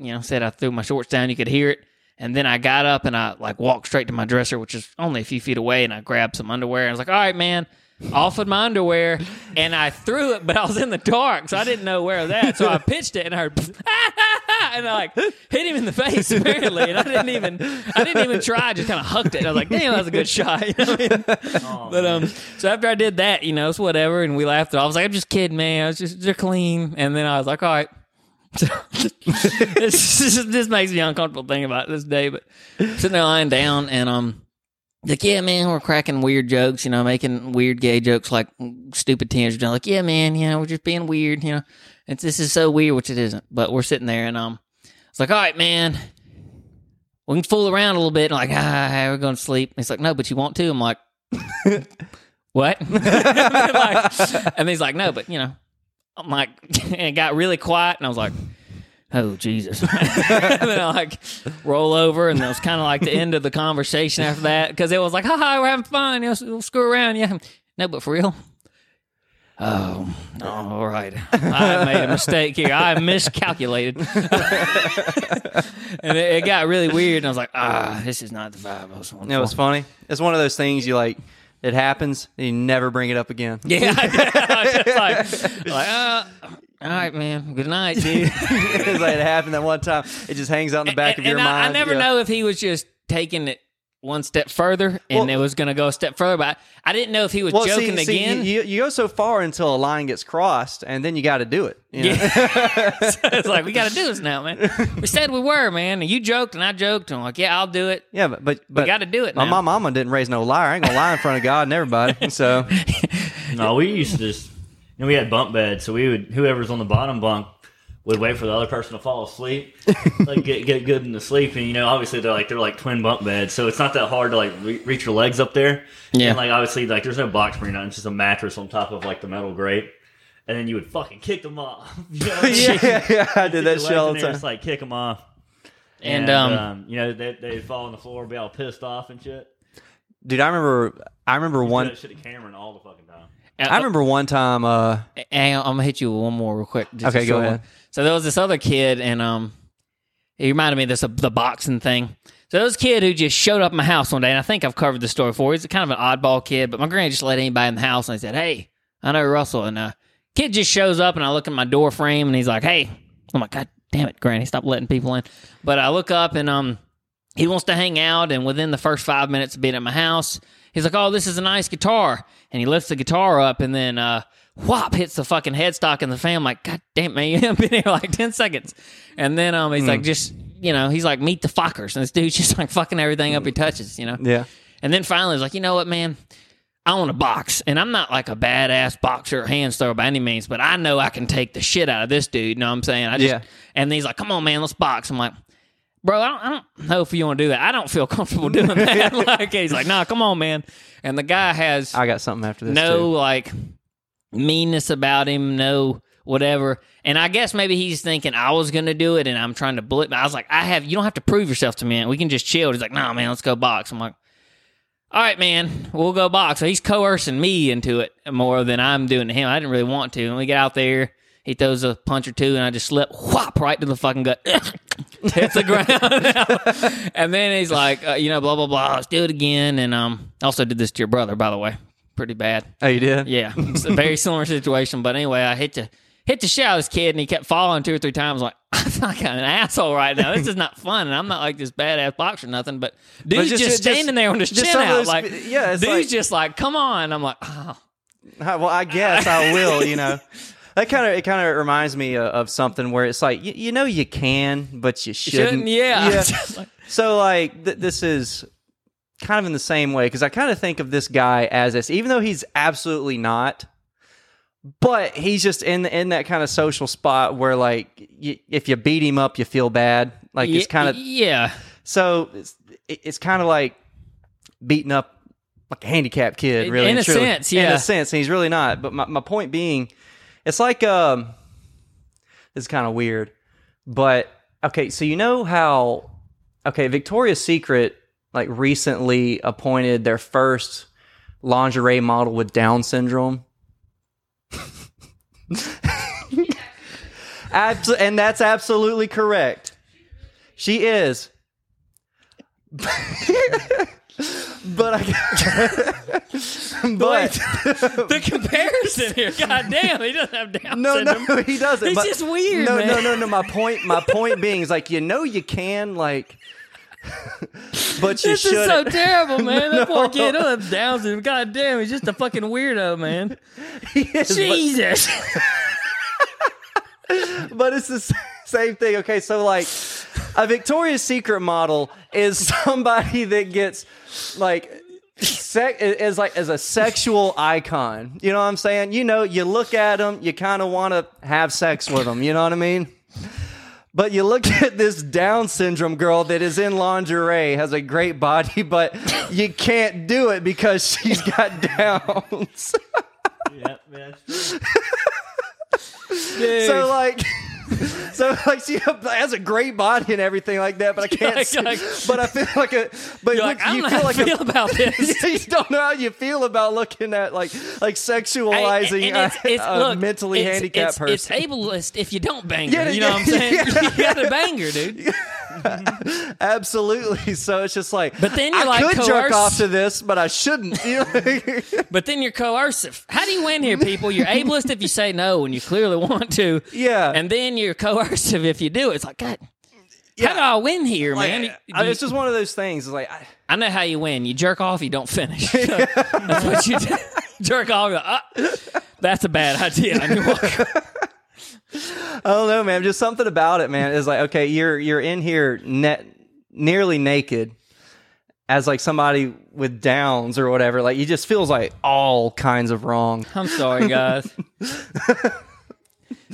[SPEAKER 1] you know, said I threw my shorts down. You could hear it, and then I got up and I like walked straight to my dresser, which is only a few feet away, and I grabbed some underwear. And I was like, all right, man. Off of my underwear, and I threw it, but I was in the dark, so I didn't know where that. So I pitched it, and I heard, (laughs) and I like hit him in the face apparently, and I didn't even, I didn't even try. I just kind of hucked it. And I was like, damn, that was a good shot. (laughs) You know I mean?
[SPEAKER 2] Oh,
[SPEAKER 1] But um, so after I did that, you know, it's whatever, and we laughed. I was like, I'm just kidding, man. I was just they're clean, and then I was like, all right. (laughs) this, this this makes me uncomfortable thinking about this day, but sitting there lying down, and um, like yeah, man, we're cracking weird jokes, you know, making weird gay jokes like stupid teenagers. Like yeah, man, you know, we're just being weird, you know. It's this is so weird, which it isn't, but we're sitting there, and um, it's like all right, man. We can fool around a little bit, And like ah, we're going to sleep. He's like, no, but you want to? I'm like, (laughs) what? (laughs) and he's like, no, but you know, I'm like, (laughs) and it got really quiet, and I was like, oh Jesus. (laughs) and then I like roll over, and it was kind of like the end of the conversation after that because it was like, haha, we're having fun, you know, we'll screw around, yeah. No, but for real. Oh, oh, all right. I made a mistake here. I miscalculated. (laughs) and it, it got really weird, and I was like, ah, this is not the vibe I was on.
[SPEAKER 3] It was funny. It's one of those things you like It happens, and you never bring it up again.
[SPEAKER 1] Yeah, (laughs) like, like uh, all right, man. Good night, (laughs) dude.
[SPEAKER 3] it's like it happened that one time. It just hangs out in the back
[SPEAKER 1] and,
[SPEAKER 3] of your
[SPEAKER 1] and I,
[SPEAKER 3] mind.
[SPEAKER 1] I never
[SPEAKER 3] Yeah.
[SPEAKER 1] know if he was just taking it one step further and
[SPEAKER 3] Well-
[SPEAKER 1] it was going to go a step further. But I, I didn't know if he was
[SPEAKER 3] Well,
[SPEAKER 1] joking
[SPEAKER 3] see, see,
[SPEAKER 1] again.
[SPEAKER 3] you, you go so far until a line gets crossed, and then you got to do it. you know?
[SPEAKER 1] Yeah. So (laughs) (laughs) it's like we got to do this now, man. We said we were, man. And you joked and I joked, and I'm like, yeah, I'll do it.
[SPEAKER 3] Yeah, but but, but
[SPEAKER 1] gotta do it
[SPEAKER 3] My,
[SPEAKER 1] now.
[SPEAKER 3] my mama didn't raise no liar. I ain't gonna lie in front of God and everybody. So
[SPEAKER 2] No, we used to just, you know, we had bunk beds, so we would whoever's on the bottom bunk would wait for the other person to fall asleep, (laughs) like get get good into sleep, and you know, obviously they're like they're like twin bunk beds, so it's not that hard to like re- reach your legs up there.
[SPEAKER 1] Yeah.
[SPEAKER 2] and like obviously like there's no box spring, nothing, it's just a mattress on top of like the metal grate, and then you would fucking kick them off. (laughs) You know? (laughs)
[SPEAKER 3] yeah, yeah, I did that shit all the time.
[SPEAKER 2] Just like kick them off,
[SPEAKER 1] And, um,
[SPEAKER 2] you know they they'd fall on the floor, be all pissed off and shit.
[SPEAKER 3] Dude, I remember. I remember
[SPEAKER 2] One
[SPEAKER 3] one.
[SPEAKER 2] shit Cameron all the fucking time.
[SPEAKER 3] I remember one time. Uh,
[SPEAKER 1] Hang on, I'm gonna hit you with one more real quick. just
[SPEAKER 3] Okay, go ahead.
[SPEAKER 1] one. So there was this other kid, and um, he reminded me of this uh, the boxing thing. So there was a kid who just showed up at my house one day, and I think I've covered the story before. He's kind of an oddball kid, but my granny just let anybody in the house, and I said, "Hey, I know Russell." And uh, kid just shows up, and I look at my door frame, and he's like, "Hey," I'm like, "God damn it, Granny, stop letting people in." But I look up, and um, he wants to hang out, and within the first five minutes of being at my house, he's like, "Oh, this is a nice guitar," and he lifts the guitar up, and then uh, whop hits the fucking headstock in the fan. I'm like, "God damn, man, (laughs) you haven't been here like ten seconds," and then um, he's like, just you know, he's like, "Meet the fuckers," and this dude's (laughs) just like fucking everything up he touches, you know.
[SPEAKER 3] yeah,
[SPEAKER 1] And then finally, he's like, you know what, man? I want to box. And I'm not like a badass boxer or hands thrower by any means, but I know I can take the shit out of this dude. You know what I'm saying? I just,
[SPEAKER 3] Yeah.
[SPEAKER 1] And he's like, come on, man, let's box. I'm like, bro, I don't, I don't know if you want to do that. I don't feel comfortable doing (laughs) that. (laughs) like, he's like, nah, come on, man. And the guy has
[SPEAKER 3] I got something after this.
[SPEAKER 1] no
[SPEAKER 3] too.
[SPEAKER 1] like meanness about him, no whatever. And I guess maybe he's thinking I was gonna do it, and I'm trying to bullet. I was like, I have. You don't have to prove yourself to me. We can just chill. He's like, Nah, man, let's go box. I'm like, All right, man, we'll go box. So he's coercing me into it more than I'm doing to him. I didn't really want to. And we get out there. He throws a punch or two, and I just slip whop right to the fucking gut. (laughs) (laughs) Hits the ground, (laughs) and then he's like, uh, you know, blah blah blah. Let's do it again. And um, also did this to your brother, by the way. Pretty bad.
[SPEAKER 3] Oh, you did?
[SPEAKER 1] Yeah, it's a very similar situation. But anyway, I hit to hit the shit out of this kid, and he kept falling two or three times. Like I feel like I'm an asshole right now. This is not fun, and I'm not like this badass boxer or nothing. But dude's
[SPEAKER 3] just-
[SPEAKER 1] just,
[SPEAKER 3] just-
[SPEAKER 1] standing there with his chin out,
[SPEAKER 3] those-
[SPEAKER 1] like
[SPEAKER 3] yeah, it's
[SPEAKER 1] dude's
[SPEAKER 3] like-
[SPEAKER 1] just like, come on. I'm like, oh,
[SPEAKER 3] Well, I guess I will. You know, (laughs) that kind of it kind of reminds me of, of something where it's like you, you know you can, but you shouldn't.
[SPEAKER 1] shouldn't yeah.
[SPEAKER 3] yeah. (laughs) So like th- this is kind of in the same way because I kind of think of this guy as this, even though he's absolutely not. But he's just in in that kind of social spot where like if you beat him up, you feel bad. Like it's kind of
[SPEAKER 1] yeah.
[SPEAKER 3] so it's, it's kind of like beating up like a handicapped kid, really.
[SPEAKER 1] in a sense,
[SPEAKER 3] In a sense, and he's really not. But my, my point being, it's like um, it's kind of weird, but okay. So you know how okay, Victoria's Secret like recently appointed their first lingerie model with Down syndrome. (laughs) Abs- and that's absolutely correct. She is. (laughs) but I (laughs) but (laughs)
[SPEAKER 1] The comparison here, god damn, he doesn't have Down
[SPEAKER 3] no,
[SPEAKER 1] syndrome.
[SPEAKER 3] no, he doesn't.
[SPEAKER 1] He's
[SPEAKER 3] but-
[SPEAKER 1] just weird,
[SPEAKER 3] No,
[SPEAKER 1] man.
[SPEAKER 3] no, no, no. My point, my point being is like you know you can like, (laughs) but you should
[SPEAKER 1] This
[SPEAKER 3] should.
[SPEAKER 1] is so terrible, man. That poor
[SPEAKER 3] No.
[SPEAKER 1] kid doesn't have Down syndrome. God damn, he's just a fucking weirdo, man.
[SPEAKER 3] Jesus.
[SPEAKER 1] Jesus.
[SPEAKER 3] but it's the same thing. Okay, so like a Victoria's Secret model is somebody that gets like sec- is like as a sexual icon. You know what I'm saying? You know, you look at them, you kind of want to have sex with them. You know what I mean? But you look (laughs) at this Down syndrome girl that is in lingerie, has a great body, but you can't do it because she's got (laughs) downs.
[SPEAKER 2] Yeah, man. (laughs)
[SPEAKER 3] So like, (laughs) so like she has a great body and everything like that, but I (laughs) can't.
[SPEAKER 1] Like-
[SPEAKER 3] see-
[SPEAKER 1] like-
[SPEAKER 3] but I feel like a. But
[SPEAKER 1] You're like, I
[SPEAKER 3] you feel
[SPEAKER 1] how
[SPEAKER 3] like
[SPEAKER 1] feel
[SPEAKER 3] a,
[SPEAKER 1] about (laughs) this.
[SPEAKER 3] you don't know how you feel about looking at like like sexualizing
[SPEAKER 1] And it's,
[SPEAKER 3] a,
[SPEAKER 1] it's,
[SPEAKER 3] a
[SPEAKER 1] look,
[SPEAKER 3] mentally
[SPEAKER 1] it's,
[SPEAKER 3] handicapped
[SPEAKER 1] it's,
[SPEAKER 3] person.
[SPEAKER 1] It's ableist if you don't bang
[SPEAKER 3] Yeah,
[SPEAKER 1] her. You know
[SPEAKER 3] yeah,
[SPEAKER 1] what I'm saying?
[SPEAKER 3] yeah.
[SPEAKER 1] You got to bang her, dude.
[SPEAKER 3] Absolutely. So it's just like,
[SPEAKER 1] But then you're
[SPEAKER 3] I
[SPEAKER 1] like
[SPEAKER 3] could jerk off to this, but I shouldn't.
[SPEAKER 1] But then you're coercive. How do you win here, people? You're ableist if you say no and you clearly want to.
[SPEAKER 3] Yeah.
[SPEAKER 1] And then you're coercive (laughs) if you do. It's like, God, how do I win here,
[SPEAKER 3] Like,
[SPEAKER 1] man?
[SPEAKER 3] I- it's just one of those things. It's like, I,
[SPEAKER 1] I know how you win. You jerk off, you don't finish. (laughs) (laughs) That's what you do. jerk off, like, ah, that's a bad idea.
[SPEAKER 3] I don't know, man. Just something about it, man. Is like, okay, you're you're in here net nearly naked as like somebody with downs or whatever. Like, you just feels like all kinds of wrong.
[SPEAKER 1] I'm sorry, guys.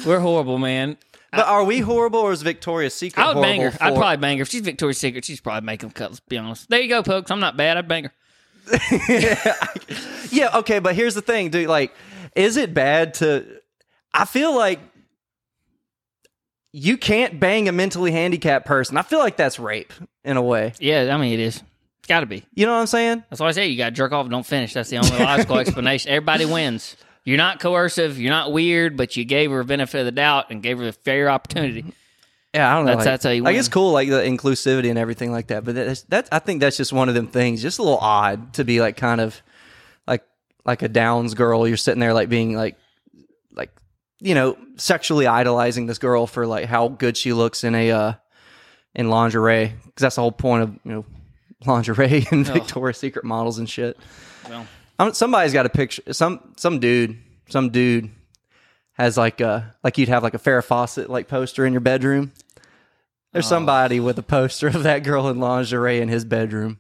[SPEAKER 1] We're horrible, man.
[SPEAKER 3] But are we horrible or is Victoria's Secret
[SPEAKER 1] I would bang her. I'd probably bang her. If she's Victoria's Secret, she's probably making cuts. Let's be honest. There you go, folks. I'm not bad. I'd bang her. (laughs)
[SPEAKER 3] Yeah, okay, but here's the thing, dude. Like, is it bad to? I feel like you can't bang a mentally handicapped person. I feel like that's rape in a way.
[SPEAKER 1] Yeah, I mean, it is. It's got to be.
[SPEAKER 3] You know what I'm saying?
[SPEAKER 1] That's why I say you got to jerk off and don't finish. That's the only logical (laughs) explanation. Everybody wins. You're not coercive. You're not weird, but you gave her a benefit of the doubt and gave her a fair opportunity.
[SPEAKER 3] Yeah, I don't know.
[SPEAKER 1] That's-
[SPEAKER 3] like,
[SPEAKER 1] that's how you
[SPEAKER 3] Like
[SPEAKER 1] win.
[SPEAKER 3] it's cool, like the inclusivity and everything like that. But that's, that's I think that's just one of them things. Just a little odd to be like kind of like like a Downs girl. You're sitting there like being like like you know sexually idolizing this girl for like how good she looks in a uh in lingerie because that's the whole point of you know (laughs) lingerie and Victoria's Secret models and shit.
[SPEAKER 1] Well,
[SPEAKER 3] Um, somebody's got a picture. Some some dude, some dude has like a like you'd have like a Farrah Fawcett like poster in your bedroom. There's somebody with a poster of that girl in lingerie in his bedroom.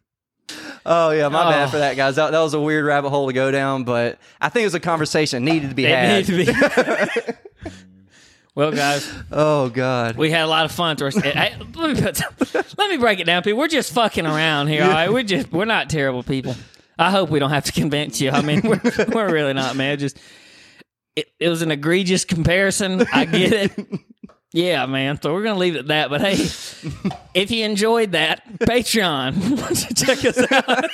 [SPEAKER 3] Oh yeah, my
[SPEAKER 1] Oh.
[SPEAKER 3] bad for that, guys. That, that was a weird rabbit hole to go down, but I think it was a conversation needed to be had.
[SPEAKER 1] to be. (laughs) well, guys,
[SPEAKER 3] Oh god,
[SPEAKER 1] we had a lot of fun. To hey, let me put, (laughs) let me break it down, people. We're just fucking around here. All right, we're just we're not terrible people. I hope we don't have to (laughs) convince you. I mean, we're, we're really not, man. Just it, it was an egregious comparison. I get it. (laughs) Yeah, man. So we're gonna leave it at that. But hey, if you enjoyed that, Patreon, (laughs) check us out.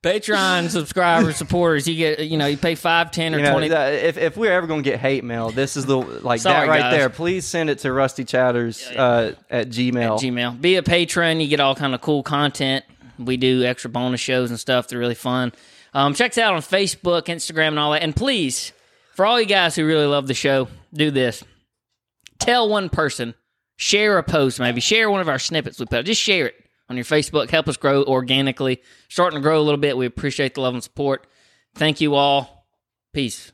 [SPEAKER 1] Patreon subscribers, supporters, you get you know you pay five, ten, or
[SPEAKER 3] you know,
[SPEAKER 1] twenty.
[SPEAKER 3] if if we're ever gonna get hate mail, this is the like
[SPEAKER 1] Sorry,
[SPEAKER 3] that right
[SPEAKER 1] guys.
[SPEAKER 3] there. Please send it to Rusty Chatters uh, at Gmail.
[SPEAKER 1] Gmail. Be a patron. You get all kind of cool content. We do extra bonus shows and stuff. They're really fun. Um, check us out on Facebook, Instagram, and all that. And please, for all you guys who really love the show, do this. Tell one person. Share a post, maybe. Share one of our snippets we put. Just share it on your Facebook. Help us grow organically. Starting to grow a little bit. We appreciate the love and support. Thank you all. Peace.